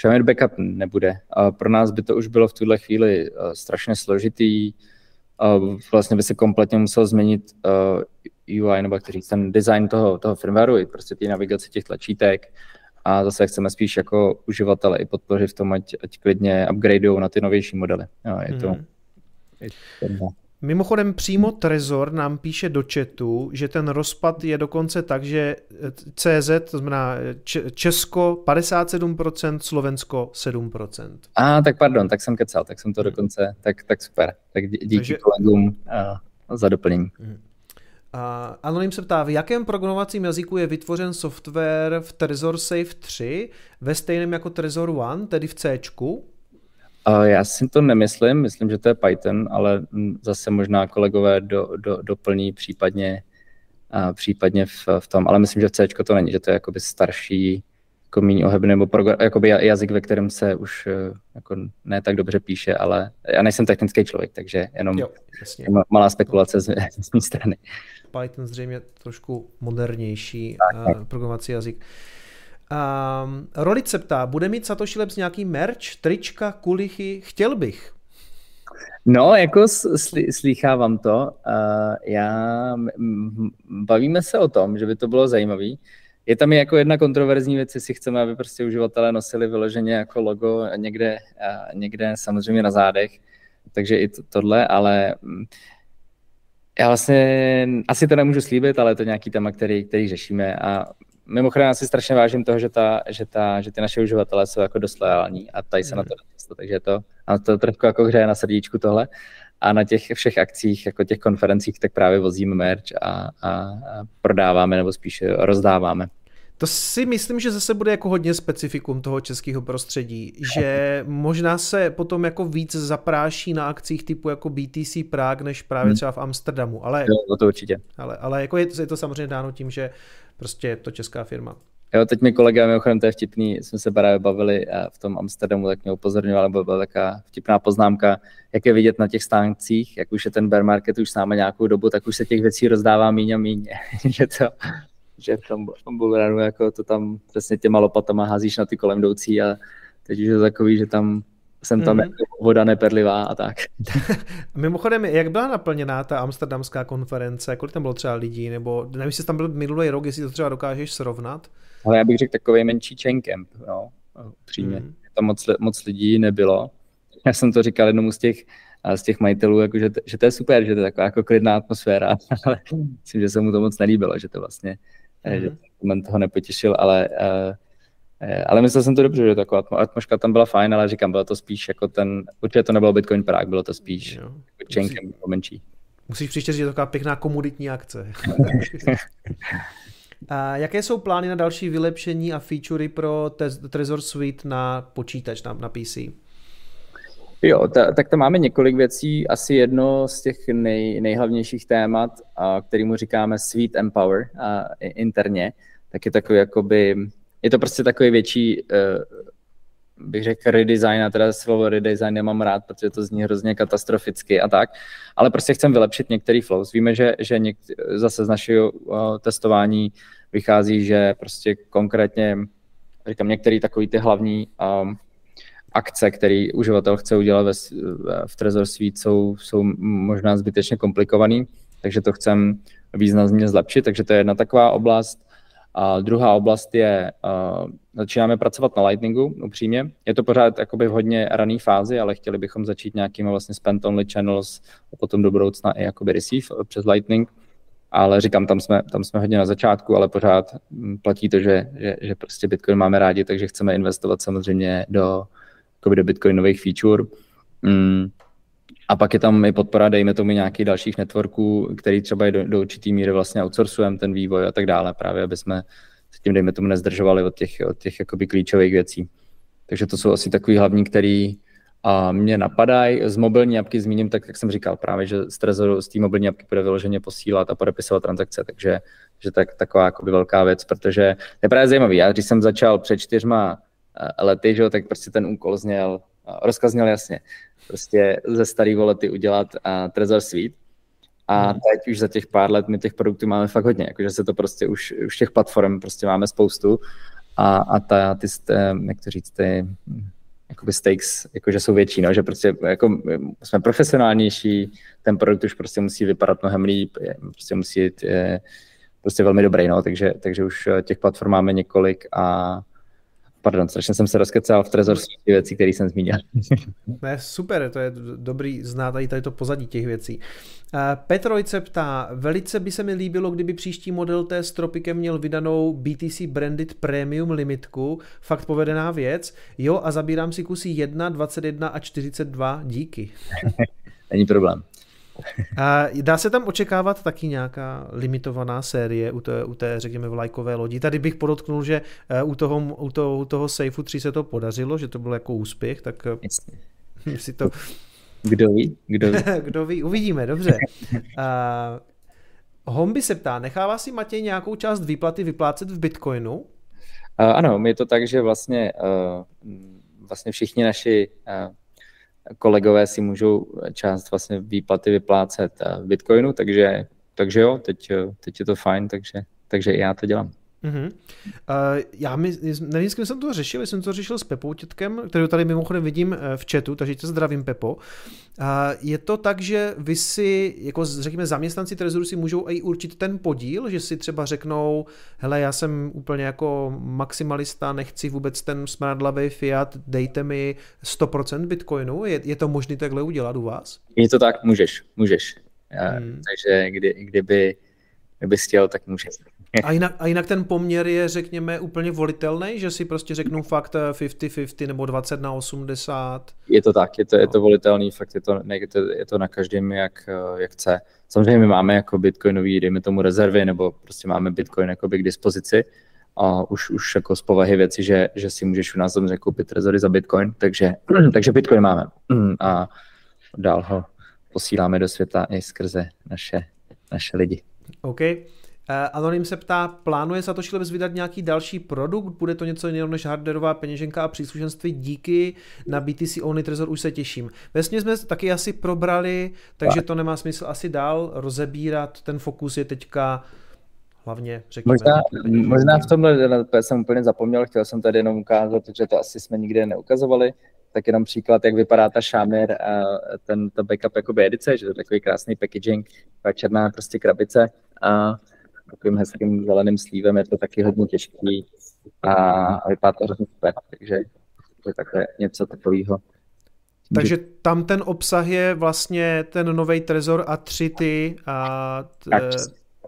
[SPEAKER 3] Shamir Backup nebude. Pro nás by to už bylo v tuhle chvíli strašně složitý. Vlastně by se kompletně musel změnit UI, nebo jak říct, ten design toho, toho firmwareu, prostě ty navigace těch tlačítek a zase chceme spíš jako uživatele i podpořit v tom, ať, ať klidně upgradeují na ty novější modely. Jo, je to, mm.
[SPEAKER 2] je to Mimochodem přímo Trezor nám píše do chatu, že ten rozpad je dokonce tak, že CZ, to znamená Česko 57%, Slovensko 7%.
[SPEAKER 3] A tak pardon, tak jsem kecal, tak jsem to dokonce, tak, tak super. Tak díky Takže... kolegům za doplnění. Mm.
[SPEAKER 2] Anonym se ptá, v jakém programovacím jazyku je vytvořen software v Trezor Safe 3 ve stejném jako Trezor One, tedy v C?
[SPEAKER 3] Já si to nemyslím, myslím, že to je Python, ale zase možná kolegové do, do, doplní případně, případně v, v tom, ale myslím, že v C to není, že to je jakoby starší, jako méně ohebný, nebo program, jakoby jazyk, ve kterém se už e, jako ne tak dobře píše, ale já nejsem technický člověk, takže jenom jo, malá spekulace z, z mé strany.
[SPEAKER 2] Python zřejmě trošku modernější uh, programovací jazyk. Um, Rolic se ptá, bude mít Satoshi Labs nějaký merch, trička, kulichy? Chtěl bych.
[SPEAKER 3] No, jako sl- slýchávám to. Uh, já, bavíme se o tom, že by to bylo zajímavé. Je tam i jako jedna kontroverzní věc, jestli chceme, aby prostě uživatelé nosili vyloženě jako logo někde, někde samozřejmě na zádech. Takže i to, tohle, ale mm, já vlastně asi to nemůžu slíbit, ale je to nějaký téma, který, který řešíme a mimochodem já si strašně vážím toho, že, ta, že, ta, že ty naše uživatelé jsou jako dost lojální a tady se mm. na to často, takže to, a to trošku jako hřeje na srdíčku tohle. A na těch všech akcích, jako těch konferencích, tak právě vozíme merch a, a, a prodáváme nebo spíše rozdáváme.
[SPEAKER 2] To si myslím, že zase bude jako hodně specifikum toho českého prostředí, že možná se potom jako víc zapráší na akcích typu jako BTC Prague, než právě hmm. třeba v Amsterdamu, ale,
[SPEAKER 3] jo, to určitě.
[SPEAKER 2] ale, ale jako je, je to samozřejmě dáno tím, že prostě je to česká firma.
[SPEAKER 3] Jo, teď mi kolega, mimochodem to je vtipný, jsme se právě bavili eh, v tom Amsterdamu, tak mě upozorňoval, nebo byla taková vtipná poznámka, jak je vidět na těch stáncích, jak už je ten bear market už s námi nějakou dobu, tak už se těch věcí rozdává míň a míň, že to, že v tom, v tom bullrunu jako to tam přesně těma lopatama házíš na ty kolem jdoucí a teď už je takový, že tam jsem tam mm-hmm. jako voda neperlivá a tak.
[SPEAKER 2] Mimochodem, jak byla naplněná ta amsterdamská konference? Kolik tam bylo třeba lidí? Nebo nevím, jestli tam byl minulý rok, jestli to třeba dokážeš srovnat?
[SPEAKER 3] Ale já bych řekl takový menší chain camp, no, přímě. Mm. Tam moc, moc lidí nebylo. Já jsem to říkal jednomu z těch, z těch majitelů, jako, že, to, že to je super, že to je taková jako klidná atmosféra, ale myslím, že se mu to moc nelíbilo, že to vlastně, mm. že ten toho nepotěšil, ale uh, ale myslel jsem to dobře, že taková atmosféra tam byla fajn, ale říkám, bylo to spíš jako ten, určitě to nebylo Bitcoin Prague, bylo to spíš jo. čenkem Musí, menší.
[SPEAKER 2] Musíš příště říct, že to taková pěkná komoditní akce. a jaké jsou plány na další vylepšení a featurey pro Trezor Suite na počítač, na, na PC?
[SPEAKER 3] Jo, ta, tak tam máme několik věcí. Asi jedno z těch nej, nejhlavnějších témat, a, kterýmu říkáme Suite Empower a, interně, tak je takový jakoby je to prostě takový větší, uh, bych řekl, redesign, a teda slovo redesign nemám rád, protože to zní hrozně katastroficky a tak, ale prostě chcem vylepšit některý flows. Víme, že, že něk, zase z našeho uh, testování vychází, že prostě konkrétně, říkám, některé takový ty hlavní um, akce, které uživatel chce udělat ve, v Trezor Suite, jsou, jsou možná zbytečně komplikovaný, takže to chcem významně zlepšit, takže to je jedna taková oblast. A druhá oblast je, uh, začínáme pracovat na Lightningu, upřímně. Je to pořád jakoby v hodně rané fázi, ale chtěli bychom začít nějakými vlastně spent-only channels a potom do budoucna i jakoby receive přes Lightning. Ale říkám, tam jsme, tam jsme hodně na začátku, ale pořád hm, platí to, že, že, že prostě Bitcoin máme rádi, takže chceme investovat samozřejmě do, do Bitcoinových feature. Mm, a pak je tam i podpora, dejme tomu nějakých dalších networků, který třeba do, do určitý míry vlastně outsourcujeme ten vývoj a tak dále, právě aby jsme se tím, dejme tomu, nezdržovali od těch, od těch jakoby klíčových věcí. Takže to jsou asi takový hlavní, který a mě napadají. Z mobilní apky zmíním, tak jak jsem říkal, právě, že z Trezoru z té mobilní apky bude vyloženě posílat a podepisovat transakce, takže že tak, taková jakoby velká věc, protože je právě zajímavý. Já když jsem začal před čtyřma eh, lety, že, tak prostě ten úkol zněl, rozkaz zněl jasně prostě ze starý volety udělat uh, Trezor Suite. A hmm. teď už za těch pár let my těch produktů máme fakt hodně, jakože se to prostě už, už těch platform prostě máme spoustu a, a ta, ty, jak to říct, ty jakoby stakes, jakože jsou větší, no, že prostě jako jsme profesionálnější, ten produkt už prostě musí vypadat mnohem líp, prostě musí jít, je, prostě velmi dobrý, no, takže, takže už těch platform máme několik a Pardon, strašně jsem se rozkecal v Trezor ty věcí, které jsem zmínil.
[SPEAKER 2] ne, super, to je dobrý znát tady, tady to pozadí těch věcí. Petrojce ptá, velice by se mi líbilo, kdyby příští model té s Tropikem měl vydanou BTC Branded Premium limitku, fakt povedená věc. Jo, a zabírám si kusy 1, 21 a 42, díky.
[SPEAKER 3] Není problém.
[SPEAKER 2] A dá se tam očekávat taky nějaká limitovaná série u té, u té řekněme, vlajkové lodi. Tady bych podotknul, že eh, u toho, u toho, u toho Safeu 3 se to podařilo, že to byl jako úspěch, tak eh, Jasně. si to...
[SPEAKER 3] Kdo ví? Kdo ví?
[SPEAKER 2] Kdo ví? Uvidíme, dobře. A, Homby se ptá, nechává si Matěj nějakou část výplaty vyplácet v Bitcoinu? Uh,
[SPEAKER 3] ano, je to tak, že vlastně, uh, vlastně všichni naši uh, kolegové si můžou část vlastně výplaty vyplácet v Bitcoinu, takže, takže jo, teď, teď je to fajn, takže, takže i já to dělám.
[SPEAKER 2] Uh-huh. Uh, já my, nevím, s kým jsem to řešil, jsem to řešil s Pepou Tětkem, kterou tady mimochodem vidím eh, v chatu, takže tě zdravím, Pepo. Uh, je to tak, že vy si, jako řekněme, zaměstnanci Trezoru si můžou i určit ten podíl, že si třeba řeknou, hele, já jsem úplně jako maximalista, nechci vůbec ten smradlavý fiat, dejte mi 100% bitcoinu. Je, je to možné takhle udělat u vás?
[SPEAKER 3] Je to tak, můžeš, můžeš. Hmm. Takže kdy, kdyby, kdyby chtěl, tak můžeš.
[SPEAKER 2] A jinak, a jinak ten poměr je, řekněme, úplně volitelný, že si prostě řeknu fakt 50-50 eh, nebo 20 na 80?
[SPEAKER 3] Je to tak, je to, je to volitelný, fakt je to, je to, je to na každém, jak, eh, jak chce. Samozřejmě my máme jako bitcoinový, dejme tomu rezervy, nebo prostě máme bitcoin jakoby k dispozici, a už, už jako z povahy věci, že, že si můžeš u nás samozřejmě koupit trezory za bitcoin, takže, takže bitcoin máme a dál ho posíláme do světa i skrze naše, naše lidi.
[SPEAKER 2] OK. Eh, Anonym se ptá, plánuje Satoshi Labs vydat nějaký další produkt? Bude to něco jiného než hardwareová peněženka a příslušenství? Díky na BTC Only Trezor už se těším. Vesmě jsme taky asi probrali, takže to nemá smysl asi dál rozebírat. Ten fokus je teďka hlavně, řekněme.
[SPEAKER 3] Možná, možná v tomhle jsem úplně zapomněl, chtěl jsem tady jenom ukázat, že to asi jsme nikde neukazovali, tak jenom příklad, jak vypadá ta Shamir a ten to backup jako edice, že to je takový krásný packaging, černá prostě krabice a takovým hezkým zeleným slívem, je to taky hodně těžký a vypadá to hrozně super, takže to je takové něco takového.
[SPEAKER 2] Takže tam ten obsah je vlastně ten nový Trezor a tři ty a t, tak,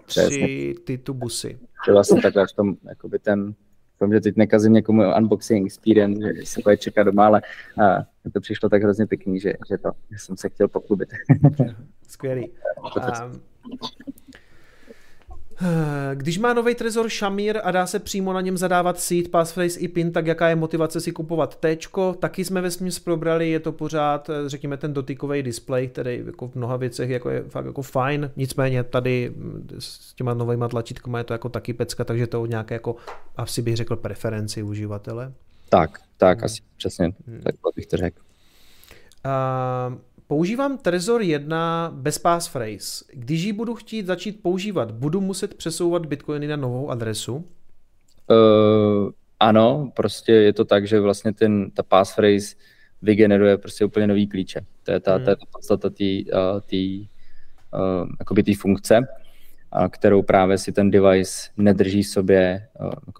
[SPEAKER 2] tři ty tubusy.
[SPEAKER 3] To vlastně takhle v tom, jakoby ten, Vím, že teď nekazím někomu unboxing experience, že se bude čekat doma, ale a, to přišlo tak hrozně pěkný, že, že, to, že jsem se chtěl pochlubit.
[SPEAKER 2] Skvělý. Um, když má nový trezor Shamir a dá se přímo na něm zadávat seed, passphrase i pin, tak jaká je motivace si kupovat T? Taky jsme ve směs probrali, je to pořád, eh, řekněme, ten dotykový display, který jako v mnoha věcech jako je fakt jako fajn, nicméně tady mm, s těma novýma tlačítkama je to jako taky pecka, takže to nějaké jako, asi bych řekl, preferenci uživatele.
[SPEAKER 3] Tak, tak, hmm. asi přesně, hmm. tak bych to řekl.
[SPEAKER 2] Uh, Používám Trezor 1 bez passphrase. Když ji budu chtít začít používat, budu muset přesouvat bitcoiny na novou adresu?
[SPEAKER 3] Uh, ano, prostě je to tak, že vlastně ten, ta passphrase vygeneruje prostě úplně nový klíče. To je ta, hmm. ta podstata té uh, uh, funkce, uh, kterou právě si ten device nedrží sobě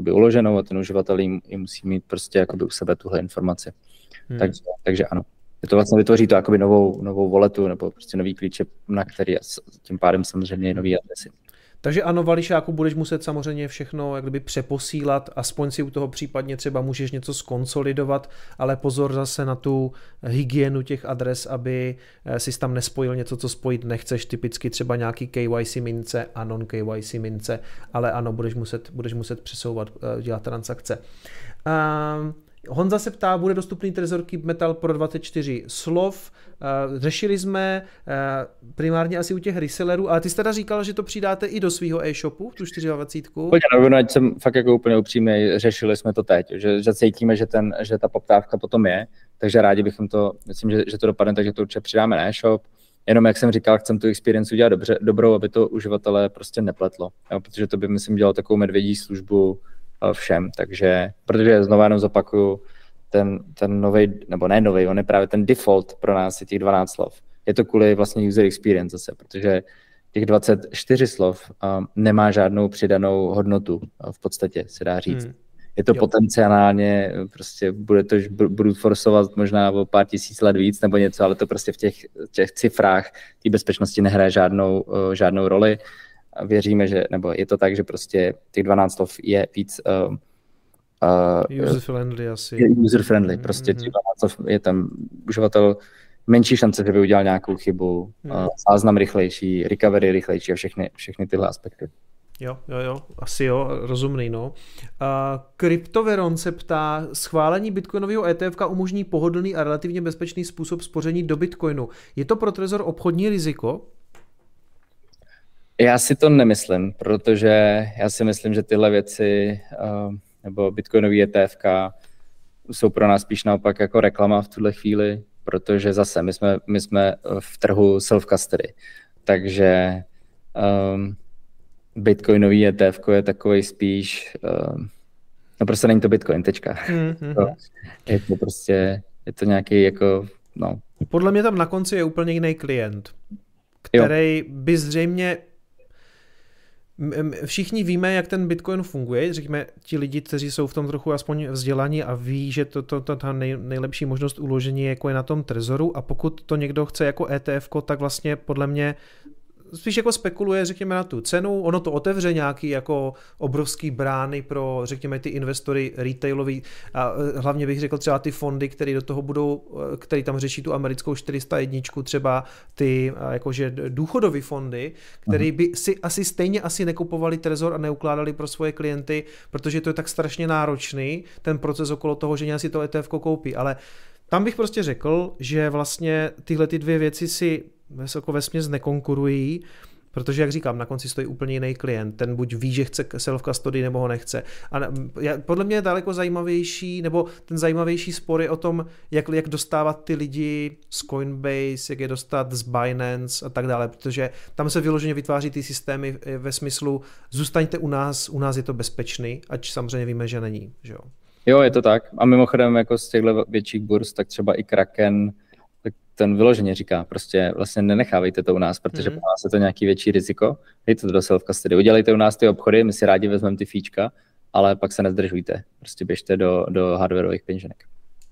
[SPEAKER 3] uh, uloženou a ten uživatel jim, jim musí mít prostě jakoby u sebe tuhle informaci. Hmm. Takže, takže ano je to vlastně vytvoří to jakoby novou, novou voletu nebo prostě nový klíče, na který tím pádem samozřejmě nový adresy.
[SPEAKER 2] Takže ano, Vališáku, budeš muset samozřejmě všechno jak kdyby přeposílat, aspoň si u toho případně třeba můžeš něco skonsolidovat, ale pozor zase na tu hygienu těch adres, aby eh, si tam nespojil něco, co spojit nechceš, typicky třeba nějaký KYC mince a non-KYC mince, ale ano, budeš muset, budeš muset přesouvat, eh, dělat transakce. Um, Honza se ptá, bude dostupný Trezor Keep Metal pro 24 slov. Uh, řešili jsme uh, primárně asi u těch resellerů, ale ty jsi teda říkal, že to přidáte i do svého e-shopu, tu 24.
[SPEAKER 3] Pojď ať jsem fakt jako úplně upřímný, řešili jsme to teď, že, že cítíme, že, ten, že ta poptávka potom je, takže rádi bychom to, myslím, že, že to dopadne, takže to určitě přidáme na e-shop. Jenom jak jsem říkal, chcem tu experience udělat dobře, dobrou, aby to uživatelé prostě nepletlo, jo, protože to by, myslím, dělal takovou medvědí službu všem. Takže, protože znovu jenom zopakuju, ten, ten nový, nebo ne nový, on je právě ten default pro nás je těch 12 slov. Je to kvůli vlastně user experience zase, protože těch 24 slov um, nemá žádnou přidanou hodnotu, uh, v podstatě se dá říct. Hmm. Je to jo. potenciálně, prostě bude to, budu forsovat možná o pár tisíc let víc nebo něco, ale to prostě v těch, těch cifrách té bezpečnosti nehraje žádnou, uh, žádnou roli věříme, že, nebo je to tak, že prostě těch 12 slov je víc uh,
[SPEAKER 2] uh, user-friendly asi.
[SPEAKER 3] User-friendly, mm-hmm. prostě těch 12 slov je tam uživatel menší šance, že by udělal nějakou chybu, mm. uh, záznam rychlejší, recovery rychlejší a všechny, všechny tyhle aspekty.
[SPEAKER 2] Jo, jo, jo, asi jo, rozumný, no. Uh, Kryptoveron se ptá, schválení bitcoinového ETF umožní pohodlný a relativně bezpečný způsob spoření do bitcoinu. Je to pro Trezor obchodní riziko?
[SPEAKER 3] Já si to nemyslím, protože já si myslím, že tyhle věci uh, nebo bitcoinový ETF jsou pro nás spíš naopak jako reklama v tuhle chvíli, protože zase my jsme, my jsme v trhu self-custody, takže um, Bitcoinový ETF je takový spíš, uh, no prostě není to Bitcoin, tečka. Mm-hmm. To, je to prostě, je to nějaký jako, no.
[SPEAKER 2] Podle mě tam na konci je úplně jiný klient, který jo. by zřejmě Všichni víme, jak ten Bitcoin funguje, řekněme ti lidi, kteří jsou v tom trochu aspoň vzdělaní a ví, že to, to, to ta nej, nejlepší možnost uložení je, jako je na tom trezoru. A pokud to někdo chce jako ETF, tak vlastně podle mě spíš jako spekuluje, řekněme, na tu cenu, ono to otevře nějaký jako obrovský brány pro, řekněme, ty investory retailový a e, hlavně bych řekl třeba ty fondy, které do toho budou, e, který tam řeší tu americkou 401, třeba ty jakože důchodové fondy, které by si asi stejně asi nekupovali trezor a neukládali pro svoje klienty, protože to je tak strašně náročný, ten proces okolo toho, že nějak si to ETF koupí, ale tam bych prostě řekl, že vlastně tyhle ty dvě věci si jako vesměs nekonkurují, protože, jak říkám, na konci stojí úplně jiný klient. Ten buď ví, že chce self-custody, nebo ho nechce. A podle mě je daleko zajímavější, nebo ten zajímavější spor je o tom, jak, jak dostávat ty lidi z Coinbase, jak je dostat z Binance a tak dále, protože tam se vyloženě vytváří ty systémy ve smyslu zůstaňte u nás, u nás je to bezpečný, ať samozřejmě víme, že není. Že jo?
[SPEAKER 3] Jo, je to tak. A mimochodem jako z těchto větších burz, tak třeba i Kraken, ten vyloženě říká, prostě vlastně nenechávejte to u nás, protože mm. pro nás je to nějaký větší riziko, dejte to do self-custody, udělejte u nás ty obchody, my si rádi vezmeme ty fíčka, ale pak se nezdržujte, prostě běžte do, do hardwareových peněženek.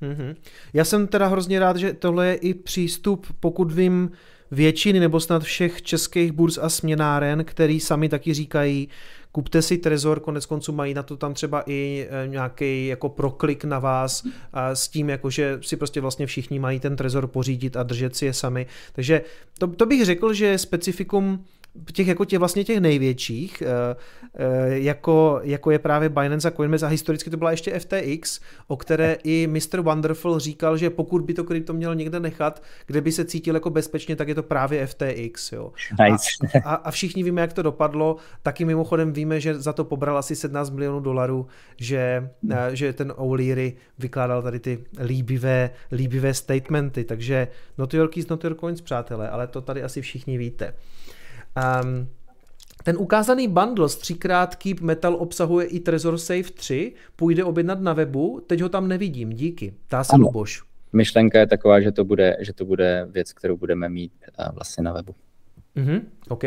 [SPEAKER 2] Mm-hmm. Já jsem teda hrozně rád, že tohle je i přístup, pokud vím, většiny nebo snad všech českých burz a směnáren, který sami taky říkají, kupte si Trezor, konec konců mají na to tam třeba i e, nějaký jako proklik na vás a s tím, jako že si prostě vlastně všichni mají ten Trezor pořídit a držet si je sami. Takže to, to bych řekl, že specifikum těch jako těch vlastně těch největších, eh, eh, jako, jako je právě Binance a Coinbase a historicky to byla ještě FTX, o které i Mr. Wonderful říkal, že pokud by to krypto měl někde nechat, kde by se cítil jako bezpečně, tak je to právě FTX. Jo.
[SPEAKER 3] Nice.
[SPEAKER 2] A, a, a všichni víme, jak to dopadlo. Taky mimochodem víme, že za to pobral asi 17 milionů dolarů, že, eh, že ten O'Leary vykládal tady ty líbivé, líbivé statementy, takže not your keys, not your coins, přátelé, ale to tady asi všichni víte. Um, ten ukázaný bundle z 3x Keep Metal obsahuje i Trezor Safe 3, půjde objednat na webu, teď ho tam nevidím, díky. Tá se Luboš.
[SPEAKER 3] Myšlenka je taková, že to bude, že to bude věc, kterou budeme mít uh, vlastně na webu.
[SPEAKER 2] Mhm, OK.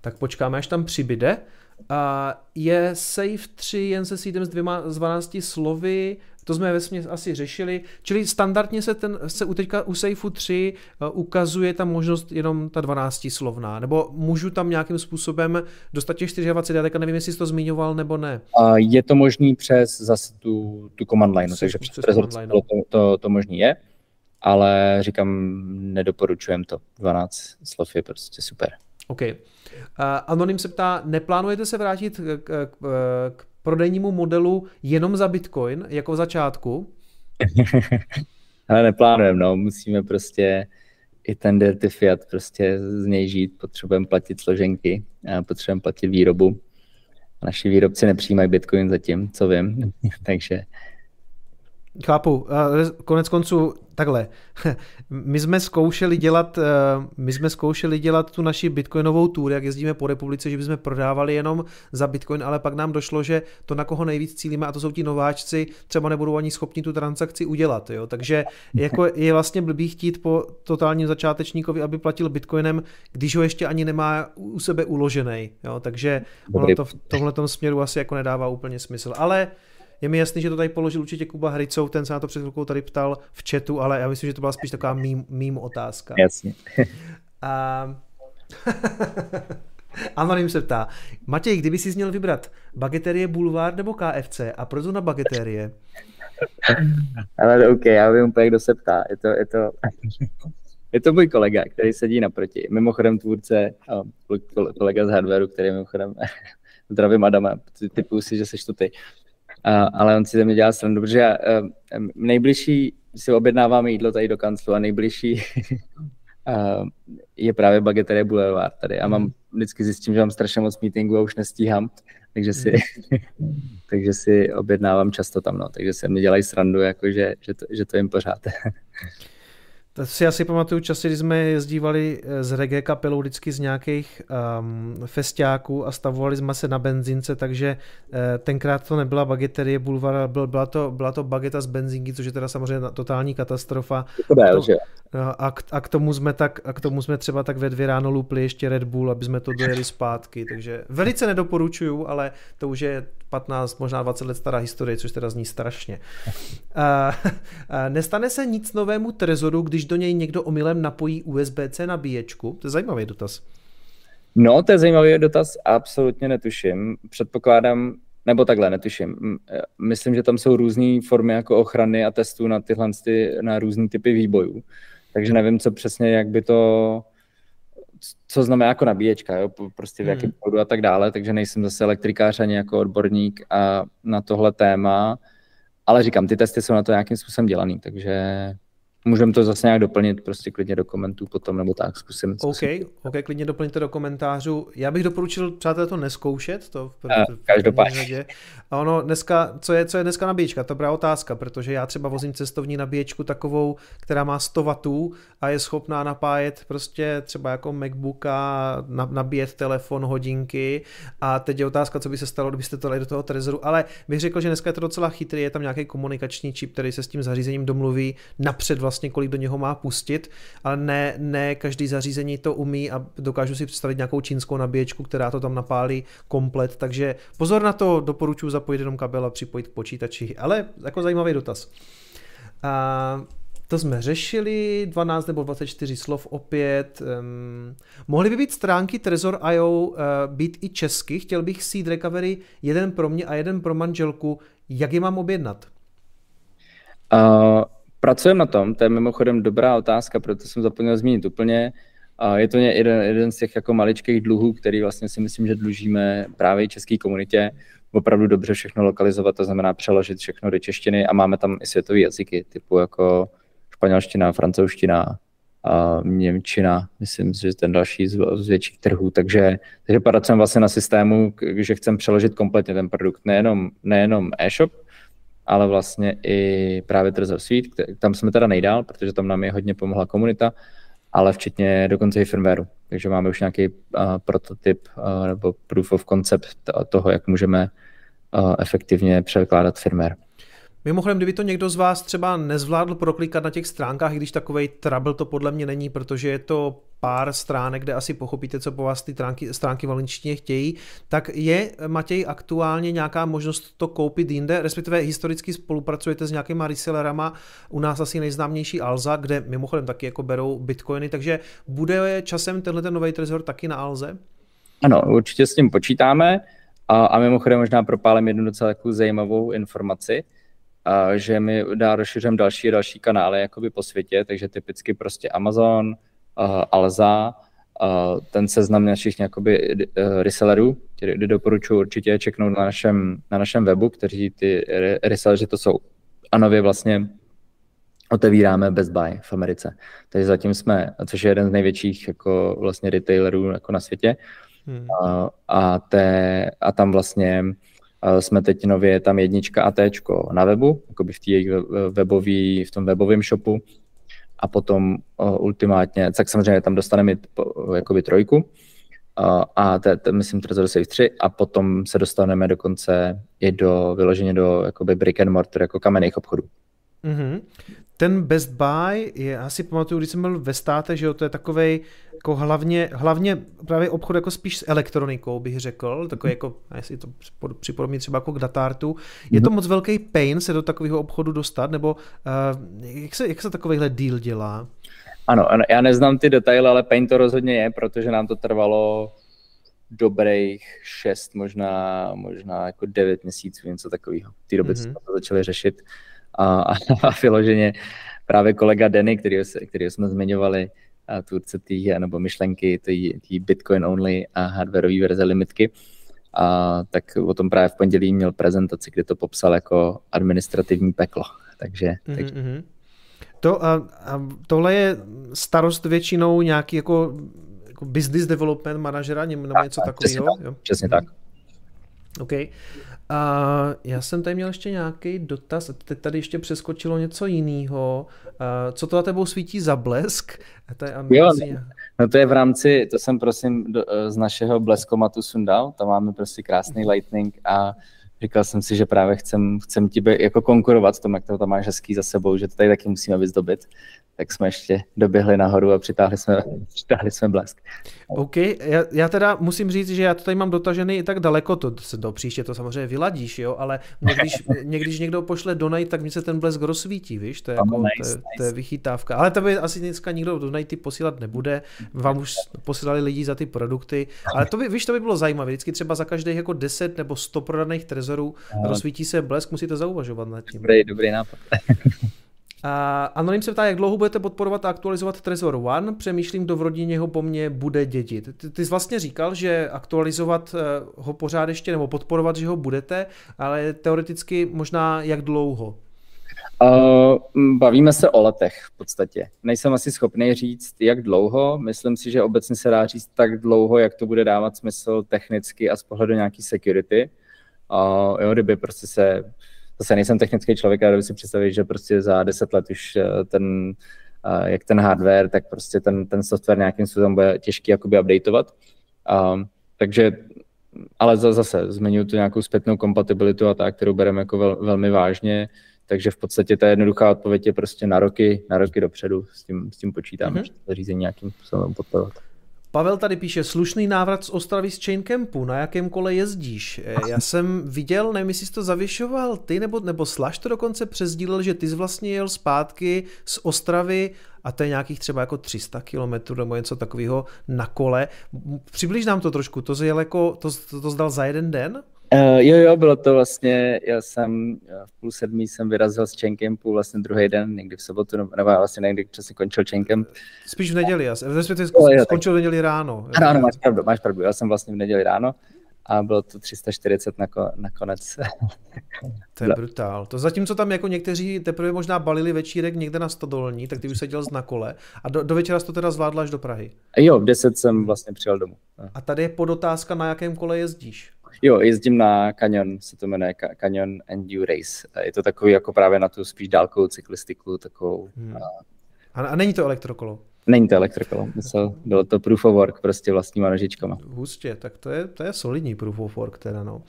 [SPEAKER 2] Tak počkáme, až tam přibyde. Uh, je Safe 3 jen se sídem s dvěma z 12 slovy, to jsme ve asi řešili, čili standardně se, ten, se u teďka u Safeu 3 uh, eh, ukazuje ta možnost jenom ta 12 slovná, nebo můžu tam nějakým způsobem dostat těch 24, já teďka nevím, jestli jsi to zmiňoval nebo ne.
[SPEAKER 3] Uh, je to možný přes zase tu, tu command line, takže přes, přes line. to, to, to možný je, ale říkám, nedoporučujem to. 12 slov je prostě super.
[SPEAKER 2] OK. Uh, Anonym se ptá, neplánujete se vrátit k, k, k, k prodejnímu modelu jenom za Bitcoin, jako v začátku?
[SPEAKER 3] Ale neplánujeme, no, musíme prostě i ten dirty fiat prostě z něj žít, potřebujeme platit složenky, potřebujeme platit výrobu. Naši výrobci nepřijímají Bitcoin zatím, co vím, takže
[SPEAKER 2] Chápu. Konec konců takhle. My jsme zkoušeli dělat, eh, my jsme zkoušeli dělat tu naši bitcoinovou tour, jak jezdíme po republice, že bychom prodávali jenom za bitcoin, ale pak nám došlo, že to na koho nejvíc cílíme a to jsou ti nováčci, třeba nebudou ani schopni tu transakci udělat. Jo? Takže jako je vlastně blbý chtít po totálním začátečníkovi, aby platil bitcoinem, když ho ještě ani nemá u sebe uložený. Jo? Takže ono to v tomhle směru asi jako nedává úplně smysl. Ale je mi jasný, že to tady položil určitě Kuba Hricou, ten se na to před chvilkou tady ptal v chatu, ale já myslím, že to byla spíš taková mým, mým otázka.
[SPEAKER 3] Jasně.
[SPEAKER 2] A... Anonym se ptá, Matěj, kdyby si měl vybrat bageterie Boulevard nebo KFC a proč na bageterie?
[SPEAKER 3] Ale OK, já vím úplně, kdo se ptá. Je to, je to, je to můj kolega, který sedí naproti. Mimochodem tvůrce, kolega z hardwareu, který mimochodem zdravím Adama, typuju si, že seš to ty ale on si ze mě dělá srandu, protože já, eh, nejbližší si objednáváme jídlo tady do kanclu a nejbližší je právě Bageterie Boulevard tady a mám mhm. vždycky zjistím, že mám strašně moc meetingu a už nestíhám, takže si, mhm. takže si objednávám často tam, no, takže se mi dělají srandu, jako že, že, to, že to jim pořád.
[SPEAKER 2] si asi pamatuju časy, kdy jsme jezdívali eh, z reggae kapelou vždycky z nějakých um, festiáků a stavovali jsme se na benzince, takže uh, tenkrát to nebyla bageterie Bulvar, byl, byla, to, byla to bageta z benzinky, což je teda samozřejmě totální katastrofa.
[SPEAKER 3] To byl, a, to,
[SPEAKER 2] no, a, k, a, k tomu jsme tak, a k tomu jsme třeba tak ve dvě ráno lupli ještě Red Bull, aby jsme to dojeli zpátky, takže velice nedoporučuju, ale to už je 15, možná 20 let stará historie, což teda zní strašně. Uh, uh, nestane se nic novému Trezoru, když do něj někdo omylem napojí USB-C nabíječku? To je zajímavý dotaz.
[SPEAKER 3] No, to je zajímavý dotaz, absolutně netuším. Předpokládám, nebo takhle, netuším. E, myslím, že tam jsou různé formy jako ochrany a testů na tyhle ty, na různé typy výbojů. Takže nevím, co přesně, jak by to, co znamená jako nabíječka, jo? prostě v jakém hmm. bodu a tak dále, takže nejsem zase elektrikář ani jako odborník a na tohle téma, ale říkám, ty testy jsou na to nějakým způsobem dělaný, takže Můžeme to zase nějak doplnit prostě klidně do komentů potom, nebo tak, zkusím.
[SPEAKER 2] OK, OK, klidně doplňte do komentářů. Já bych doporučil, přátelé, to neskoušet. To v,
[SPEAKER 3] v, každopádně.
[SPEAKER 2] A ono dneska, co je, co je dneska nabíječka? To je dobrá otázka, protože já třeba vozím cestovní nabíječku takovou, která má 100 W a je schopná napájet prostě třeba jako MacBooka, nabíjet telefon, hodinky a teď je otázka, co by se stalo, kdybyste to dali do toho Trezoru, ale bych řekl, že dneska je to docela chytrý, je tam nějaký komunikační čip, který se s tím zařízením domluví napřed vlastně, kolik do něho má pustit, ale ne, ne každý zařízení to umí a dokážu si představit nějakou čínskou nabíječku, která to tam napálí komplet, takže pozor na to, doporučuji zapojit jenom kabel a připojit k počítači, ale jako zajímavý dotaz. A to jsme řešili, 12 nebo 24 slov opět. Um, mohly by být stránky Trezor.io uh, být i česky? Chtěl bych Seed Recovery jeden pro mě a jeden pro manželku. Jak je mám objednat?
[SPEAKER 3] Uh, Pracujeme na tom, to je mimochodem dobrá otázka, proto jsem zapomněl zmínit úplně. Je to jeden, jeden z těch jako maličkých dluhů, který vlastně si myslím, že dlužíme právě české komunitě. Opravdu dobře všechno lokalizovat, to znamená přeložit všechno do češtiny a máme tam i světové jazyky, typu jako španělština, francouzština, a němčina, myslím, že ten další z, z větších trhů, takže, takže pracujeme vlastně na systému, že chceme přeložit kompletně ten produkt, nejenom, nejenom e-shop, ale vlastně i právě Trezor Suite, tam jsme teda nejdál, protože tam nám je hodně pomohla komunita, ale včetně dokonce i firmwareu. Takže máme už nějaký uh, prototyp uh, nebo proof of concept toho, jak můžeme uh, efektivně překládat firmware.
[SPEAKER 2] Mimochodem, kdyby to někdo z vás třeba nezvládl proklikat na těch stránkách, i když takovej trouble to podle mě není, protože je to pár stránek, kde asi pochopíte, co po vás ty stránky, stránky v chtějí, tak je, Matěj, aktuálně nějaká možnost to koupit jinde, respektive historicky spolupracujete s nějakýma resellerama, u nás asi nejznámější Alza, kde mimochodem taky jako berou bitcoiny, takže bude časem tenhle ten nový trezor taky na Alze?
[SPEAKER 3] Ano, určitě s tím počítáme. A, a mimochodem možná propálím jednu docela takovou zajímavou informaci, a že my dá rozšiřujeme další a další kanály jakoby po světě, takže typicky prostě Amazon, uh, Alza, uh, ten seznam našich jakoby uh, resellerů, který doporučuji určitě čeknout na našem, na našem webu, kteří ty reselleři to jsou. A nově vlastně otevíráme Best Buy v Americe. Takže zatím jsme, což je jeden z největších jako vlastně retailerů jako na světě. Hmm. A, a, té, a tam vlastně jsme teď nově tam jednička a téčko na webu, jakoby v, jejich webový, v tom webovém shopu a potom uh, ultimátně, tak samozřejmě tam dostaneme jakoby trojku uh, a te, te, myslím Trezor Safe 3 a potom se dostaneme dokonce i do vyloženě do jakoby brick and mortar jako kamenných obchodů.
[SPEAKER 2] Mm-hmm. Ten Best Buy, je, asi pamatuju, když jsem byl ve státech, že jo, to je takovej jako hlavně, hlavně právě obchod jako spíš s elektronikou, bych řekl, takový jako, jestli to připodobní třeba jako k datartu. Je to mhm. moc velký pain se do takového obchodu dostat, nebo uh, jak, se, jak se takovýhle deal dělá?
[SPEAKER 3] Ano, já neznám ty detaily, ale pain to rozhodně je, protože nám to trvalo dobrých šest, možná, možná jako devět měsíců, něco takového. V té době mm-hmm. jsme to začali řešit a, a, a vyloženě právě kolega Denny, který, který jsme zmiňovali, a tvůrce té nebo myšlenky té Bitcoin only a hardwareové verze limitky, a tak o tom právě v pondělí měl prezentaci, kde to popsal jako administrativní peklo. Takže, mm-hmm. takže...
[SPEAKER 2] To, a, a tohle je starost většinou nějaký jako, jako business development manažera nebo něco takového?
[SPEAKER 3] Přesně tak. Přesně tak.
[SPEAKER 2] OK. A já jsem tady měl ještě nějaký dotaz, teď tady ještě přeskočilo něco jiného. Co to na tebou svítí za blesk?
[SPEAKER 3] To je jo, no to je v rámci, to jsem prosím do, z našeho bleskomatu sundal, tam máme prostě krásný lightning a říkal jsem si, že právě chcem, chcem ti jako konkurovat v tom, jak to tam máš hezký za sebou, že to tady taky musíme vyzdobit. Tak jsme ještě doběhli nahoru a přitáhli jsme, přitáhli jsme blesk.
[SPEAKER 2] OK, já, já teda musím říct, že já to tady mám dotažený i tak daleko, to se do příště to samozřejmě vyladíš, jo, ale někdyž, někdyž někdo pošle donate, tak mi se ten blesk rozsvítí, víš, to je, jako, nice, to, je, nice. to je vychytávka. Ale to by asi dneska nikdo donate posílat nebude, vám už posílali lidi za ty produkty, ale to by, víš, to by bylo zajímavé, vždycky třeba za každých jako 10 nebo 100 prodaných trezorů rozsvítí se blesk, musíte zauvažovat nad tím.
[SPEAKER 3] Dobrý, dobrý nápad.
[SPEAKER 2] Anonym se ptá, jak dlouho budete podporovat a aktualizovat Trezor One. Přemýšlím, kdo v rodině ho po mně bude dědit. Ty, ty jsi vlastně říkal, že aktualizovat eh, ho pořád ještě nebo podporovat, že ho budete, ale teoreticky možná jak dlouho?
[SPEAKER 3] Uh, bavíme se o letech v podstatě. Nejsem asi schopný říct, jak dlouho. Myslím si, že obecně se dá říct tak dlouho, jak to bude dávat smysl technicky a z pohledu nějaký security. Uh, jo, kdyby prostě se zase nejsem technický člověk, ale si představit, že prostě za deset let už eh, ten, eh, jak ten hardware, tak prostě ten, ten software nějakým způsobem bude těžký jakoby updateovat. Um, takže, ale zase zmiňuji tu nějakou zpětnou kompatibilitu a tak, kterou bereme jako vel, velmi vážně, takže v podstatě ta jednoduchá odpověď je prostě na roky, na roky dopředu, s tím, s tím počítáme, mm-hmm. že to řízení nějakým způsobem podporovat.
[SPEAKER 2] Pavel tady píše, slušný návrat z Ostravy z Chain Campu, na jakém kole jezdíš? Eh, já jsem viděl, nevím, jestli jsi to zavěšoval ty, nebo, nebo Slash to dokonce přezdílel, že ty jsi vlastně jel zpátky z Ostravy a to je nějakých třeba jako 300 km nebo něco takového na kole. Přibliž nám to trošku, to, jel jako, to, to, to zdal za jeden den?
[SPEAKER 3] Uh, jo, jo, bylo to vlastně, já jsem v půl sedmí jsem vyrazil z Chaincampu vlastně druhý den, někdy v sobotu, nebo vlastně někdy přesně končil Chaincamp.
[SPEAKER 2] Spíš v neděli, já jsem, skončil v neděli ráno.
[SPEAKER 3] Ano, máš pravdu, máš pravdu, já jsem vlastně v neděli ráno a bylo to 340 nako, nakonec.
[SPEAKER 2] To je brutál. To zatímco tam jako někteří teprve možná balili večírek někde na Stodolní, tak ty už seděl na kole a do, do večera jsi to teda zvládla až do Prahy.
[SPEAKER 3] Jo, v 10 jsem vlastně přijel domů.
[SPEAKER 2] A tady je podotázka, na jakém kole jezdíš?
[SPEAKER 3] Jo, jezdím na Canyon, se to jmenuje Canyon Endurace. Je to takový jako právě na tu spíš dálkovou cyklistiku, takovou. Hmm.
[SPEAKER 2] A, a není to elektrokolo?
[SPEAKER 3] Není to elektrokolo, myslel, bylo to proof of work, prostě vlastníma nožičkama.
[SPEAKER 2] Hustě, tak to je, to je solidní proof of work teda, no.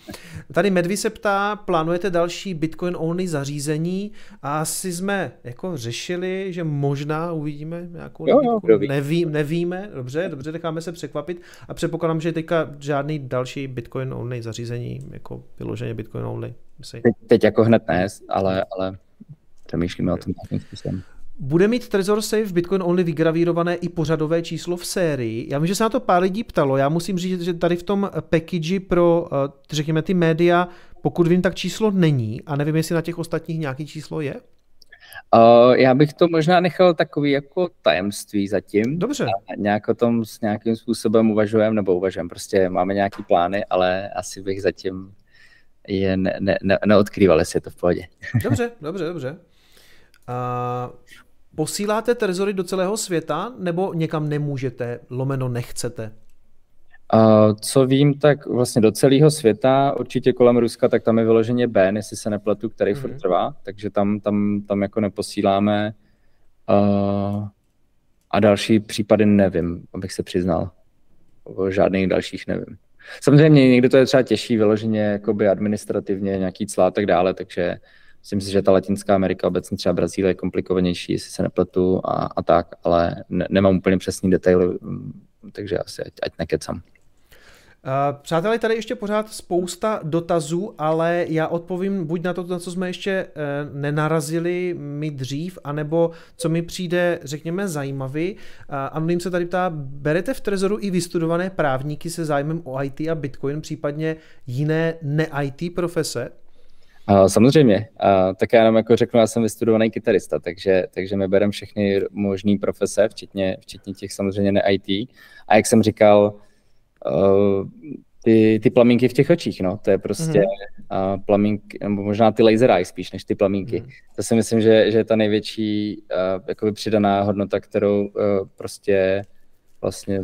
[SPEAKER 2] Tady Medvi se ptá, plánujete další Bitcoin only zařízení a asi jsme jako řešili, že možná uvidíme nějakou
[SPEAKER 3] jo, jo,
[SPEAKER 2] Neví, nevíme, dobře, dobře, necháme se překvapit a předpokládám, že teďka žádný další Bitcoin only zařízení, jako vyloženě Bitcoin only.
[SPEAKER 3] Teď, teď jako hned ne, ale, ale přemýšlíme o tom nějakým způsobem.
[SPEAKER 2] Bude mít Trezor Safe Bitcoin Only vygravírované i pořadové číslo v sérii. Já vím, že se na to pár lidí ptalo. Já musím říct, že tady v tom package pro, eh, řekněme, ty média, pokud vím, tak číslo není a nevím, jestli na těch ostatních nějaký číslo je.
[SPEAKER 3] Uh, já bych to možná nechal takový jako tajemství zatím.
[SPEAKER 2] Dobře.
[SPEAKER 3] A nějak o tom s nějakým způsobem uvažujeme, nebo uvažujeme, prostě máme nějaký plány, ale asi bych zatím je ne, ne, ne, neodkrýval, jestli je to v pohodě.
[SPEAKER 2] Dobře, dobře, dobře. Uh, Posíláte trezory do celého světa nebo někam nemůžete, lomeno nechcete?
[SPEAKER 3] Uh, co vím, tak vlastně do celého světa, určitě kolem Ruska, tak tam je vyloženě Ben, jestli se nepletu, který mm-hmm. furt trvá, takže tam, tam, tam jako neposíláme. Uh, a další případy nevím, abych se přiznal. O žádných dalších nevím. Samozřejmě někdy to je třeba těžší vyloženě jakoby administrativně, nějaký clá a tak dále, takže Myslím si, že ta Latinská Amerika, obecně třeba Brazílie je komplikovanější, jestli se nepletu a, a tak, ale ne, nemám úplně přesný detaily, mm, takže asi ať, ať nekecam.
[SPEAKER 2] Přátelé, tady ještě pořád spousta dotazů, ale já odpovím buď na to, na co jsme ještě eh, nenarazili my dřív, anebo co mi přijde, řekněme, zajímavý. Anonym se tady ptá, berete v Trezoru i vystudované právníky se zájmem o IT a Bitcoin, případně jiné ne-IT profese?
[SPEAKER 3] Uh, samozřejmě, uh, tak já jenom jako řeknu, já jsem vystudovaný kytarista, takže, takže my bereme všechny možné profese, včetně, včetně těch samozřejmě ne IT. A jak jsem říkal, uh, ty, ty plamínky v těch očích, no, to je prostě mm-hmm. uh, plamínky, nebo možná ty laser eye spíš, než ty plamínky. Mm-hmm. To si myslím, že, že je ta největší uh, jakoby přidaná hodnota, kterou uh, prostě vlastně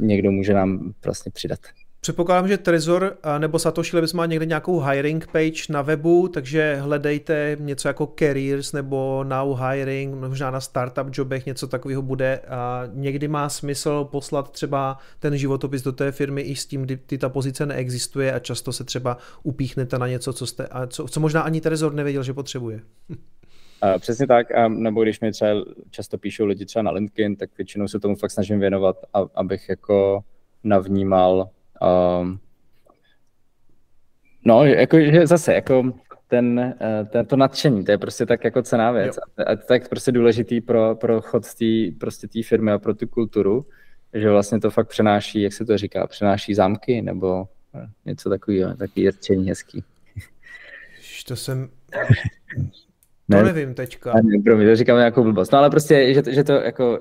[SPEAKER 3] někdo může nám vlastně přidat.
[SPEAKER 2] Předpokládám, že Trezor nebo Satoshi Labs má někde nějakou hiring page na webu, takže hledejte něco jako careers nebo now hiring, možná na startup jobech něco takového bude. A někdy má smysl poslat třeba ten životopis do té firmy i s tím, kdy ta pozice neexistuje a často se třeba upíchnete na něco, co, jste, a co, co možná ani Trezor nevěděl, že potřebuje.
[SPEAKER 3] Přesně tak, nebo když mi třeba často píšou lidi třeba na LinkedIn, tak většinou se tomu fakt snažím věnovat, abych jako navnímal um, no, jako, že zase, jako ten, eh, ten, to nadšení, to je prostě tak jako cená věc. Jo. A to je tak prostě důležitý pro, pro chod té prostě firmy a pro tu kulturu, že vlastně to fakt přenáší, jak se to říká, přenáší zámky nebo něco takového, takový řečení hezký.
[SPEAKER 2] To jsem... Ne, to nevím teďka.
[SPEAKER 3] Ne, pro mě to říkám nějakou blbost. No ale prostě, že, že to jako,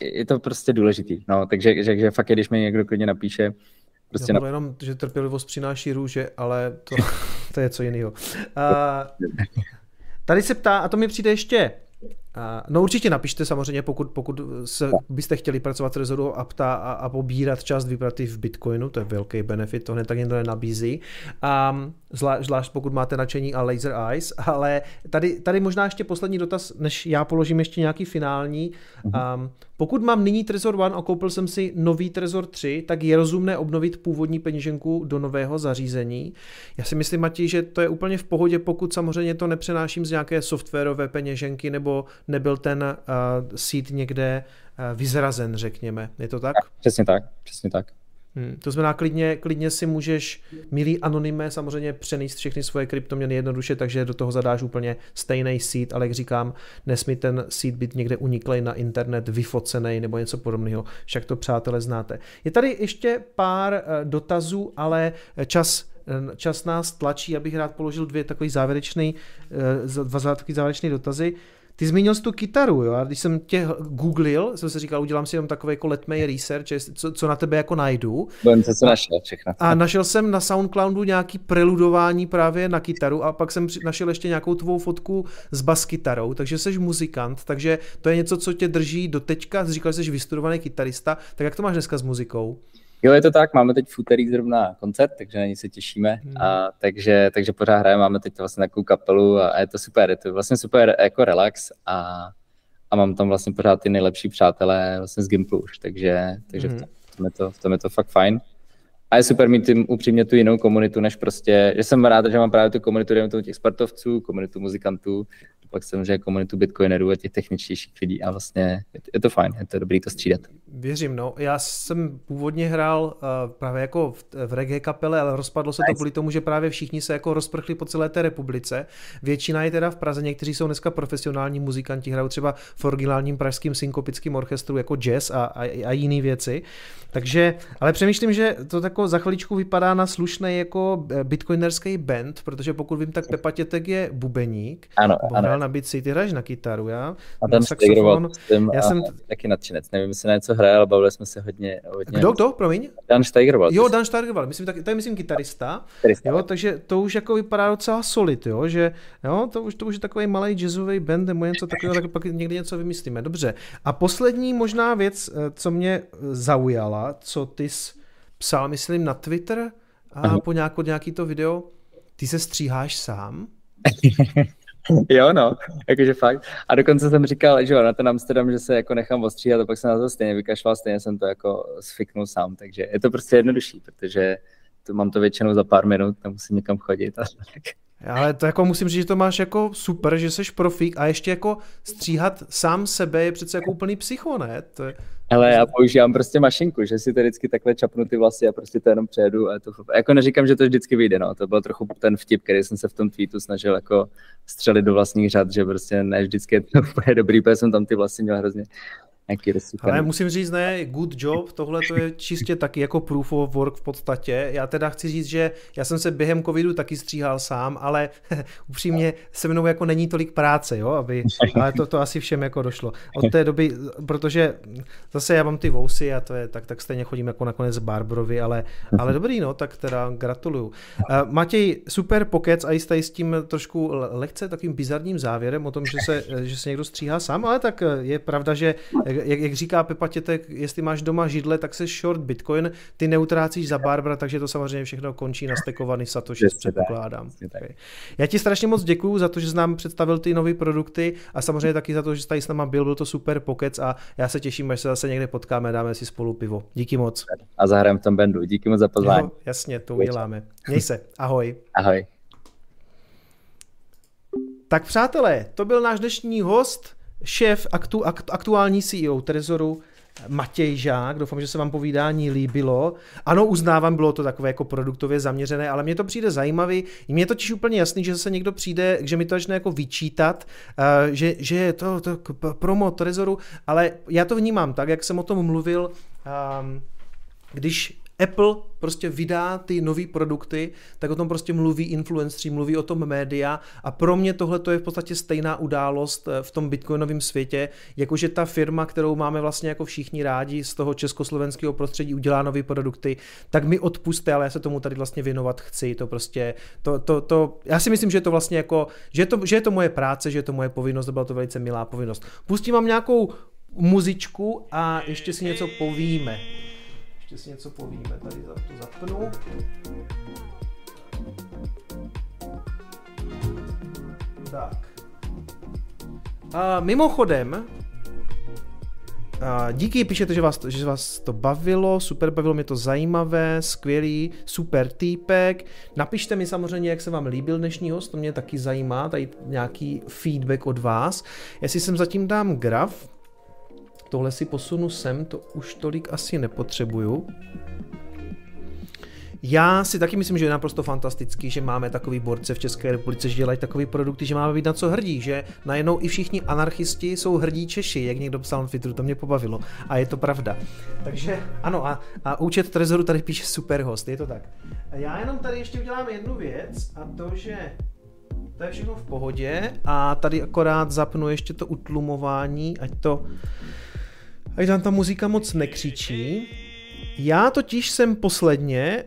[SPEAKER 3] je to prostě důležitý. No, takže že, že fakt, když mi někdo klidně napíše,
[SPEAKER 2] Prostě na... jenom, že trpělivost přináší růže, ale to, to je co jiného. Uh, tady se ptá, a to mi přijde ještě No určitě napište samozřejmě, pokud, pokud se, byste chtěli pracovat s Rezoru Apta a, a pobírat část výplaty v Bitcoinu, to je velký benefit, to hned tak někdo nenabízí, um, zvlášť, zvlášť pokud máte nadšení a laser eyes, ale tady, tady možná ještě poslední dotaz, než já položím ještě nějaký finální. Um, pokud mám nyní Trezor One a koupil jsem si nový Trezor 3, tak je rozumné obnovit původní peněženku do nového zařízení. Já si myslím, Matěj, že to je úplně v pohodě, pokud samozřejmě to nepřenáším z nějaké softwarové peněženky nebo nebyl ten uh, seed někde uh, vyzrazen, řekněme. Je to tak
[SPEAKER 3] přesně tak, přesně tak.
[SPEAKER 2] Hmm, to znamená, klidně, klidně si můžeš, milý anonymé, samozřejmě přenést všechny svoje kryptoměny jednoduše, takže do toho zadáš úplně stejný seed, ale jak říkám, nesmí ten seed být někde uniklej na internet, vyfocený nebo něco podobného, však to přátelé znáte. Je tady ještě pár uh, dotazů, ale čas čas nás tlačí, abych rád položil dvě takový závěrečný, dva takový dotazy. Ty zmínil jsi tu kytaru, jo? A když jsem tě googlil, jsem si říkal, udělám si jenom takový jako letmej research, co, co na tebe jako najdu.
[SPEAKER 3] Budem se našel všechno.
[SPEAKER 2] A našel jsem na Soundcloudu nějaký preludování právě na kytaru a pak jsem našel ještě nějakou tvou fotku s baskytarou, takže jsi muzikant, takže to je něco, co tě drží do teďka, říkal, že jsi vystudovaný kytarista, tak jak to máš dneska s muzikou?
[SPEAKER 3] Jo, je to tak, máme teď v úterý zrovna koncert, takže na něj se těšíme. Hmm. A, takže, takže pořád hrajeme, máme teď vlastně takovou kapelu a, a je to super, je to vlastně super jako relax a, a mám tam vlastně pořád ty nejlepší přátelé vlastně z Gimplu už, takže, takže hmm. v, tom, v, tom je to, v tom je to fakt fajn. A je super mít tím upřímně tu jinou komunitu, než prostě, že jsem rád, že mám právě tu komunitu těch sportovců, komunitu muzikantů, pak samozřejmě komunitu bitcoinerů a těch techničtějších lidí a vlastně je, je to fajn, je to dobrý to střídat.
[SPEAKER 2] Věřím, no. Já jsem původně hrál uh, právě jako v, v reggae kapele, ale rozpadlo se nice. to kvůli tomu, že právě všichni se jako rozprchli po celé té republice. Většina je teda v Praze, někteří jsou dneska profesionální muzikanti, hrajou třeba v originálním pražským synkopickým orchestru jako jazz a, a, a jiné věci. Takže, ale přemýšlím, že to tako za chviličku vypadá na slušný jako eh, bitcoinerský band, protože pokud vím, tak Pepa Tětek je bubeník.
[SPEAKER 3] Ano,
[SPEAKER 2] ano. na bici, ty hraješ na kytaru, já?
[SPEAKER 3] A tam saxofon. Já jsem taky nadšenec, nevím, jestli na něco hraje, ale bavili jsme se hodně. hodně
[SPEAKER 2] kdo, kdo, promiň?
[SPEAKER 3] Dan Steigerwald.
[SPEAKER 2] Jo, Dan Steigerwald, myslím, tak, to je myslím kytarista, kytarista jo, takže to už jako vypadá docela solid, jo, že jo, to už, to už je takový malý jazzový band nebo něco takového, tak pak někdy něco vymyslíme, dobře. A poslední možná věc, eh, co mě eh, zaujala, co ty jsi psal, myslím, na Twitter a po nějakou, nějaký to video, ty se stříháš sám?
[SPEAKER 3] jo, no, jakože fakt. A dokonce jsem říkal, že jo, na ten Amsterdam, že se jako nechám ostříhat a pak jsem na to stejně vykašlal, stejně jsem to jako sfiknul sám, takže je to prostě jednodušší, protože to mám to většinou za pár minut, nemusím někam chodit a tak.
[SPEAKER 2] Ale to jako musím říct, že to máš jako super, že jsi profík a ještě jako stříhat sám sebe je přece jako úplný psycho, ne? To je...
[SPEAKER 3] Ale já používám prostě mašinku, že si to vždycky takhle čapnu ty vlasy a prostě to jenom přejedu a to jako neříkám, že to vždycky vyjde, no, to byl trochu ten vtip, který jsem se v tom tweetu snažil jako střelit do vlastních řad, že prostě ne vždycky je to úplně dobrý, protože jsem tam ty vlasy měl hrozně
[SPEAKER 2] Ale musím říct, ne, good job, tohle to je čistě taky jako proof of work v podstatě. Já teda chci říct, že já jsem se během covidu taky stříhal sám, ale upřímně se mnou jako není tolik práce, jo, aby, ale to, to asi všem jako došlo. Od té doby, protože zase já mám ty vousy a to je, tak, tak stejně chodím jako nakonec Barbrovi, ale, ale dobrý, no, tak teda gratuluju. Uh, Matěj, super pokec a jistý s tím trošku lehce takým bizarním závěrem o tom, že se, že se někdo stříhá sám, ale tak je pravda, že jak, jak říká Pepa Tětek, jestli máš doma židle, tak se short Bitcoin, ty neutrácíš za Barbara, takže to samozřejmě všechno končí nastekovaný Satoshi, předpokládám. Okay. Já ti strašně moc děkuju za to, že jsi nám představil ty nové produkty a samozřejmě taky za to, že jsi tady s náma byl, byl to super pokec a já se těším, až se zase někde potkáme, dáme si spolu pivo. Díky moc.
[SPEAKER 3] A zahrajeme v tom bandu. Díky moc za pozvání. Jo,
[SPEAKER 2] jasně, to uděláme. Měj se. Ahoj.
[SPEAKER 3] Ahoj.
[SPEAKER 2] Tak přátelé, to byl náš dnešní host, šéf aktu, aktu, aktuální CEO Trezoru, Matěj Žák, doufám, že se vám povídání líbilo. Ano, uznávám, bylo to takové jako produktově zaměřené, ale mně to přijde zajímavý. Mně je totiž úplně jasný, že se někdo přijde, že mi to začne jako vyčítat, uh, že, že je to, to promo Trezoru, ale já to vnímám tak, jak jsem o tom mluvil, um, když Apple prostě vydá ty nové produkty, tak o tom prostě mluví influenceri, mluví o tom média a pro mě tohle to je v podstatě stejná událost eh, v tom bitcoinovém světě, jakože ta firma, kterou máme vlastně jako všichni rádi z toho československého prostředí udělá nové produkty, tak mi odpuste, ale já se tomu tady vlastně věnovat chci, to prostě, to, to, to, já si myslím, že je to vlastně jako, že je to, že je to moje práce, že je to moje povinnost, byla to velice milá povinnost. Pustím vám nějakou muzičku a ještě si něco povíme ještě si něco povíme. Tady to zapnu. Tak. A mimochodem, a díky, píšete, že vás, to, že vás to bavilo, super bavilo mě to zajímavé, skvělý, super týpek. Napište mi samozřejmě, jak se vám líbil dnešní host, to mě taky zajímá, tady nějaký feedback od vás. Jestli jsem zatím dám graf, tohle si posunu sem, to už tolik asi nepotřebuju. Já si taky myslím, že je naprosto fantastický, že máme takový borce v České republice, že dělají takový produkty, že máme být na co hrdí, že najednou i všichni anarchisti jsou hrdí Češi, jak někdo psal na Twitteru, to mě pobavilo. A je to pravda. Takže ano, a, a účet Trezoru tady píše super host, je to tak. Já jenom tady ještě udělám jednu věc a to, že to je všechno v pohodě a tady akorát zapnu ještě to utlumování, ať to Ať tam ta muzika moc nekřičí. Já totiž jsem posledně,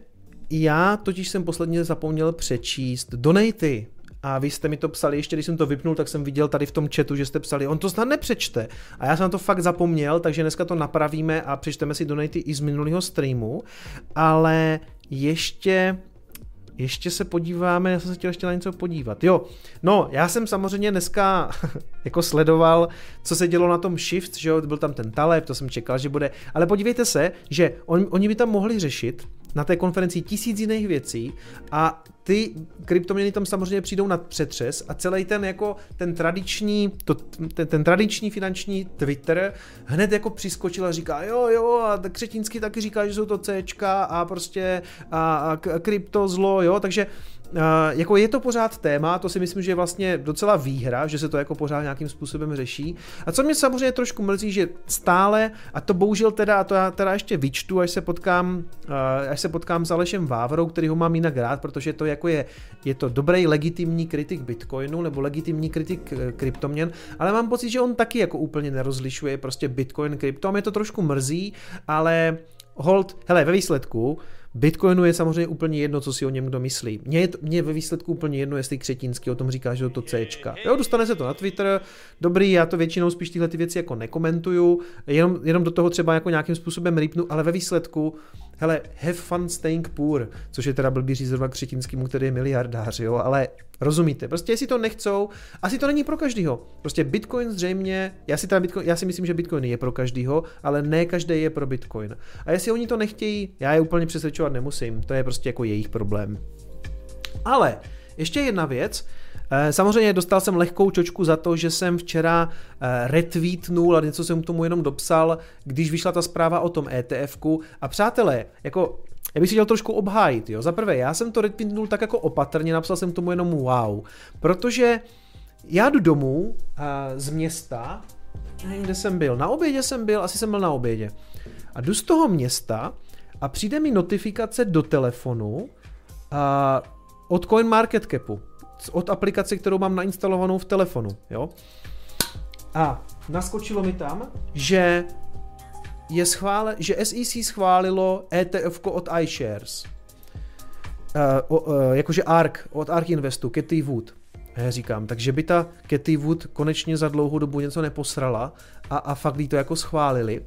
[SPEAKER 2] já totiž jsem posledně zapomněl přečíst donaty. A vy jste mi to psali, ještě když jsem to vypnul, tak jsem viděl tady v tom chatu, že jste psali, on to snad nepřečte. A já jsem to fakt zapomněl, takže dneska to napravíme a přečteme si donaty i z minulého streamu. Ale ještě ještě se podíváme, já jsem se chtěl ještě na něco podívat. Jo, no, já jsem samozřejmě dneska jako sledoval, co se dělo na tom Shift, že jo, byl tam ten Taleb, to jsem čekal, že bude, ale podívejte se, že on, oni by tam mohli řešit na té konferenci tisíc jiných věcí a ty kryptoměny tam samozřejmě přijdou na přetřes a celý ten jako ten tradiční, to, ten, ten tradiční finanční Twitter hned jako přiskočil a říká jo jo a Křetínský taky říká, že jsou to Cčka a prostě a, a krypto zlo, jo, takže Uh, jako je to pořád téma, to si myslím, že je vlastně docela výhra, že se to jako pořád nějakým způsobem řeší. A co mě samozřejmě trošku mrzí, že stále, a to bohužel teda, a to já teda ještě vyčtu, až se potkám, až se potkám s Alešem Vávrou, který ho mám jinak rád, protože to jako je, je to dobrý legitimní kritik Bitcoinu, nebo legitimní kritik uh, kryptoměn, ale mám pocit, že on taky jako úplně nerozlišuje prostě Bitcoin, krypto, a mě to trošku mrzí, ale hold, hele, ve výsledku, Bitcoinu je samozřejmě úplně jedno, co si o něm kdo myslí. Mně je, mně ve výsledku úplně jedno, jestli Křetínský o tom říká, že to C. Jo, dostane se to na Twitter, dobrý, já to většinou spíš tyhle ty věci jako nekomentuju, jenom, jenom do toho třeba jako nějakým způsobem rýpnu, ale ve výsledku hele, have fun staying poor, což je teda blbý říct zrovna Křetinskýmu, který je miliardář, jo, ale rozumíte, prostě jestli to nechcou, asi to není pro každýho. Prostě Bitcoin zřejmě, já si, teda Bitcoin, já si myslím, že Bitcoin je pro každýho, ale ne každý je pro Bitcoin. A jestli oni to nechtějí, já je úplně přesvědčovat nemusím, to je prostě jako jejich problém. Ale ještě jedna věc, Eh, samozřejmě dostal jsem lehkou čočku za to, že jsem včera eh, retweetnul a něco jsem k tomu jenom dopsal, když vyšla ta zpráva o tom ETFku. A přátelé, jako já bych si chtěl trošku obhájit, jo. Za prvé, já jsem to retweetnul tak jako opatrně, napsal jsem tomu jenom wow, protože já jdu domů eh, z města, nevím, kde jsem byl, na obědě jsem byl, asi jsem byl na obědě. A jdu z toho města a přijde mi notifikace do telefonu a, od CoinMarketCapu od aplikace, kterou mám nainstalovanou v telefonu, jo. A naskočilo mi tam, že je schvále, že SEC schválilo ETF od iShares. Uh, uh, jakože ARK, od ARK Investu, Katy Wood. A já říkám, takže by ta Cathy Wood konečně za dlouhou dobu něco neposrala a, a fakt jí to jako schválili.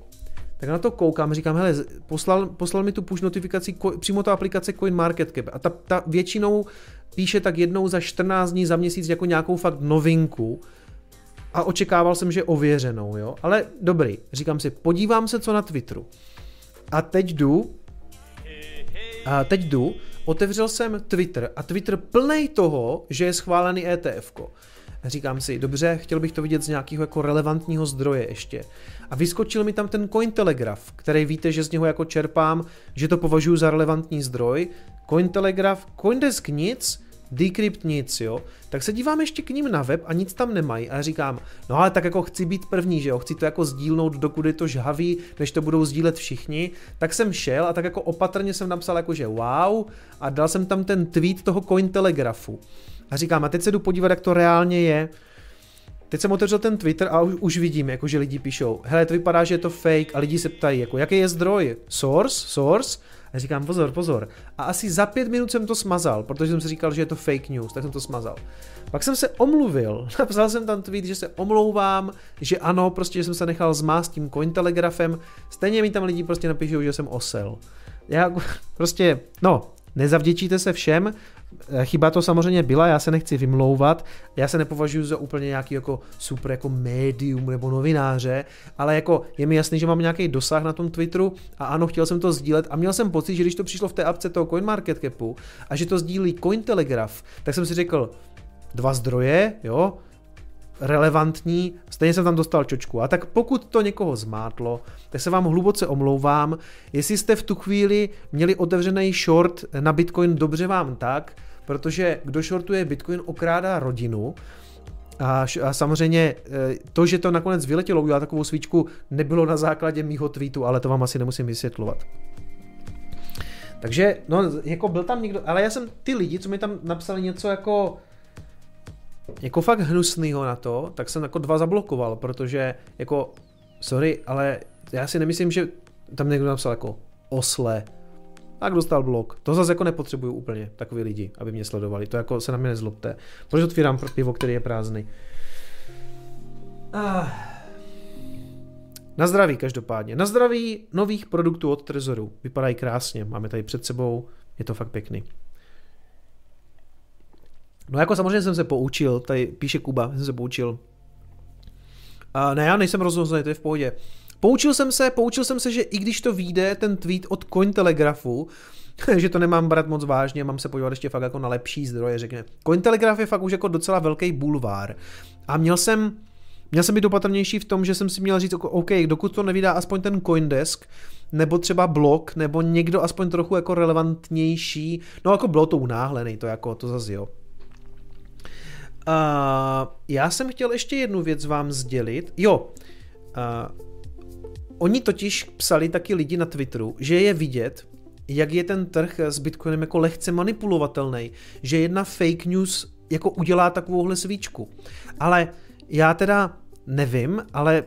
[SPEAKER 2] Tak na to koukám, říkám, hele, poslal, poslal mi tu push notifikaci přímo ta aplikace CoinMarketCap a ta, ta většinou píše tak jednou za 14 dní za měsíc jako nějakou fakt novinku a očekával jsem, že ověřenou, jo, ale dobrý, říkám si, podívám se, co na Twitteru. A teď jdu, a teď jdu, otevřel jsem Twitter a Twitter plnej toho, že je schválený ETF. Říkám si, dobře, chtěl bych to vidět z nějakého jako relevantního zdroje ještě. A vyskočil mi tam ten Cointelegraph, který víte, že z něho jako čerpám, že to považuji za relevantní zdroj. Cointelegraph, Coindesk nic, Decrypt nic, jo. Tak se dívám ještě k ním na web a nic tam nemají a říkám, no ale tak jako chci být první, že jo, chci to jako sdílnout, dokud je to žhavý, než to budou sdílet všichni, tak jsem šel a tak jako opatrně jsem napsal jako, že wow a dal jsem tam ten tweet toho Cointelegrafu. A říkám, a teď se jdu podívat, jak to reálně je. Teď jsem otevřel ten Twitter a už, už vidím, jako že lidi píšou, hele, to vypadá, že je to fake a lidi se ptají, jako jaký je zdroj? Source? Source? A říkám, pozor, pozor. A asi za pět minut jsem to smazal, protože jsem si říkal, že je to fake news, tak jsem to smazal. Pak jsem se omluvil, napsal jsem tam tweet, že se omlouvám, že ano, prostě že jsem se nechal zmást tím Cointelegrafem, stejně mi tam lidi prostě napíšou, že jsem osel. Já prostě, no, nezavděčíte se všem, chyba to samozřejmě byla, já se nechci vymlouvat, já se nepovažuji za úplně nějaký jako super jako médium nebo novináře, ale jako je mi jasný, že mám nějaký dosah na tom Twitteru a ano, chtěl jsem to sdílet a měl jsem pocit, že když to přišlo v té apce toho CoinMarketCapu a že to sdílí Cointelegraph, tak jsem si řekl, dva zdroje, jo, relevantní, stejně jsem tam dostal čočku. A tak pokud to někoho zmátlo, tak se vám hluboce omlouvám. Jestli jste v tu chvíli měli otevřený short na Bitcoin, dobře vám tak, protože kdo shortuje Bitcoin, okrádá rodinu. A, a samozřejmě e, to, že to nakonec vyletělo udělat takovou svíčku, nebylo na základě mýho tweetu, ale to vám asi nemusím vysvětlovat. Takže, no, jako byl tam někdo, ale já jsem ty lidi, co mi tam napsali něco jako jako fakt hnusnýho na to, tak jsem jako dva zablokoval, protože jako, sorry, ale já si nemyslím, že tam někdo napsal jako osle, tak dostal blok. To zase jako nepotřebuju úplně takový lidi, aby mě sledovali. To jako se na mě nezlobte. Proč otvírám pivo, který je prázdný? Ah. Na zdraví každopádně. Na zdraví nových produktů od Trezoru. Vypadají krásně. Máme tady před sebou. Je to fakt pěkný. No jako samozřejmě jsem se poučil, tady píše Kuba, jsem se poučil. A ne, já nejsem rozhozený, to je v pohodě. Poučil jsem se, poučil jsem se, že i když to vyjde, ten tweet od Cointelegrafu, že to nemám brát moc vážně, mám se podívat ještě fakt jako na lepší zdroje, řekne. Cointelegraph je fakt už jako docela velký bulvár. A měl jsem, měl jsem být opatrnější v tom, že jsem si měl říct, OK, dokud to nevydá aspoň ten Coindesk, nebo třeba blog, nebo někdo aspoň trochu jako relevantnější, no jako bylo to unáhlený, to jako, to zase jo. Uh, já jsem chtěl ještě jednu věc vám sdělit. Jo, uh, oni totiž psali taky lidi na Twitteru, že je vidět, jak je ten trh s Bitcoinem jako lehce manipulovatelný, že jedna fake news jako udělá takovouhle svíčku. Ale já teda nevím, ale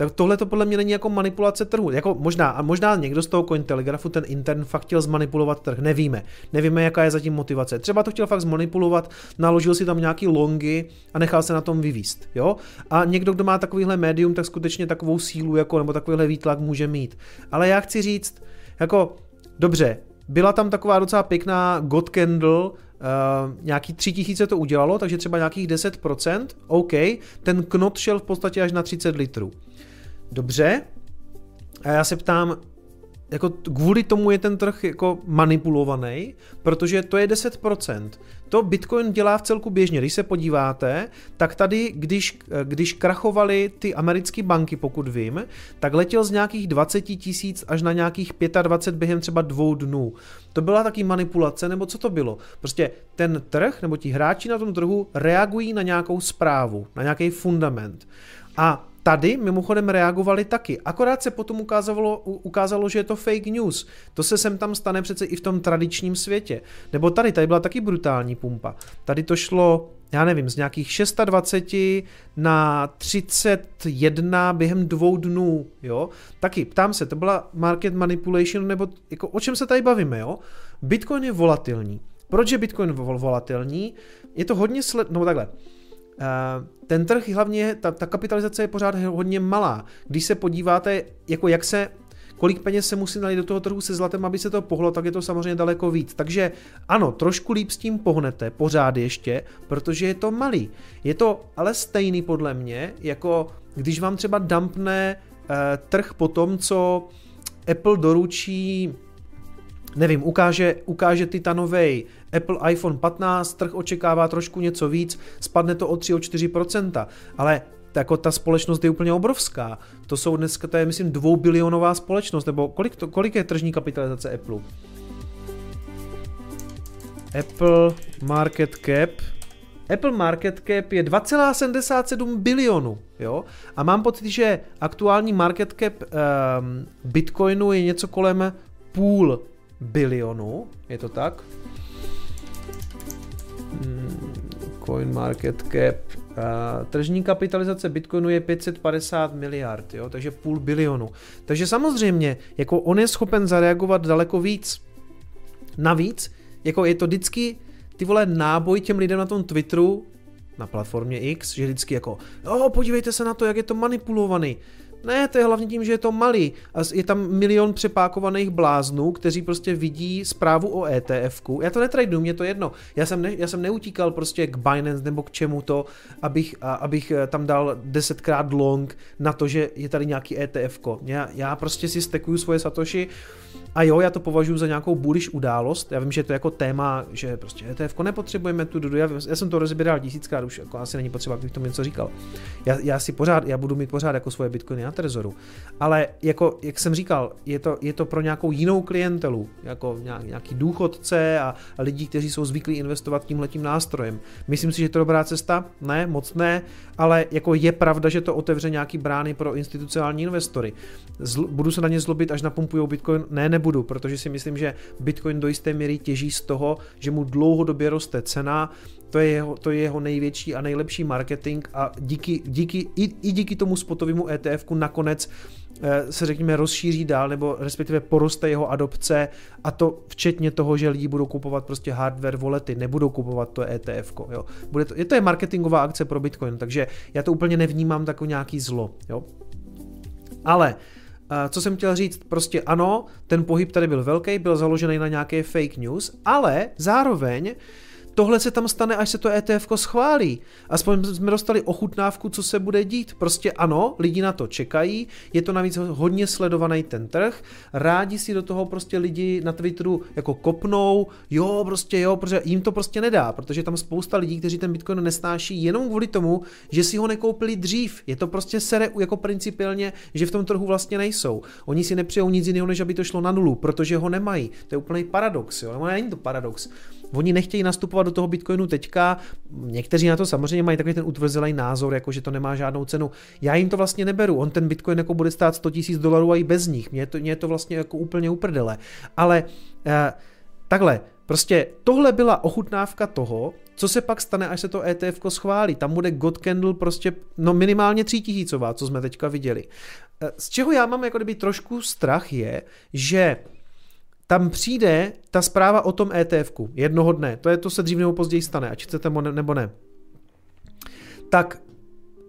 [SPEAKER 2] tak tohle to podle mě není jako manipulace trhu. Jako možná, a možná někdo z toho Cointelegrafu ten intern fakt chtěl zmanipulovat trh, nevíme. Nevíme, jaká je zatím motivace. Třeba to chtěl fakt zmanipulovat, naložil si tam nějaký longy a nechal se na tom vyvíst, jo? A někdo, kdo má takovýhle médium, tak skutečně takovou sílu, jako, nebo takovýhle výtlak může mít. Ale já chci říct, jako, dobře, byla tam taková docela pěkná God Candle, Uh, nějaký 3000 to udělalo, takže třeba nějakých 10%, OK, ten knot šel v podstatě až na 30 litrů. Dobře. A já se ptám, jako kvůli tomu je ten trh jako manipulovaný, protože to je 10%. To Bitcoin dělá v celku běžně. Když se podíváte, tak tady, když, když krachovaly ty americké banky, pokud vím, tak letěl z nějakých 20 tisíc až na nějakých 25 během třeba dvou dnů. To byla taky manipulace, nebo co to bylo? Prostě ten trh, nebo ti hráči na tom trhu reagují na nějakou zprávu, na nějaký fundament. A Tady mimochodem reagovali taky, akorát se potom ukázalo, ukázalo, že je to fake news. To se sem tam stane přece i v tom tradičním světě. Nebo tady, tady byla taky brutální pumpa. Tady to šlo, já nevím, z nějakých 620 na 31 během dvou dnů, jo. Taky, ptám se, to byla market manipulation, nebo jako o čem se tady bavíme, jo? Bitcoin je volatilní. Proč je Bitcoin volatilní? Je to hodně sled... No takhle. Uh, ten trh hlavně, ta, ta kapitalizace je pořád hodně malá. Když se podíváte, jako jak se kolik peněz se musí nalít do toho trhu se zlatem, aby se to pohlo, tak je to samozřejmě daleko víc. Takže ano, trošku líp s tím pohnete, pořád ještě, protože je to malý. Je to ale stejný podle mě, jako když vám třeba dumpne uh, trh po tom, co Apple doručí nevím, ukáže, ukáže titanový Apple iPhone 15, trh očekává trošku něco víc, spadne to o 3 o 4%, ale jako ta společnost je úplně obrovská. To jsou dneska, to je myslím dvoubilionová společnost, nebo kolik, to, kolik je tržní kapitalizace Apple? Apple Market Cap Apple Market Cap je 2,77 bilionu, jo? A mám pocit, že aktuální market cap um, Bitcoinu je něco kolem půl bilionu, je to tak? Hmm, coin Market Cap. Uh, tržní kapitalizace Bitcoinu je 550 miliard, jo? takže půl bilionu. Takže samozřejmě, jako on je schopen zareagovat daleko víc. Navíc, jako je to vždycky ty vole náboj těm lidem na tom Twitteru, na platformě X, že vždycky jako, jo, podívejte se na to, jak je to manipulovaný. Ne, to je hlavně tím, že je to malý a je tam milion přepákovaných bláznů, kteří prostě vidí zprávu o etf -ku. Já to netradu, mě to jedno. Já jsem, ne, já jsem neutíkal prostě k Binance nebo k čemu to, abych, a, abych eh, tam dal desetkrát long na to, že je tady nějaký ETF. -ko. Já, já prostě si stekuju svoje satoshi a jo, já to považuji za nějakou bullish událost. Já vím, že to je jako téma, že prostě ETF nepotřebujeme tu dudu. Já, já jsem to rozebíral tisíckrát už, jako asi není potřeba, abych tomu něco říkal. Já, já, si pořád, já budu mít pořád jako svoje bitcoiny na Trezoru. Ale jako, jak jsem říkal, je to, je to pro nějakou jinou klientelu, jako nějaký důchodce a, a lidi, kteří jsou zvyklí investovat tímhletím nástrojem. Myslím si, že je to dobrá cesta? Ne, moc ne, ale jako je pravda, že to otevře nějaký brány pro institucionální investory. Zl, budu se na ně zlobit, až napumpují bitcoin? Ne, ne nebudu, protože si myslím, že Bitcoin do jisté míry těží z toho, že mu dlouhodobě roste cena, to je jeho, to je jeho největší a nejlepší marketing a díky, díky, i, i díky tomu spotovému ETF nakonec eh, se řekněme rozšíří dál, nebo respektive poroste jeho adopce a to včetně toho, že lidi budou kupovat prostě hardware volety, nebudou kupovat to ETF. Jo. Bude to, je to je marketingová akce pro Bitcoin, takže já to úplně nevnímám jako nějaký zlo. Jo. Ale co jsem chtěl říct, prostě ano, ten pohyb tady byl velký, byl založený na nějaké fake news, ale zároveň Tohle se tam stane, až se to ETF schválí. Aspoň jsme dostali ochutnávku, co se bude dít. Prostě ano, lidi na to čekají, je to navíc hodně sledovaný ten trh, rádi si do toho prostě lidi na Twitteru jako kopnou, jo, prostě jo, protože jim to prostě nedá, protože tam spousta lidí, kteří ten Bitcoin nesnáší jenom kvůli tomu, že si ho nekoupili dřív. Je to prostě sere jako principiálně, že v tom trhu vlastně nejsou. Oni si nepřijou nic jiného, než aby to šlo na nulu, protože ho nemají. To je úplný paradox, jo. No, není to paradox. Oni nechtějí nastupovat do toho Bitcoinu teďka, někteří na to samozřejmě mají takový ten utvrzelý názor, jako že to nemá žádnou cenu. Já jim to vlastně neberu, on ten Bitcoin jako bude stát 100 000 dolarů a i bez nich, mně je to, mě to vlastně jako úplně uprdele. Ale eh, takhle, Prostě tohle byla ochutnávka toho, co se pak stane, až se to ETF schválí. Tam bude God Candle prostě no minimálně tisícová, co jsme teďka viděli. Eh, z čeho já mám jako kdyby trošku strach je, že tam přijde ta zpráva o tom etf jednoho dne, to je to se dřív nebo později stane, ať chcete nebo ne. Tak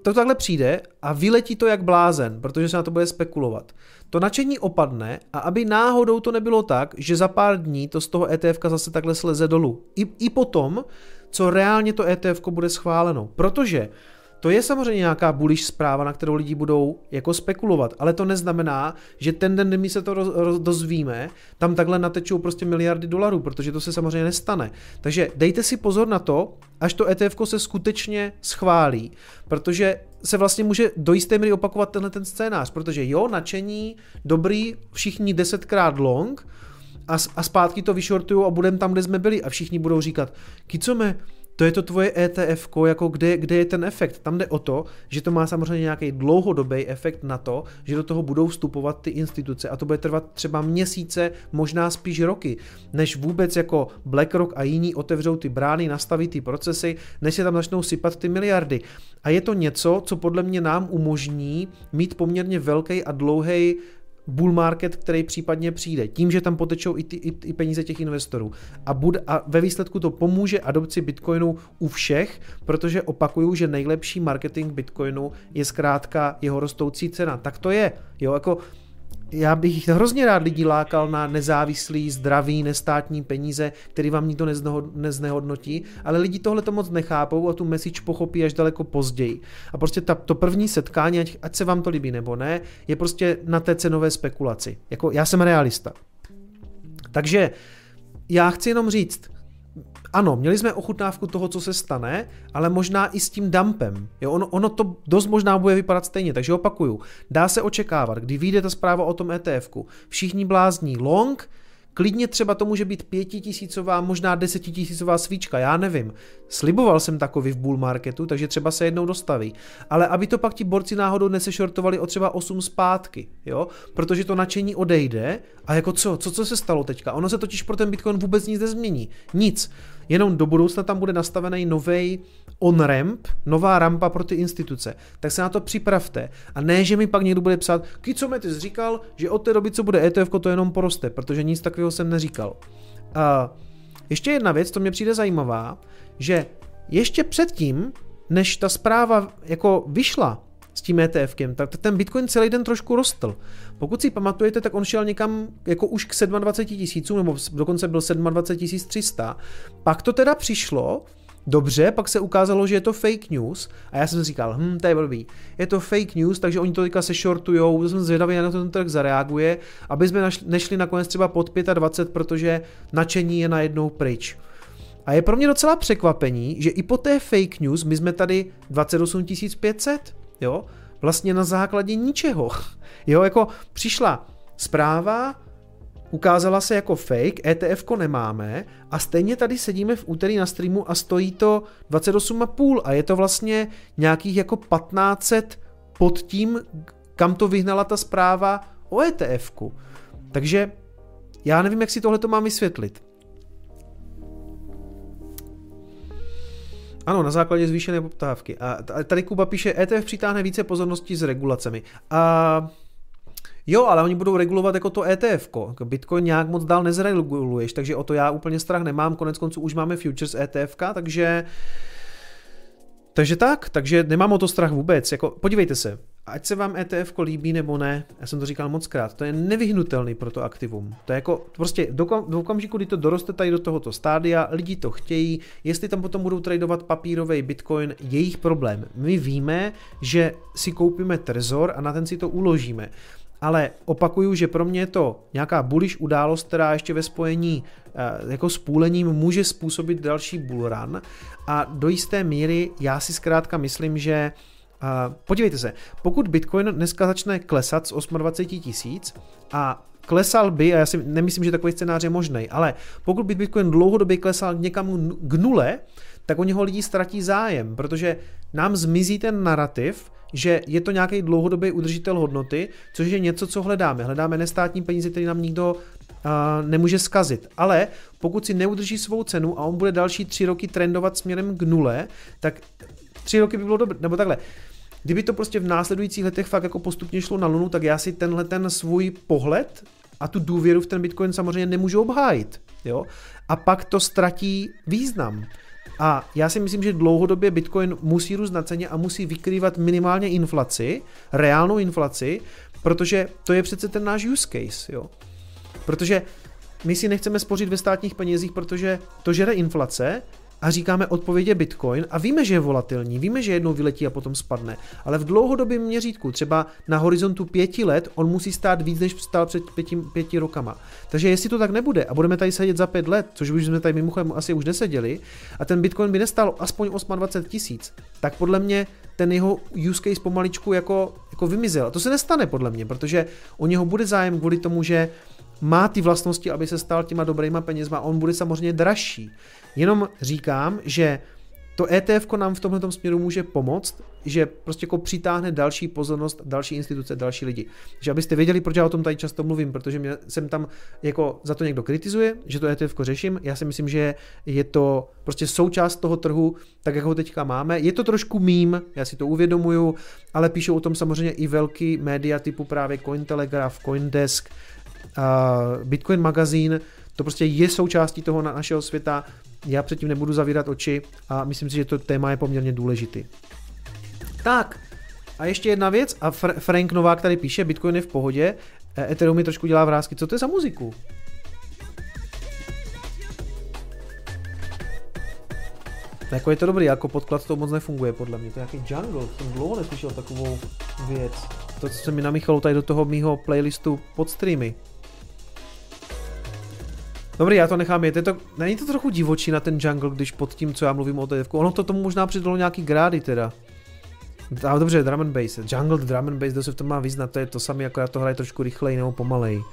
[SPEAKER 2] to takhle přijde a vyletí to jak blázen, protože se na to bude spekulovat. To nadšení opadne a aby náhodou to nebylo tak, že za pár dní to z toho ETF zase takhle sleze dolů. I, i potom, co reálně to ETF bude schváleno. Protože to je samozřejmě nějaká bullish zpráva, na kterou lidi budou jako spekulovat, ale to neznamená, že ten den, kdy my se to roz, roz, dozvíme, tam takhle natečou prostě miliardy dolarů, protože to se samozřejmě nestane. Takže dejte si pozor na to, až to ETF se skutečně schválí, protože se vlastně může do jisté míry opakovat tenhle ten scénář, protože jo, nadšení, dobrý, všichni desetkrát long, a, a zpátky to vyšortují a budeme tam, kde jsme byli a všichni budou říkat, kicome, to je to tvoje ETF, jako kde, kde je ten efekt. Tam jde o to, že to má samozřejmě nějaký dlouhodobý efekt na to, že do toho budou vstupovat ty instituce a to bude trvat třeba měsíce, možná spíš roky, než vůbec jako BlackRock a jiní otevřou ty brány, nastaví ty procesy, než se tam začnou sypat ty miliardy. A je to něco, co podle mě nám umožní mít poměrně velký a dlouhý bull market, který případně přijde, tím, že tam potečou i, ty, i, i peníze těch investorů. A, bud, a ve výsledku to pomůže adopci Bitcoinu u všech, protože opakuju, že nejlepší marketing Bitcoinu je zkrátka jeho rostoucí cena. Tak to je. Jo, jako já bych hrozně rád lidí lákal na nezávislý, zdravý, nestátní peníze, který vám nikdo neznehodnotí, ale lidi tohle to moc nechápou a tu message pochopí až daleko později. A prostě ta, to první setkání, ať, ať se vám to líbí nebo ne, je prostě na té cenové spekulaci. Jako já jsem realista. Takže já chci jenom říct, ano, měli jsme ochutnávku toho, co se stane, ale možná i s tím dumpem. Jo, ono, ono to dost možná bude vypadat stejně, takže opakuju. Dá se očekávat, kdy vyjde ta zpráva o tom ETFku. Všichni blázní long, Klidně třeba to může být pětitisícová, možná desetitisícová svíčka, já nevím. Sliboval jsem takový v bull marketu, takže třeba se jednou dostaví. Ale aby to pak ti borci náhodou nesešortovali o třeba 8 zpátky, jo? Protože to nadšení odejde a jako co, co, co se stalo teďka? Ono se totiž pro ten Bitcoin vůbec nic nezmění. Nic. Jenom do budoucna tam bude nastavený nový on-ramp, nová rampa pro ty instituce. Tak se na to připravte. A ne, že mi pak někdo bude psát, co mi ty říkal, že od té doby, co bude ETF, to jenom poroste, protože nic takového jsem neříkal. A ještě jedna věc, to mě přijde zajímavá, že ještě předtím, než ta zpráva jako vyšla, s tím ETFkem, tak ten Bitcoin celý den trošku rostl. Pokud si pamatujete, tak on šel někam jako už k 27 tisícům, nebo dokonce byl 27 300. Pak to teda přišlo, Dobře, pak se ukázalo, že je to fake news a já jsem říkal, hm, to je blbý. Je to fake news, takže oni to teďka se shortujou, jsem zvědavý, jak na to ten trh zareaguje, aby jsme nešli nakonec třeba pod 25, protože nadšení je najednou pryč. A je pro mě docela překvapení, že i po té fake news my jsme tady 28 500 jo, vlastně na základě ničeho. Jo, jako přišla zpráva, ukázala se jako fake, ETF nemáme a stejně tady sedíme v úterý na streamu a stojí to 28,5 a je to vlastně nějakých jako 1500 pod tím, kam to vyhnala ta zpráva o ETF. -ku. Takže já nevím, jak si tohle to mám vysvětlit. Ano, na základě zvýšené poptávky. A tady Kuba píše, ETF přitáhne více pozornosti s regulacemi. A Jo, ale oni budou regulovat jako to ETF. Jako Bitcoin nějak moc dál nezreguluješ, takže o to já úplně strach nemám. Konec konců už máme futures ETF, takže takže tak, takže nemám o to strach vůbec. Jako, podívejte se, ať se vám ETF líbí nebo ne, já jsem to říkal moc krát, to je nevyhnutelný pro to aktivum. To je jako prostě do, okamžiku, kdy to doroste tady do tohoto stádia, lidi to chtějí, jestli tam potom budou tradovat papírový bitcoin, jejich problém. My víme, že si koupíme trezor a na ten si to uložíme ale opakuju, že pro mě je to nějaká bullish událost, která ještě ve spojení eh, jako s půlením může způsobit další bullrun a do jisté míry já si zkrátka myslím, že Uh, podívejte se, pokud Bitcoin dneska začne klesat z 28 tisíc a klesal by, a já si nemyslím, že takový scénář je možný, ale pokud by Bitcoin dlouhodobě klesal někam k nule, tak o něho lidi ztratí zájem, protože nám zmizí ten narrativ, že je to nějaký dlouhodobý udržitel hodnoty, což je něco, co hledáme. Hledáme nestátní peníze, které nám nikdo uh, nemůže skazit. Ale pokud si neudrží svou cenu a on bude další tři roky trendovat směrem k nule, tak tři roky by bylo dobré, nebo takhle. Kdyby to prostě v následujících letech fakt jako postupně šlo na lunu, tak já si tenhle ten svůj pohled a tu důvěru v ten Bitcoin samozřejmě nemůžu obhájit. Jo? A pak to ztratí význam. A já si myslím, že dlouhodobě Bitcoin musí růst na ceně a musí vykrývat minimálně inflaci, reálnou inflaci, protože to je přece ten náš use case, jo. Protože my si nechceme spořit ve státních penězích, protože to žere inflace a říkáme odpovědě Bitcoin a víme, že je volatilní, víme, že jednou vyletí a potom spadne, ale v dlouhodobém měřítku, třeba na horizontu pěti let, on musí stát víc, než stál před pěti, pěti rokama. Takže jestli to tak nebude a budeme tady sedět za pět let, což už jsme tady mimochodem asi už neseděli, a ten Bitcoin by nestal aspoň 28 tisíc, tak podle mě ten jeho use case pomaličku jako, jako vymizel. A to se nestane podle mě, protože o něho bude zájem kvůli tomu, že má ty vlastnosti, aby se stal těma dobrýma penězma, on bude samozřejmě dražší. Jenom říkám, že to ETF nám v tomhle směru může pomoct, že prostě jako přitáhne další pozornost, další instituce, další lidi. Že abyste věděli, proč já o tom tady často mluvím, protože mě jsem tam jako za to někdo kritizuje, že to ETF řeším. Já si myslím, že je to prostě součást toho trhu, tak jak ho teďka máme. Je to trošku mím, já si to uvědomuju, ale píšou o tom samozřejmě i velký média typu právě Cointelegraph, Coindesk, Bitcoin magazín, to prostě je součástí toho našeho světa, já předtím nebudu zavírat oči a myslím si, že to téma je poměrně důležitý. Tak, a ještě jedna věc, a Fr- Frank Novák tady píše, Bitcoin je v pohodě, e, Ethereum mi trošku dělá vrázky, co to je za muziku? Jako je to dobrý, jako podklad to moc nefunguje podle mě, to je nějaký jungle, jsem dlouho neslyšel takovou věc. To, co se mi namíchalo tady do toho mýho playlistu pod streamy. Dobrý, já to nechám jet. Je to, není to trochu divočí na ten jungle, když pod tím, co já mluvím o TF. Ono to tomu možná přidalo nějaký grády teda. Ale dobře, drum and bass. Jungle, drum and bass, kdo se v tom má vyznat, to je to samé, jako já to hraje trošku rychleji nebo pomalej.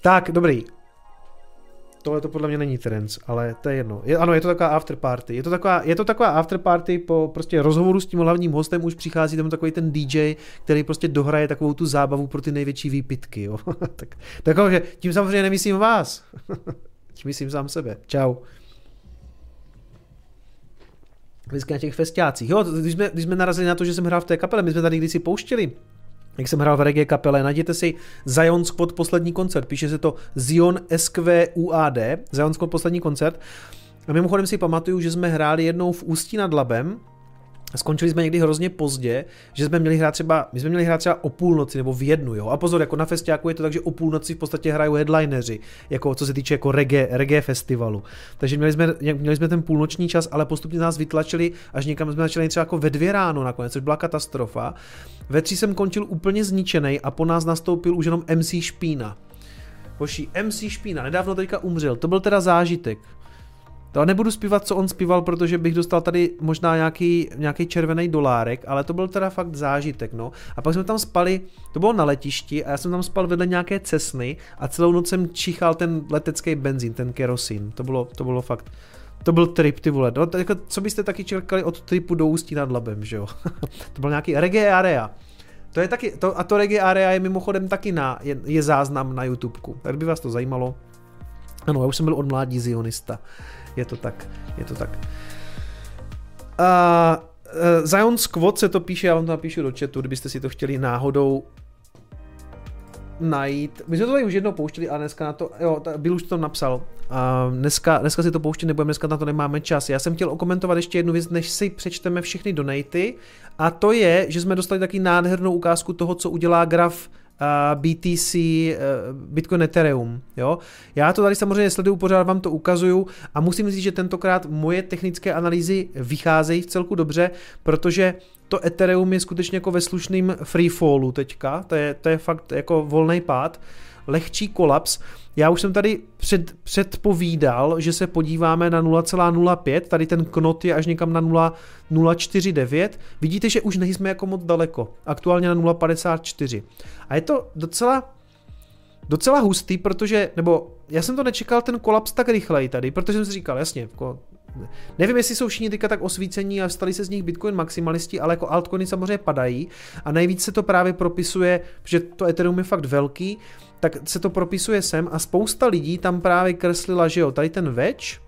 [SPEAKER 2] Tak, dobrý. Tohle to podle mě není trends, ale to je jedno. Je, ano, je to taková after party. Je to taková, je to taková after party po prostě rozhovoru s tím hlavním hostem už přichází tam takový ten DJ, který prostě dohraje takovou tu zábavu pro ty největší výpitky. Jo. tak, takže tím samozřejmě nemyslím vás. tím myslím sám sebe. Čau. Vždycky na těch festiácích. Jo, když jsme, když jsme narazili na to, že jsem hrál v té kapele, my jsme tady kdysi pouštěli jak jsem hrál v reggae kapele, najděte si Zion Squad poslední koncert, píše se to Zion SQUAD, Zion Squad poslední koncert. A mimochodem si pamatuju, že jsme hráli jednou v Ústí nad Labem, Skončili jsme někdy hrozně pozdě, že jsme měli hrát třeba, my jsme měli hrát třeba o půlnoci nebo v jednu, jo. A pozor, jako na festiáku je to tak, že o půlnoci v podstatě hrají headlineři, jako co se týče jako reggae, reggae festivalu. Takže měli jsme, měli jsme ten půlnoční čas, ale postupně nás vytlačili, až někam jsme začali třeba jako ve dvě ráno nakonec, což byla katastrofa. Ve tři jsem končil úplně zničený a po nás nastoupil už jenom MC Špína. Hoši, MC Špína, nedávno teďka umřel, to byl teda zážitek. To nebudu zpívat, co on zpíval, protože bych dostal tady možná nějaký, nějaký červený dolárek, ale to byl teda fakt zážitek, no. A pak jsme tam spali, to bylo na letišti a já jsem tam spal vedle nějaké cesny a celou noc jsem čichal ten letecký benzín, ten kerosin. To bylo, to bylo fakt, to byl trip, ty vole. No, jako, co byste taky čekali od tripu do Ústí nad Labem, že jo? to byl nějaký reggae area. To je taky, to, a to reggae area je mimochodem taky na, je, je záznam na YouTubeku. Tak by vás to zajímalo. Ano, já už jsem byl od mládí zionista je to tak, je to tak. Uh, uh, Zion Squad se to píše, já vám to napíšu do chatu, kdybyste si to chtěli náhodou najít. My jsme to tady už jednou pouštěli a dneska na to, jo, byl už to napsal. A dneska, dneska si to pouštět nebudeme, dneska na to nemáme čas. Já jsem chtěl okomentovat ještě jednu věc, než si přečteme všechny donaty. A to je, že jsme dostali taky nádhernou ukázku toho, co udělá graf BTC, eh, Bitcoin Ethereum. Jo? Já to tady samozřejmě sleduju, pořád vám to ukazuju a musím říct, že tentokrát moje technické analýzy vycházejí v celku dobře, protože to Ethereum je skutečně jako ve slušným freefallu teďka, to je, to je fakt jako volný pád, lehčí kolaps. Já už jsem tady před, předpovídal, že se podíváme na 0,05, tady ten knot je až někam na 0,049. Vidíte, že už nejsme jako moc daleko, aktuálně na 0,54. A je to docela docela hustý, protože, nebo já jsem to nečekal ten kolaps tak rychleji tady, protože jsem si říkal, jasně, jako, nevím, jestli jsou všichni teďka tak osvícení a stali se z nich Bitcoin maximalisti, ale jako altcoiny samozřejmě padají a nejvíc se to právě propisuje, že to Ethereum je fakt velký, tak se to propisuje sem a spousta lidí tam právě kreslila, že jo, tady ten več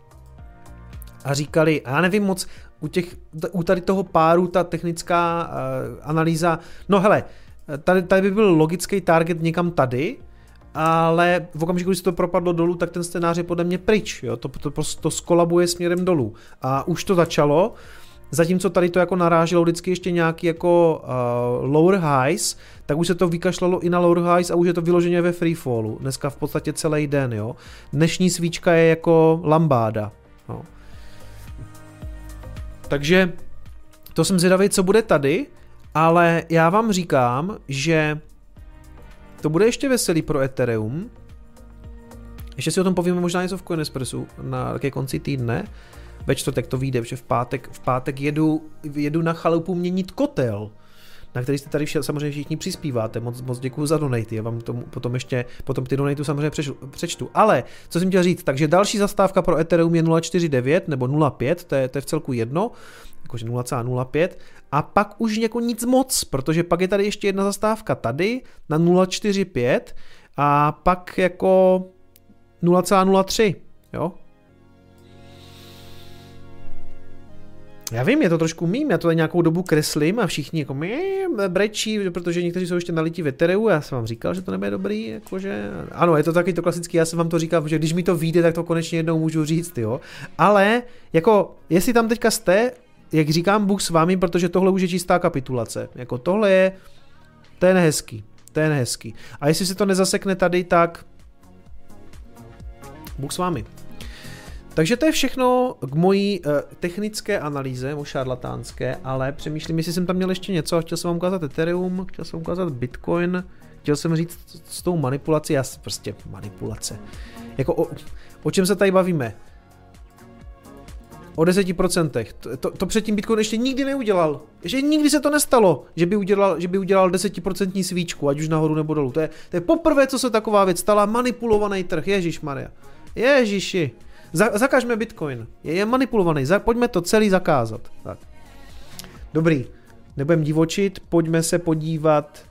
[SPEAKER 2] a říkali, já nevím moc, u, těch, u tady toho páru ta technická uh, analýza, no hele, tady, tady by byl logický target někam tady, ale v okamžiku, kdy se to propadlo dolů, tak ten scénář je podle mě pryč, jo? To, to, to, to skolabuje směrem dolů. A už to začalo, zatímco tady to jako naráželo vždycky ještě nějaký jako uh, lower highs, tak už se to vykašlalo i na lower highs a už je to vyloženě ve freefallu. Dneska v podstatě celý den, jo. Dnešní svíčka je jako lambáda. No. Takže to jsem zvědavý, co bude tady, ale já vám říkám, že to bude ještě veselý pro Ethereum. Ještě si o tom povíme možná něco v Coinespressu na ke konci týdne. Ve čtvrtek to vyjde, že v pátek, v pátek jedu, jedu na chalupu měnit kotel. na který jste tady vše, samozřejmě všichni přispíváte. Moc, moc děkuji za donaty, já vám tomu potom ještě, potom ty donaty samozřejmě přečtu. Ale, co jsem chtěl říct, takže další zastávka pro Ethereum je 0,49 nebo 0,5, to je, to je v celku jedno, jakože 0,05 a pak už jako nic moc, protože pak je tady ještě jedna zastávka tady na 0,45 a pak jako 0,03, jo, Já vím, je to trošku mým, já to nějakou dobu kreslím a všichni jako mým, brečí, protože někteří jsou ještě nalití v Ethereum, já jsem vám říkal, že to nebude dobrý, jakože, ano, je to taky to klasický, já jsem vám to říkal, že když mi to vyjde, tak to konečně jednou můžu říct, jo, ale jako, jestli tam teďka jste, jak říkám, Bůh s vámi, protože tohle už je čistá kapitulace, jako tohle je, to je nehezký, to je nehezký. A jestli se to nezasekne tady, tak Bůh s vámi. Takže to je všechno k mojí uh, technické analýze, o šarlatánské, ale přemýšlím, jestli jsem tam měl ještě něco. Chtěl jsem vám ukázat Ethereum, chtěl jsem ukázat Bitcoin, chtěl jsem říct s tou manipulací, já prostě manipulace. Jako o, o čem se tady bavíme? O 10%. To, to, to předtím Bitcoin ještě nikdy neudělal. Ještě nikdy se to nestalo, že by udělal, že by udělal 10% svíčku, ať už nahoru nebo dolů. To je, to je poprvé, co se taková věc stala, manipulovaný trh. Ježíš Maria. Ježíši. Za, zakažme Bitcoin. Je, je manipulovaný. Za, pojďme to celý zakázat. Tak. Dobrý. Nebudem divočit, pojďme se podívat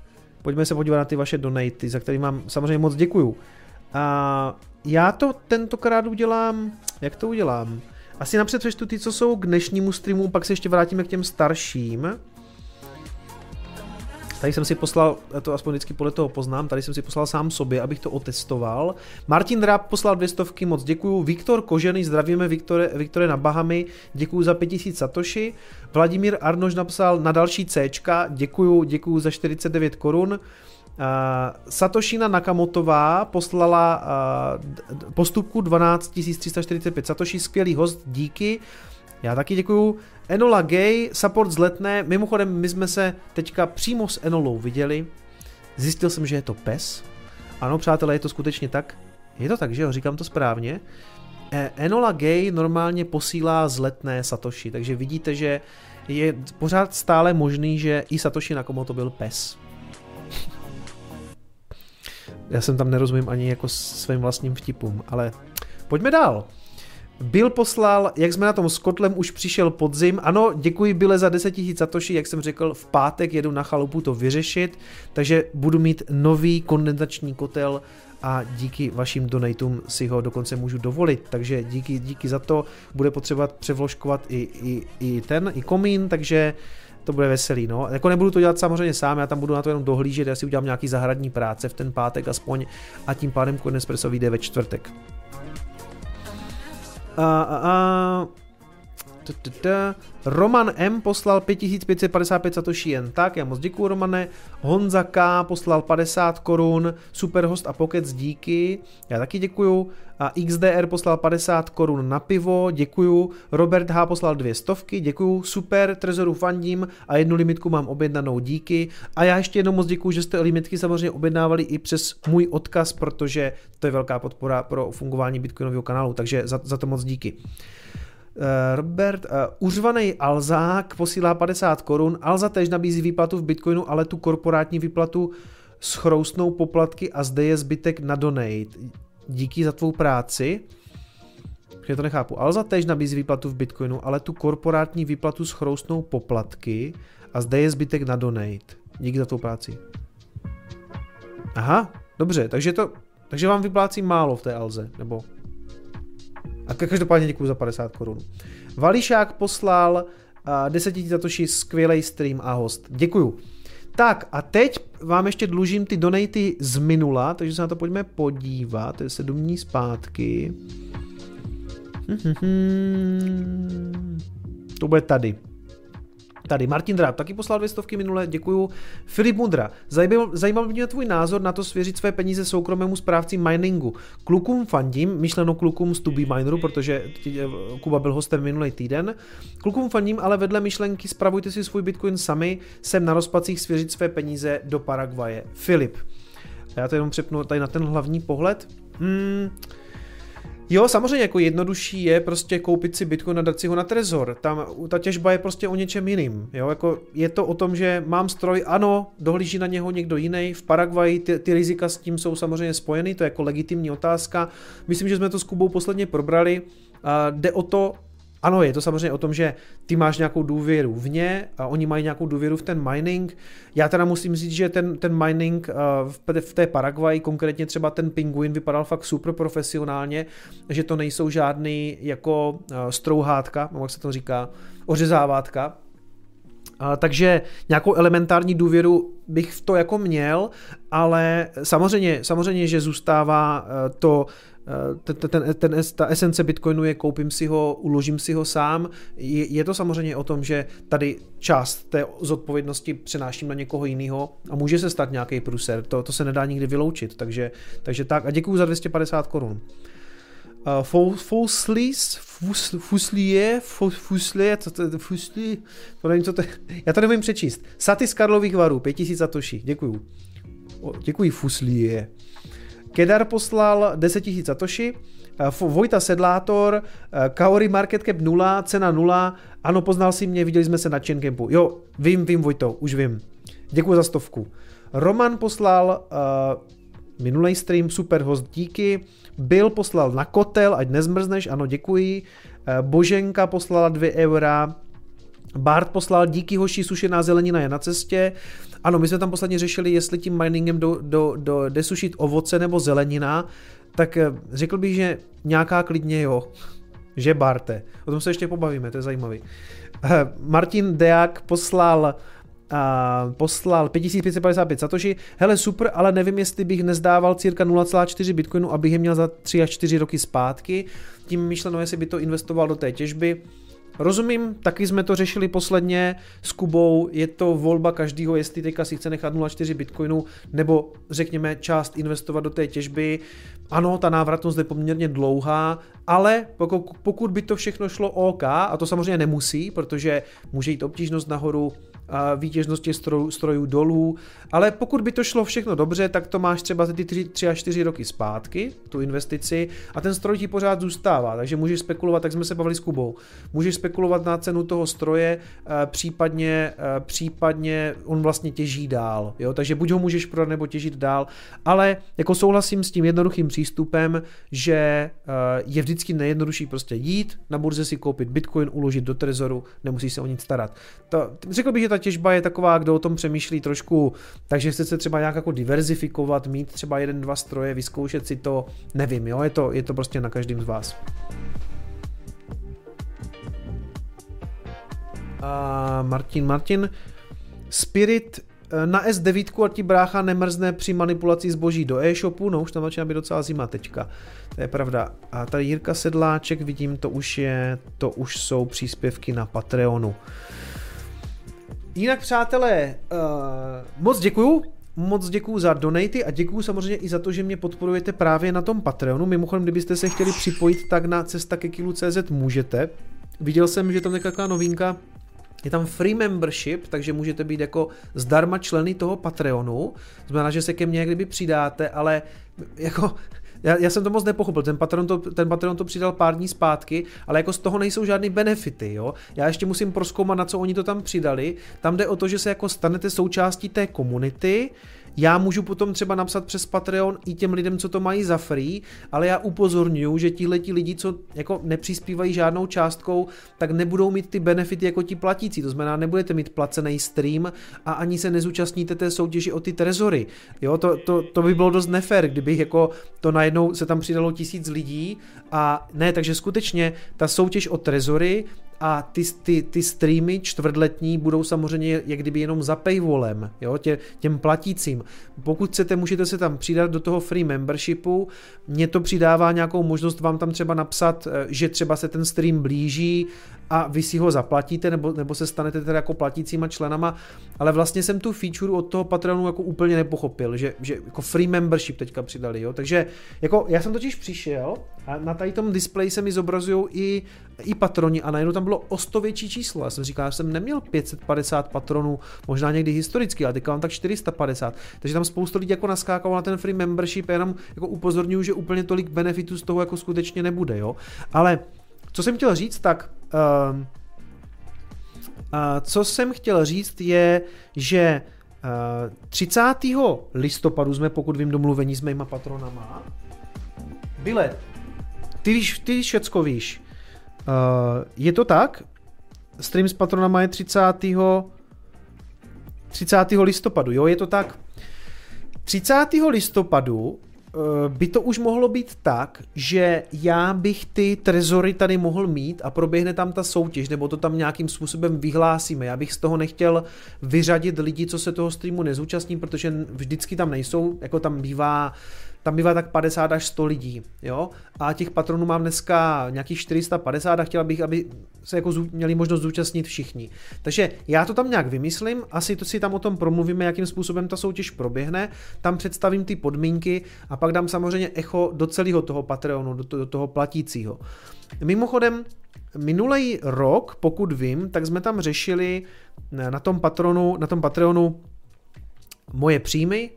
[SPEAKER 2] pojďme se podívat na ty vaše donaty, za který vám samozřejmě moc děkuju. A já to tentokrát udělám, jak to udělám? Asi napřed přečtu ty, co jsou k dnešnímu streamu, pak se ještě vrátíme k těm starším. Tady jsem si poslal, to aspoň vždycky podle toho poznám, tady jsem si poslal sám sobě, abych to otestoval. Martin Rap poslal dvě stovky, moc děkuju. Viktor Kožený, zdravíme Viktore, Viktore na Bahamy, děkuju za 5000 satoshi. Vladimír Arnož napsal na další C, děkuju, děkuju za 49 korun. Uh, Satoshina Nakamotová poslala uh, postupku 12 345 Satoshi, skvělý host, díky. Já taky děkuju. Enola Gay, support z Letné. Mimochodem, my jsme se teďka přímo s Enolou viděli. Zjistil jsem, že je to pes. Ano, přátelé, je to skutečně tak. Je to tak, že jo, říkám to správně. E, Enola Gay normálně posílá z Letné Satoshi, takže vidíte, že je pořád stále možný, že i Satoshi Nakamoto byl pes. Já jsem tam nerozumím ani jako svým vlastním vtipům, ale pojďme dál. Bill poslal, jak jsme na tom s kotlem, už přišel podzim. Ano, děkuji Bile za 10 000 satoshi, jak jsem řekl, v pátek jedu na chalupu to vyřešit, takže budu mít nový kondenzační kotel a díky vašim donatům si ho dokonce můžu dovolit, takže díky, díky za to bude potřeba převložkovat i, i, i ten, i komín, takže to bude veselý, no. Jako nebudu to dělat samozřejmě sám, já tam budu na to jenom dohlížet, já si udělám nějaký zahradní práce v ten pátek aspoň a tím pádem Coinespresso vyjde ve čtvrtek. A, a, a, Roman M poslal 5555 satoshi jen tak, já moc děkuju Romane. Honza K poslal 50 korun, Superhost a Pocket díky, já taky děkuju. A XDR poslal 50 korun na pivo, děkuju. Robert H poslal dvě stovky, děkuju. Super, Trezoru fandím a jednu limitku mám objednanou, díky. A já ještě jednou moc děkuju, že jste limitky samozřejmě objednávali i přes můj odkaz, protože to je velká podpora pro fungování Bitcoinového kanálu, takže za, za to moc díky. Eh, Robert, uh, uřvaný Alzák posílá 50 korun. Alza tež nabízí výplatu v Bitcoinu, ale tu korporátní výplatu schroustnou poplatky a zde je zbytek na donate. Díky za tvou práci. Já to nechápu. Alza tež nabízí výplatu v Bitcoinu, ale tu korporátní výplatu schroustnou poplatky a zde je zbytek na donate. Díky za tvou práci. Aha, dobře, takže to, takže vám vyplácí málo v té Alze, nebo a každopádně děkuji za 50 korun. Vališák poslal uh, 10 satoshi skvělý stream a host. Děkuju. Tak a teď vám ještě dlužím ty donaty z minula, takže se na to pojďme podívat. To je 7 dní zpátky. To bude tady. Tady Martin Dráb taky poslal dvě stovky minule, děkuju. Filip Mudra, zajímal, mě tvůj názor na to svěřit své peníze soukromému správci miningu. Klukům fandím, myšleno klukům z Tubi Mineru, protože eh, Kuba byl hostem minulý týden. Klukům fandím, ale vedle myšlenky spravujte si svůj Bitcoin sami, jsem na rozpacích svěřit své peníze do Paraguaje. Filip. Já to jenom přepnu tady na ten hlavní pohled. Hmm, Jo, samozřejmě jako jednodušší je prostě koupit si Bitcoin a dát si ho na Trezor. Tam ta těžba je prostě o něčem jiným. Jo, jako je to o tom, že mám stroj, ano, dohlíží na něho někdo jiný. V Paraguaji ty, ty rizika s tím jsou samozřejmě spojeny, to je jako legitimní otázka. Myslím, že jsme to s Kubou posledně probrali. Uh, jde o to, ano, je to samozřejmě o tom, že ty máš nějakou důvěru v ně a oni mají nějakou důvěru v ten mining. Já teda musím říct, že ten, ten mining uh, v té Paraguay, konkrétně třeba ten Penguin, vypadal fakt super profesionálně, že to nejsou žádný jako uh, strouhátka, jak se to říká, ořezávátka, takže nějakou elementární důvěru bych v to jako měl, ale samozřejmě, samozřejmě že zůstává uh, to ten, ten, ten, ta esence Bitcoinu je koupím si ho, uložím si ho sám. Je, je to samozřejmě o tom, že tady část té zodpovědnosti přenáším na někoho jiného a může se stát nějaký pruser, to, to se nedá nikdy vyloučit, takže, takže tak a děkuju za 250 korun. Uh, Fuslis, Fuslie, Fuslie, co to je, Fusli, to nevím, co to je, já to nevím přečíst. Saty z Karlových varů, 5000 satoshi, děkuju. Děkuji Fuslie. Kedar poslal 10 000 satoshi, eh, Vojta Sedlátor, eh, Kaori Market Cap 0, cena 0, ano, poznal si mě, viděli jsme se na Chaincampu. Jo, vím, vím, Vojto, už vím. Děkuji za stovku. Roman poslal uh, minulý stream, super host, díky. Bill poslal na kotel, ať nezmrzneš, ano, děkuji. Uh, Boženka poslala 2 eura. Bart poslal díky hoši, sušená zelenina je na cestě. Ano, my jsme tam posledně řešili, jestli tím miningem do, do, do, jde sušit ovoce nebo zelenina, tak eh, řekl bych, že nějaká klidně jo. Že Barte. O tom se ještě pobavíme, to je zajímavý. Eh, Martin Deák poslal a poslal 5555 satoshi. Hele, super, ale nevím, jestli bych nezdával cirka 0,4 bitcoinu, abych je měl za 3 až 4 roky zpátky. Tím myšleno, jestli by to investoval do té těžby. Rozumím, taky jsme to řešili posledně s Kubou, je to volba každého, jestli teďka si chce nechat 0,4 bitcoinu, nebo řekněme část investovat do té těžby. Ano, ta návratnost je poměrně dlouhá, ale pokud, pokud by to všechno šlo OK, a to samozřejmě nemusí, protože může jít obtížnost nahoru, výtěžnosti strojů, strojů dolů, ale pokud by to šlo všechno dobře, tak to máš třeba ty 3, 3 až 4 roky zpátky, tu investici, a ten stroj ti pořád zůstává, takže můžeš spekulovat, tak jsme se bavili s Kubou, můžeš spekulovat na cenu toho stroje, eh, případně, eh, případně on vlastně těží dál, jo? takže buď ho můžeš prodat nebo těžit dál, ale jako souhlasím s tím jednoduchým přístupem, že eh, je vždycky nejjednodušší prostě jít, na burze si koupit bitcoin, uložit do trezoru, nemusíš se o nic starat. To, řekl bych, že ta těžba je taková, kdo o tom přemýšlí trošku, takže chce se třeba nějak jako diverzifikovat, mít třeba jeden, dva stroje, vyzkoušet si to, nevím, jo, je to, je to prostě na každém z vás. A Martin, Martin, Spirit eh, na S9 a ti brácha nemrzne při manipulaci zboží do e-shopu, no už tam začíná být docela zima teďka, to je pravda. A tady Jirka Sedláček, vidím, to už je, to už jsou příspěvky na Patreonu. Jinak přátelé, uh, moc děkuju, moc děkuju za donaty a děkuju samozřejmě i za to, že mě podporujete právě na tom Patreonu. Mimochodem, kdybyste se chtěli připojit, tak na cesta ke CZ můžete. Viděl jsem, že tam je taková novinka, je tam free membership, takže můžete být jako zdarma členy toho Patreonu. Znamená, že se ke mně kdyby přidáte, ale jako já, já jsem to moc nepochopil, ten Patreon to, ten Patreon to přidal pár dní zpátky, ale jako z toho nejsou žádný benefity, jo. Já ještě musím proskoumat, na co oni to tam přidali. Tam jde o to, že se jako stanete součástí té komunity, já můžu potom třeba napsat přes Patreon i těm lidem, co to mají za free, ale já upozorňuji, že tihle ti lidi, co jako nepřispívají žádnou částkou, tak nebudou mít ty benefity jako ti platící. To znamená, nebudete mít placený stream a ani se nezúčastníte té soutěži o ty trezory. Jo, to, to, to by bylo dost nefér, kdybych jako to najednou se tam přidalo tisíc lidí a ne, takže skutečně ta soutěž o trezory a ty, ty, ty streamy čtvrtletní budou samozřejmě jak kdyby jenom za paywallem, jo, tě, těm platícím. Pokud chcete, můžete se tam přidat do toho free membershipu, mě to přidává nějakou možnost vám tam třeba napsat, eh, že třeba se ten stream blíží a vy si ho zaplatíte, nebo, nebo se stanete teda jako platícíma členama, ale vlastně jsem tu feature od toho Patreonu jako úplně nepochopil, že, že jako free membership teďka přidali, jo, takže jako já jsem totiž přišel a na tady tom displeji se mi zobrazují i, i patroni a najednou tam bylo o 100 větší číslo. Já jsem říkal, že jsem neměl 550 patronů, možná někdy historicky, ale teďka mám tak 450. Takže tam spoustu lidí jako naskákalo na ten free membership, jenom jako upozorňuju, že úplně tolik benefitů z toho jako skutečně nebude, jo. Ale co jsem chtěl říct, tak uh, uh, co jsem chtěl říct je, že uh, 30. listopadu jsme, pokud vím, domluvení s mýma patronama. Bile, ty víš, ty všecko víš. Uh, je to tak? Stream s patronama je 30. 30. listopadu, jo, je to tak. 30. listopadu Eh, by to už mohlo být tak, že já bych ty trezory tady mohl mít a proběhne tam ta soutěž, nebo to tam nějakým způsobem vyhlásíme. Já bych z toho nechtěl vyřadit lidi, co se toho streamu nezúčastní, protože vždycky tam nejsou, jako tam bývá tam bývá tak 50 až 100 lidí, jo, a těch patronů mám dneska nějakých 450 a chtěla bych, aby se jako měli možnost zúčastnit všichni. Takže já to tam nějak vymyslím, asi to si tam o tom promluvíme, jakým způsobem ta soutěž proběhne, tam představím ty podmínky a pak dám samozřejmě echo do celého toho Patreonu, do, to, do toho platícího. Mimochodem, minulý rok, pokud vím, tak jsme tam řešili na tom, patronu, na tom Patreonu moje příjmy,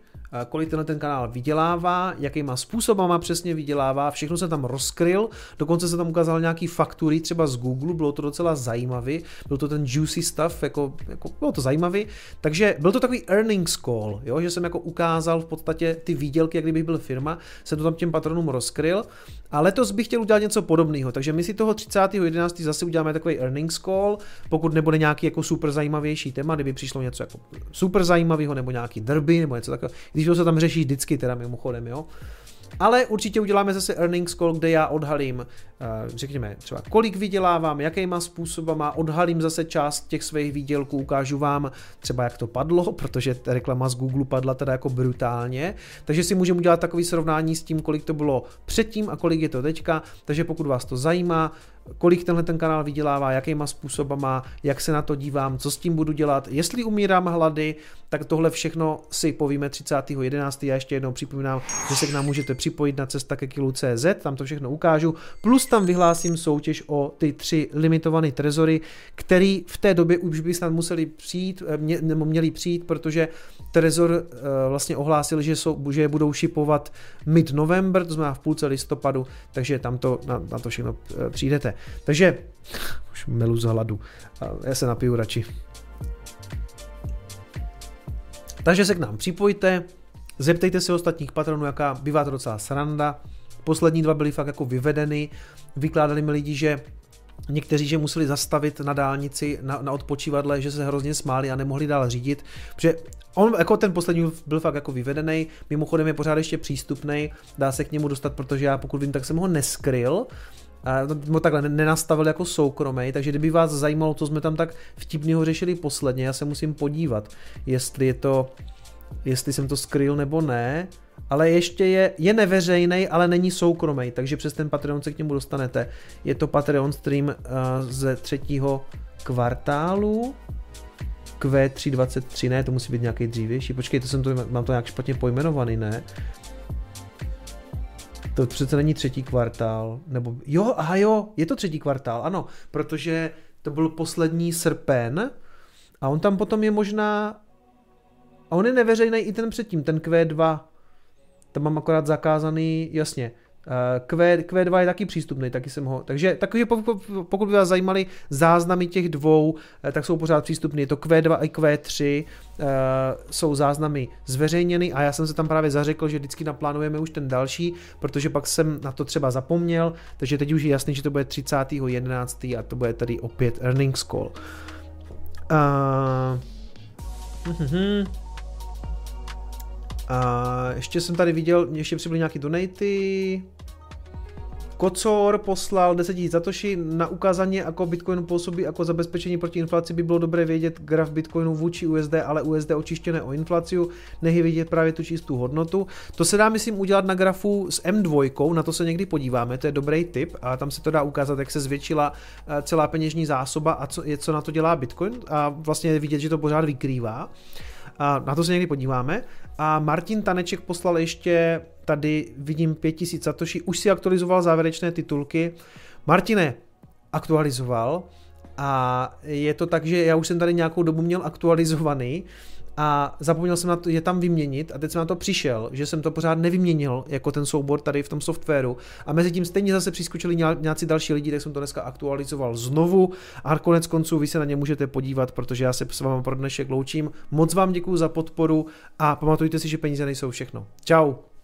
[SPEAKER 2] kolik tenhle ten kanál vydělává, jakýma způsobama přesně vydělává, všechno se tam rozkryl, dokonce se tam ukázal nějaký faktury třeba z Google, bylo to docela zajímavý, byl to ten juicy stuff, jako, jako bylo to zajímavý, takže byl to takový earnings call, jo, že jsem jako ukázal v podstatě ty výdělky, jak kdybych byl firma, jsem to tam těm patronům rozkryl. A letos bych chtěl udělat něco podobného, takže my si toho 30.11. zase uděláme takový earnings call, pokud nebude nějaký jako super zajímavější téma, kdyby přišlo něco jako super zajímavého nebo nějaký derby nebo něco takového, když to se tam řeší vždycky teda mimochodem, jo. Ale určitě uděláme zase earnings call, kde já odhalím, eh, řekněme, třeba kolik vydělávám, jakýma způsobama, odhalím zase část těch svých výdělků, ukážu vám třeba jak to padlo, protože ta reklama z Google padla teda jako brutálně, takže si můžeme udělat takový srovnání s tím, kolik to bylo předtím a kolik je to teďka, takže pokud vás to zajímá, kolik tenhle ten kanál vydělává, jakýma způsobama, jak se na to dívám, co s tím budu dělat, jestli umírám hlady, tak tohle všechno si povíme 30.11. Já ještě jednou připomínám, že se k nám můžete připojit na cesta ke kilu.cz, tam to všechno ukážu, plus tam vyhlásím soutěž o ty tři limitované trezory, který v té době už by snad museli přijít, eh, mě, nebo měli přijít, protože Trezor uh, vlastně ohlásil, že, jsou, že budou šipovat mid-november, to znamená v půlce listopadu, takže tam to, na, na to všechno uh, přijdete. Takže už melu z hladu. Já se napiju radši. Takže se k nám připojte, zeptejte se ostatních patronů, jaká bývá to docela sranda. Poslední dva byly fakt jako vyvedeny, vykládali mi lidi, že Někteří, že museli zastavit na dálnici, na, na odpočívadle, že se hrozně smáli a nemohli dál řídit, protože on jako ten poslední byl fakt jako vyvedený, mimochodem je pořád ještě přístupný, dá se k němu dostat, protože já pokud vím, tak jsem ho neskryl, no takhle nenastavil jako soukromý, takže kdyby vás zajímalo, co jsme tam tak vtipného řešili posledně, já se musím podívat, jestli je to, jestli jsem to skryl nebo ne, ale ještě je, je neveřejný, ale není soukromý, takže přes ten Patreon se k němu dostanete. Je to Patreon stream uh, ze třetího kvartálu, Q323, ne, to musí být nějaký dřívější, počkej, to jsem to, mám to nějak špatně pojmenovaný, ne? To přece není třetí kvartál, nebo jo, aha jo, je to třetí kvartál, ano, protože to byl poslední srpen a on tam potom je možná, a on je neveřejný i ten předtím, ten Q2, tam mám akorát zakázaný, jasně, Q, Q2 je taky přístupný, taky jsem ho. Takže takový, pokud by vás zajímali záznamy těch dvou, eh, tak jsou pořád přístupné. Je to Q2 i Q3, uh, eh, jsou záznamy zveřejněny a já jsem se tam právě zařekl, že vždycky naplánujeme už ten další, protože pak jsem na to třeba zapomněl, takže teď už je jasný, že to bude 30.11. a to bude tady opět earnings call. Uh, uh-huh. A ještě jsem tady viděl, ještě přibyly nějaký donaty. Kocor poslal 10 000 satoshi na ukázání, jako Bitcoin působí jako zabezpečení proti inflaci, by bylo dobré vědět graf Bitcoinu vůči USD, ale USD očištěné o inflaci, nehy vidět právě tu čistou hodnotu. To se dá, myslím, udělat na grafu s M2, na to se někdy podíváme, to je dobrý tip a tam se to dá ukázat, jak se zvětšila eh, celá peněžní zásoba a co, co na to dělá Bitcoin a vlastně vidět, že to pořád vykrývá. A na to se někdy podíváme. A Martin Taneček poslal ještě, tady vidím 5000 satoshi, už si aktualizoval závěrečné titulky. Martine, aktualizoval a je to tak, že já už jsem tady nějakou dobu měl aktualizovaný, a zapomněl jsem na to je tam vyměnit a teď jsem na to přišel, že jsem to pořád nevyměnil jako ten soubor tady v tom softwaru a mezi tím stejně zase přiskočili nějací další lidi, tak jsem to dneska aktualizoval znovu a konec konců vy se na ně můžete podívat, protože já se s vámi pro dnešek loučím. Moc vám děkuji za podporu a pamatujte si, že peníze nejsou všechno. Ciao.